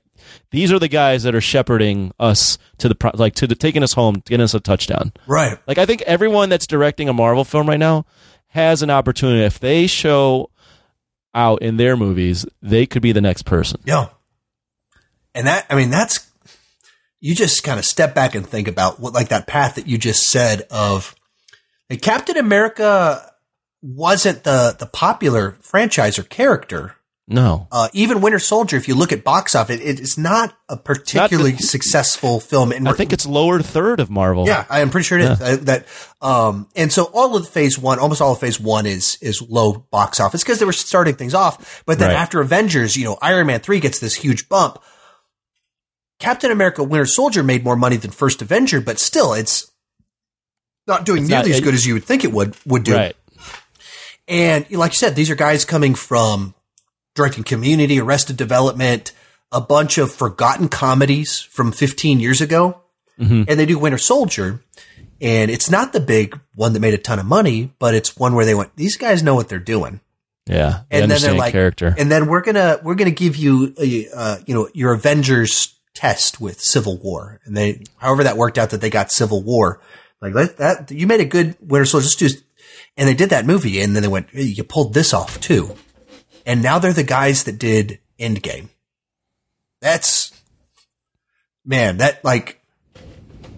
A: these are the guys that are shepherding us to the like to the taking us home, getting us a touchdown.
B: right.
A: Like I think everyone that's directing a Marvel film right now has an opportunity. If they show out in their movies, they could be the next person.
B: Yeah. And that, I mean, that's, you just kind of step back and think about what, like that path that you just said of like Captain America wasn't the, the popular franchise or character.
A: No.
B: Uh, even Winter Soldier, if you look at box office, it, it's not a particularly successful film. And
A: I think it's lower third of Marvel.
B: yeah, I am pretty sure it is. Uh, that, um, and so all of phase one, almost all of phase one is, is low box office because they were starting things off. But then
A: Right.
B: after Avengers, you know, Iron Man 3 gets this huge bump. Captain America Winter Soldier made more money than First Avenger, but still it's not doing
A: It's
B: nearly
A: not-
B: as good as you would think it would, would do.
A: Right.
B: And like you said, these are guys coming from directing community, arrested development, a bunch of forgotten comedies from 15 years ago.
A: Mm-hmm.
B: And they do Winter Soldier. And it's not the big one that made a ton of money, but it's one where they went, these guys know what they're doing.
A: Yeah,
B: and then they're like,
A: character.
B: and then we're gonna we're gonna give you a, uh, you know your Avengers test with Civil War, and they however that worked out that they got Civil War. Like that, that you made a good Winter Soldier. Just do, and they did that movie, and then they went, hey, you pulled this off too, and now they're the guys that did Endgame. That's man, that like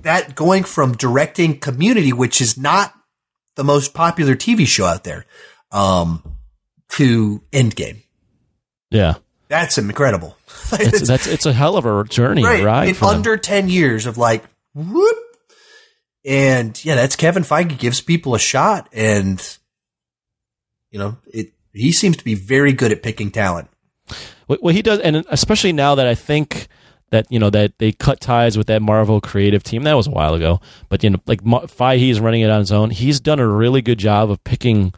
B: that going from directing Community, which is not the most popular TV show out there, um, to Endgame.
A: yeah,
B: That's incredible.
A: it's, that's it's a hell of a journey,
B: right.
A: right?
B: In
A: for them.
B: under 10 years of like, whoop. And yeah, that's Kevin Feige gives people a shot. And, you know, it, he seems to be very good at picking talent.
A: What he does, and especially now that I think that you know that they cut ties with that Marvel creative team. That was a while ago, but you know, like Ma- Feige's running it on his own. He's done a really good job of picking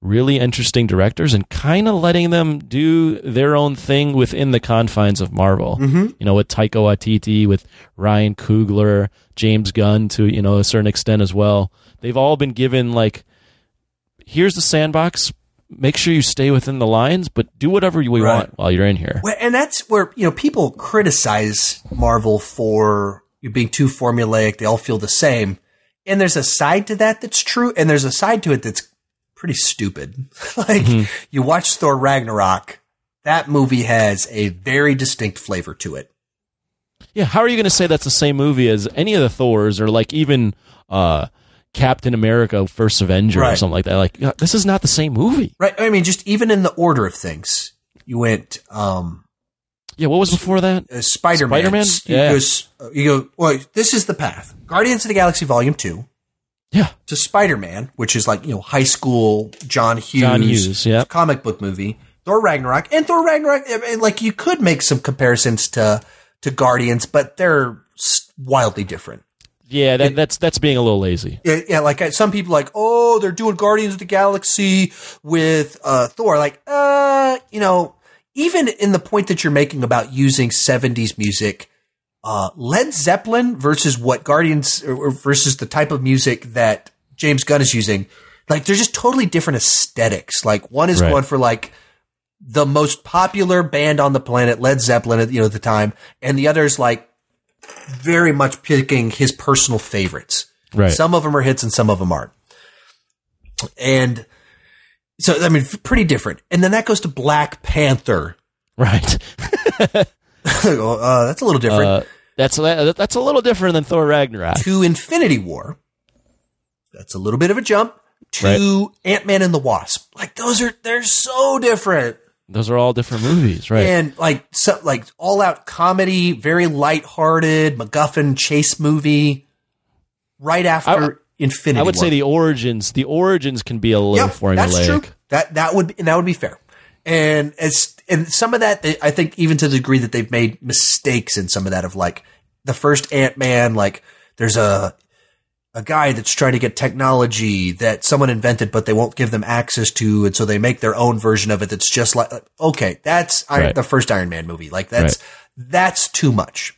A: really interesting directors and kind of letting them do their own thing within the confines of Marvel.
B: Mm-hmm.
A: You know, with Taika Waititi, with Ryan Coogler, James Gunn to you know a certain extent as well. They've all been given like, here's the sandbox. Make sure you stay within the lines, but do whatever you
B: Right.
A: want while you're in here.
B: And that's where, you know, people criticize Marvel for being too formulaic. They all feel the same. And there's a side to that that's true. And there's a side to it that's pretty stupid. like you watch Thor Ragnarok, that movie has a very distinct flavor to it.
A: Yeah, how are you going to say that's the same movie as any of the Thors or like even uh, Captain America: First Avenger or something like that? Like this is not the same movie.
B: Right. I mean, just even in the order of things, you went, um,
A: Yeah, what was before that?
B: uh, Spider-Man.
A: Spider-Man?
B: You,
A: Yeah.
B: go, uh, you go, well, this is the path. Guardians of the Galaxy Volume 2
A: Yeah,
B: to Spider-Man, which is like, you know, high school John Hughes,
A: John Hughes, yep.
B: comic book movie, Thor Ragnarok, and Thor Ragnarok, I mean, like you could make some comparisons to, to Guardians, but they're wildly different.
A: Yeah. That, that's that's being a little lazy.
B: Yeah, yeah, like uh, some people like, oh, they're doing Guardians of the Galaxy with uh, Thor. Like, uh, you know, even in the point that you're making about using 70s music, uh, Led Zeppelin versus what Guardians or, versus the type of music that James Gunn is using, like they're just totally different aesthetics. Like one is
A: Right.
B: going for like the most popular band on the planet, Led Zeppelin, at you know at the time, and the other is like very much picking his personal favorites.
A: Right.
B: Some of them are hits and some of them aren't. And so, I mean, pretty different. And then that goes to Black Panther.
A: Right.
B: uh, that's a little different.
A: Uh, that's that, that's a little different than Thor Ragnarok.
B: to Infinity War. That's a little bit of a jump. To Ant Man and the Wasp. Like those are they're so different.
A: Those are all different movies, right?
B: And like so, like all out comedy, very lighthearted, MacGuffin chase movie. Right after Infinity
A: I would
B: War.
A: say the origins. The origins can be a little
B: Yep,
A: formulaic.
B: That's true. That that would be, and that would be fair. And it's and some of that I think even to the degree that they've made mistakes in some of that of like the first Ant Man, like there's a a guy that's trying to get technology that someone invented, but they won't give them access to, and so they make their own version of it. That's just like okay, that's Iron,
A: Right.
B: the first Iron Man movie. Like that's that's too much.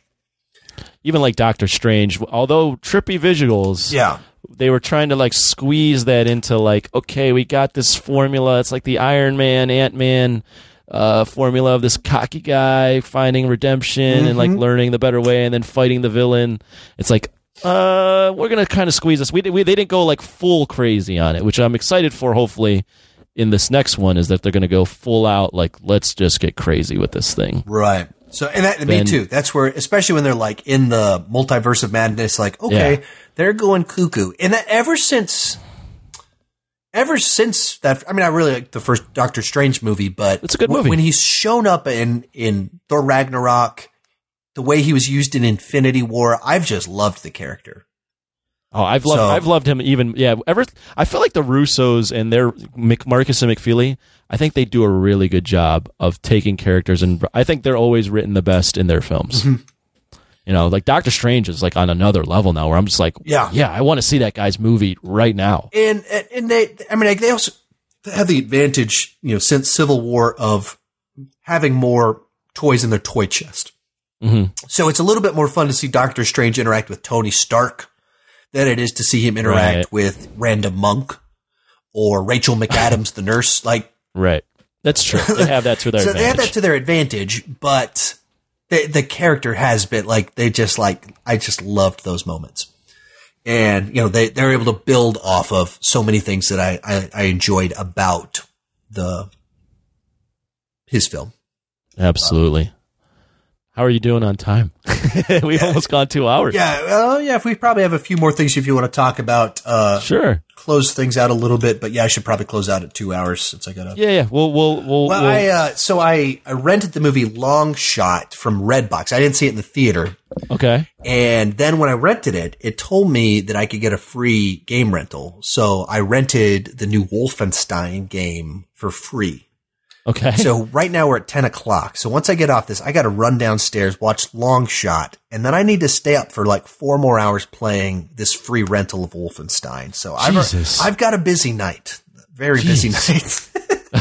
A: Even like Doctor Strange, although trippy visuals,
B: Yeah.
A: they were trying to like squeeze that into like okay we got this formula it's like the iron man ant-man uh, formula of this cocky guy finding redemption and like learning the better way and then fighting the villain it's like uh we're gonna kind of squeeze this we, we they didn't go like full crazy on it which i'm excited for hopefully in this next one is that they're gonna go full out like let's just get crazy with this thing
B: Right. So, and that, me too. That's where, especially when they're like in the multiverse of madness, like, okay,
A: Yeah.
B: they're going cuckoo. And that ever since, ever since that, I mean, I really like the first Doctor Strange movie, but
A: It's a good movie.
B: When he's shown up in, in Thor Ragnarok, the way he was used in Infinity War, I've just loved the character.
A: Oh, I've loved
B: So-
A: I've loved him even yeah. Ever I feel like the Russos and their Markus and McFeely. I think they do a really good job of taking characters, and I think they're always written the best in their films.
B: Mm-hmm.
A: You know, like Doctor Strange is like on another level now, where I'm just like,
B: Yeah.
A: yeah, I want to see that guy's movie right now.
B: and and they I mean like they also have the advantage you know since Civil War of having more toys in their toy chest.
A: Mhm.
B: So it's a little bit more fun to see Doctor Strange interact with Tony Stark than it is to see him interact
A: Right.
B: with Random Monk or Rachel McAdams, the nurse. Like
A: Right. That's true. They have that to their
B: so
A: advantage.
B: they have that to their advantage, but the the character has been like they just like I just loved those moments, and you know they they're able to build off of so many things that I I, I enjoyed about the his film.
A: Absolutely. How are you doing on time? We've almost gone two hours.
B: Yeah, well, yeah. If we probably have a few more things if you want to talk about, uh,
A: Sure.
B: close things out a little bit. But yeah, I should probably close out at two hours since I got to.
A: Yeah, yeah. We'll we'll we'll,
B: Well,
A: we'll
B: I uh, so I, I rented the movie Long Shot from Redbox. I didn't see it in the theater,
A: okay.
B: and then when I rented it, it told me that I could get a free game rental. So I rented the new Wolfenstein game for free.
A: Okay.
B: So right now we're at ten o'clock. So once I get off this, I got to run downstairs, watch Long Shot, and then I need to stay up for like four more hours playing this free rental of Wolfenstein. So
A: Jesus.
B: I've I've got a busy night, very busy night.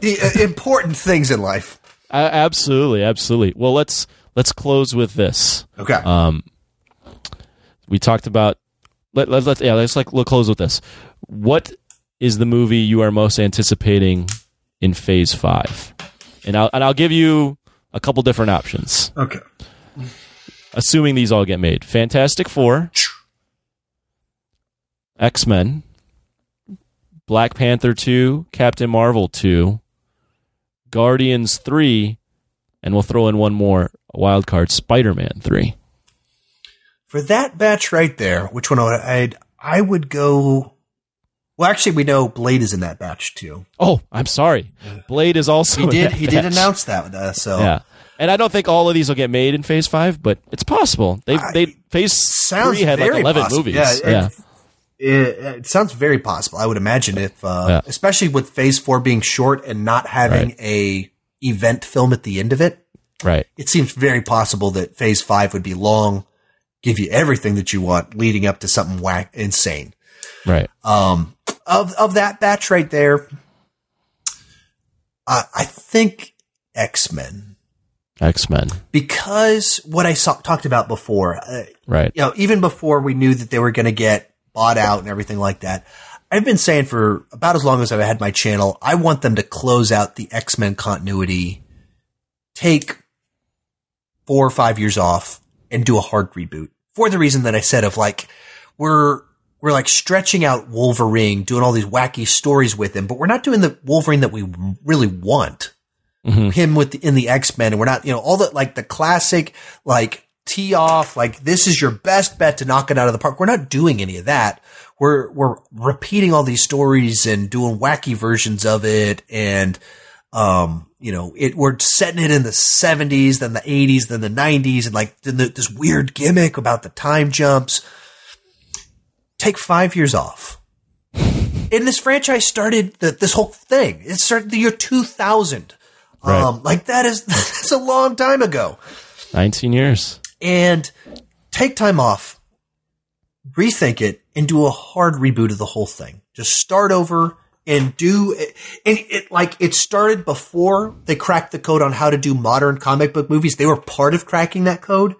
B: the uh, important things in life.
A: Uh, absolutely, absolutely. Well, let's let's close with this.
B: Okay.
A: Um, we talked about let let let yeah. Let's like we'll close with this. What is the movie you are most anticipating in Phase Five? And I'll and I'll give you a couple different options,
B: okay.
A: assuming these all get made. Fantastic Four, X Men, Black Panther Two, Captain Marvel Two, Guardians Three, and we'll throw in one more wild card: Spider Man Three.
B: For that batch right there, which one would I'd I would go. Well, actually, we know Blade is in that batch too.
A: Oh, I'm sorry. Blade is also
B: He
A: in
B: did. He did announce that. Uh, so
A: Yeah, and I don't think all of these will get made in Phase Five, but it's possible. They
B: I-
A: they Phase Three had like eleven
B: possible.
A: movies.
B: Yeah,
A: Yeah,
B: it- It, it sounds very possible. I would imagine if, uh,
A: Yeah.
B: especially with Phase Four being short and not having
A: Right.
B: a event film at the end of it,
A: right.
B: it seems very possible that Phase Five would be long, give you everything that you want, leading up to something whack insane.
A: Right.
B: Um, of of that batch right there, uh, I think X Men
A: X Men.
B: because what I saw, talked about before. Uh,
A: Right.
B: you know, even before we knew that they were going to get bought out and everything like that, I've been saying for about as long as I've had my channel, I want them to close out the X Men continuity, take four or five years off, and do a hard reboot for the reason that I said of like we're we're like stretching out Wolverine, doing all these wacky stories with him, but we're not doing the Wolverine that we really want
A: Mhm.
B: him with the, in the X Men, and we're not, you know, all the like the classic like tee off, like this is your best bet to knock it out of the park. We're not doing any of that. We're we're repeating all these stories and doing wacky versions of it, and um, you know, it we're setting it in the seventies, then the eighties, then the nineties, and like then the, this weird gimmick about the time jumps. Take five years off. And this franchise started the, this whole thing. It started the year 2000.
A: Right.
B: Um, like that is, that's a long time ago.
A: Nineteen years.
B: And take time off, rethink it, and do a hard reboot of the whole thing. Just start over and do it. And it like it started before they cracked the code on how to do modern comic book movies. They were part of cracking that code,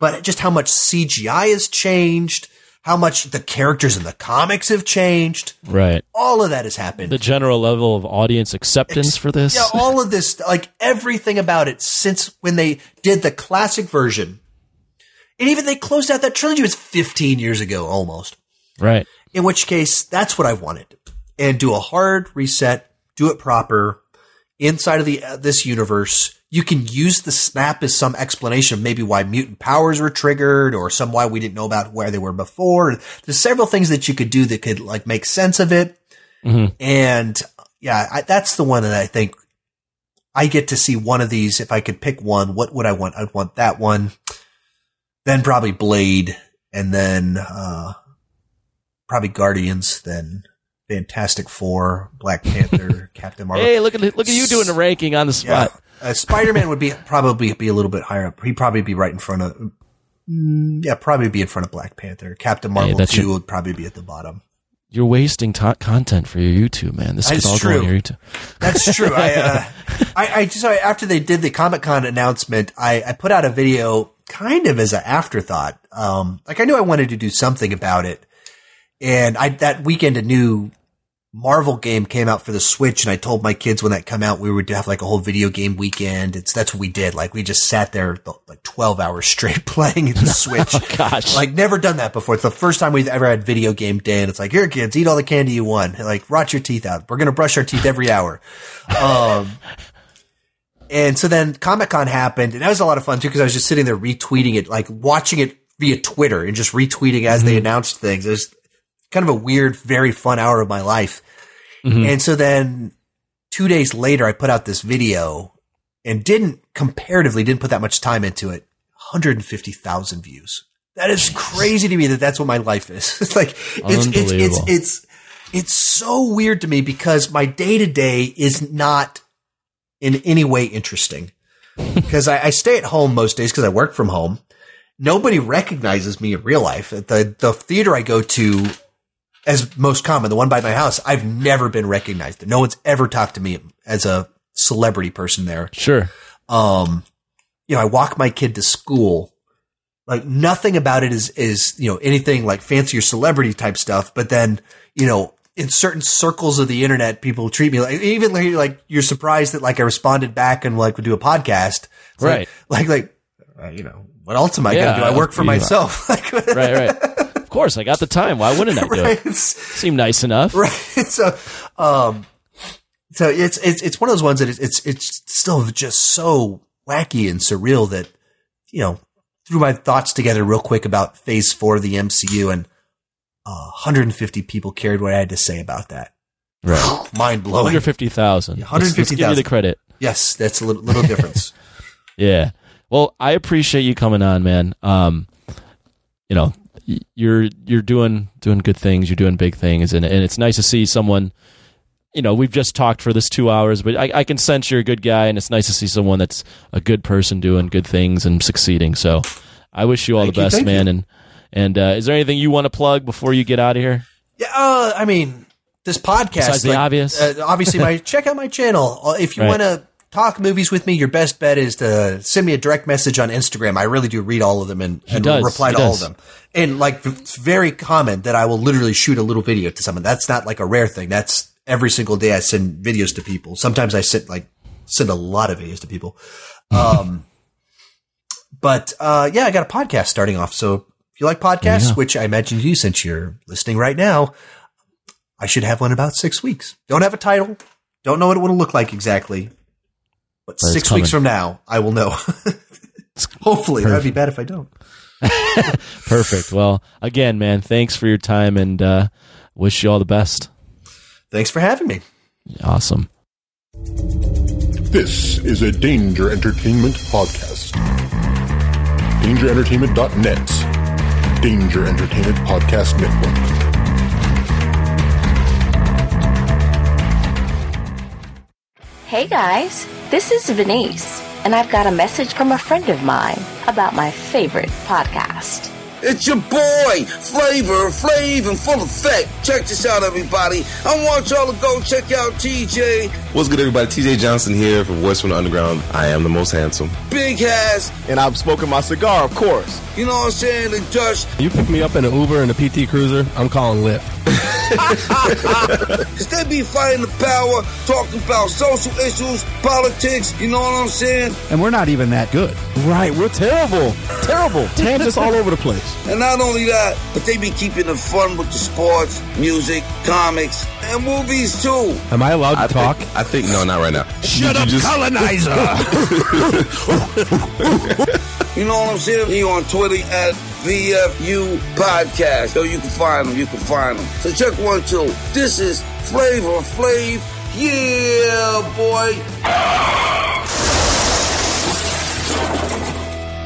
B: but just how much CGI has changed, how much the characters in the comics have changed.
A: Right.
B: All of that has happened.
A: The general level of audience acceptance for this.
B: Yeah, all of this, like everything about it since when they did the classic version. And even they closed out that trilogy was 15 years ago almost.
A: right.
B: In which case, that's what I wanted. And do a hard reset, do it proper inside of the uh, this universe. You can use the snap as some explanation of maybe why mutant powers were triggered or some why we didn't know about where they were before. There's several things that you could do that could like make sense of it.
A: Mhm.
B: And yeah, I, that's the one that I think I get to see one of these. If I could pick one, what would I want? I'd want that one. Then probably Blade, and then uh, probably Guardians. Then Fantastic Four, Black Panther, Captain Marvel.
A: Hey, look at look at you doing the ranking on the
B: yeah,
A: spot.
B: uh, Spider Man would be probably be a little bit higher up. He'd probably be right in front of. Mm, yeah, probably be in front of Black Panther. Captain Marvel
A: that's
B: two
A: your-
B: would probably be at the bottom.
A: You're wasting ta content for your YouTube, man. This is all
B: true.
A: go on your YouTube.
B: That's true. I, uh, I, I just I, after they did the Comic Con announcement, I, I put out a video kind of as an afterthought. Um, like I knew I wanted to do something about it, and I that weekend a new Marvel game came out for the Switch, and I told my kids when that come out, we would have like a whole video game weekend. It's that's what we did. Like we just sat there like twelve hours straight playing in the Switch.
A: oh, gosh,
B: like never done that before. It's the first time we've ever had video game day, and it's like here, kids, eat all the candy you want. Like rot your teeth out. We're gonna brush our teeth every hour. Um, and so then Comic Con happened, and that was a lot of fun too because I was just sitting there retweeting it, like watching it via Twitter and just retweeting as mm-hmm. they announced things. It was kind of a weird, very fun hour of my life. Mm-hmm. And so then two days later, I put out this video and didn't comparatively didn't put that much time into it. 150,000 views. That is crazy to me that that's what my life is. It's like, it's, it's, it's, it's, it's so weird to me because my day to day is not in any way interesting because I, I, stay at home most days because I work from home. Nobody recognizes me in real life. At the, the theater I go to as most common, the one by my house, I've never been recognized. No one's ever talked to me as a celebrity person there.
A: Sure.
B: Um, you know, I walk my kid to school. Like nothing about it is, is, you know, anything like fancy or celebrity type stuff. But then, you know, in certain circles of the internet, people treat me like, even like, like you're surprised that like I responded back and like would do a podcast.
A: It's right.
B: Like, like, like uh, you know, what else am I yeah, going to do? I work for myself.
A: right, right of course, I got the time. Why wouldn't I do right. it? Seem nice enough,
B: right? So, um, so it's it's it's one of those ones that it's it's, it's still just so wacky and surreal that you know threw my thoughts together real quick about Phase Four of the MCU, and uh, 150 people cared what I had to say about that.
A: Right,
B: mind blowing.
A: 150,000. Yeah, 150,000. Give you the credit.
B: Yes, that's a little, little difference.
A: yeah. Well, I appreciate you coming on, man. Um, you know, you're you're doing doing good things. You're doing big things, and and it's nice to see someone. You know, we've just talked for this two hours, but I, I can sense you're a good guy, and it's nice to see someone that's a good person doing good things and succeeding. So, I wish you all thank the best, man. You. And and uh, is there anything you want to plug before you get out of here?
B: Yeah, uh, I mean, this podcast.
A: Besides like, the obvious,
B: uh, obviously, my check out my channel uh, if you right. want to talk movies with me, your best bet is to send me a direct message on Instagram. I really do read all of them and, and reply he to does. all of them. And like, it's very common that I will literally shoot a little video to someone. That's not like a rare thing. That's every single day I send videos to people. Sometimes I send like, send a lot of videos to people. Um, but, uh, yeah, I got a podcast starting off. So if you like podcasts, which I imagine you since you're listening right now, I should have one about six weeks. Don't have a title. Don't know what it would look like exactly but, but six weeks from now, I will know. Hopefully, Perfect. that'd be bad if I don't.
A: Perfect. Well, again, man, thanks for your time and uh, wish you all the best.
B: Thanks for having me.
A: Awesome.
C: This is a Danger Entertainment podcast. DangerEntertainment.net. Danger Entertainment Podcast Network.
D: Hey guys. This is Venice, and I've got a message from a friend of mine about my favorite podcast.
E: It's your boy, Flavor Flav and Full Effect. Check this out, everybody. I want y'all to go check out TJ.
F: What's good, everybody? TJ Johnson here for Voice from the Underground. I am the most handsome.
E: Big Has.
G: And I'm smoking my cigar, of course.
E: You know what I'm saying? And Dutch.
G: You pick me up in an Uber and a PT Cruiser, I'm calling Lyft.
E: Instead be fighting the power, talking about social issues, politics, you know what I'm saying?
G: And we're not even that good.
A: Right, we're terrible. Terrible. Tangents all over the place.
E: And not only that, but they be keeping it fun with the sports, music, comics, and movies too.
G: Am I allowed to
F: I
G: talk?
F: Think, I think no, not right now.
E: Shut up, just... colonizer! you know what I'm saying? He on Twitter at VFU Podcast. So you can find them. You can find them. So check one, two. This is Flavor Flav. Yeah, boy.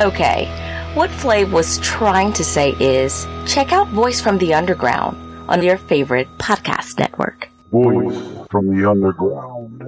D: Okay. What Flav was trying to say is check out Voice from the Underground on your favorite podcast network.
C: Voice from the Underground.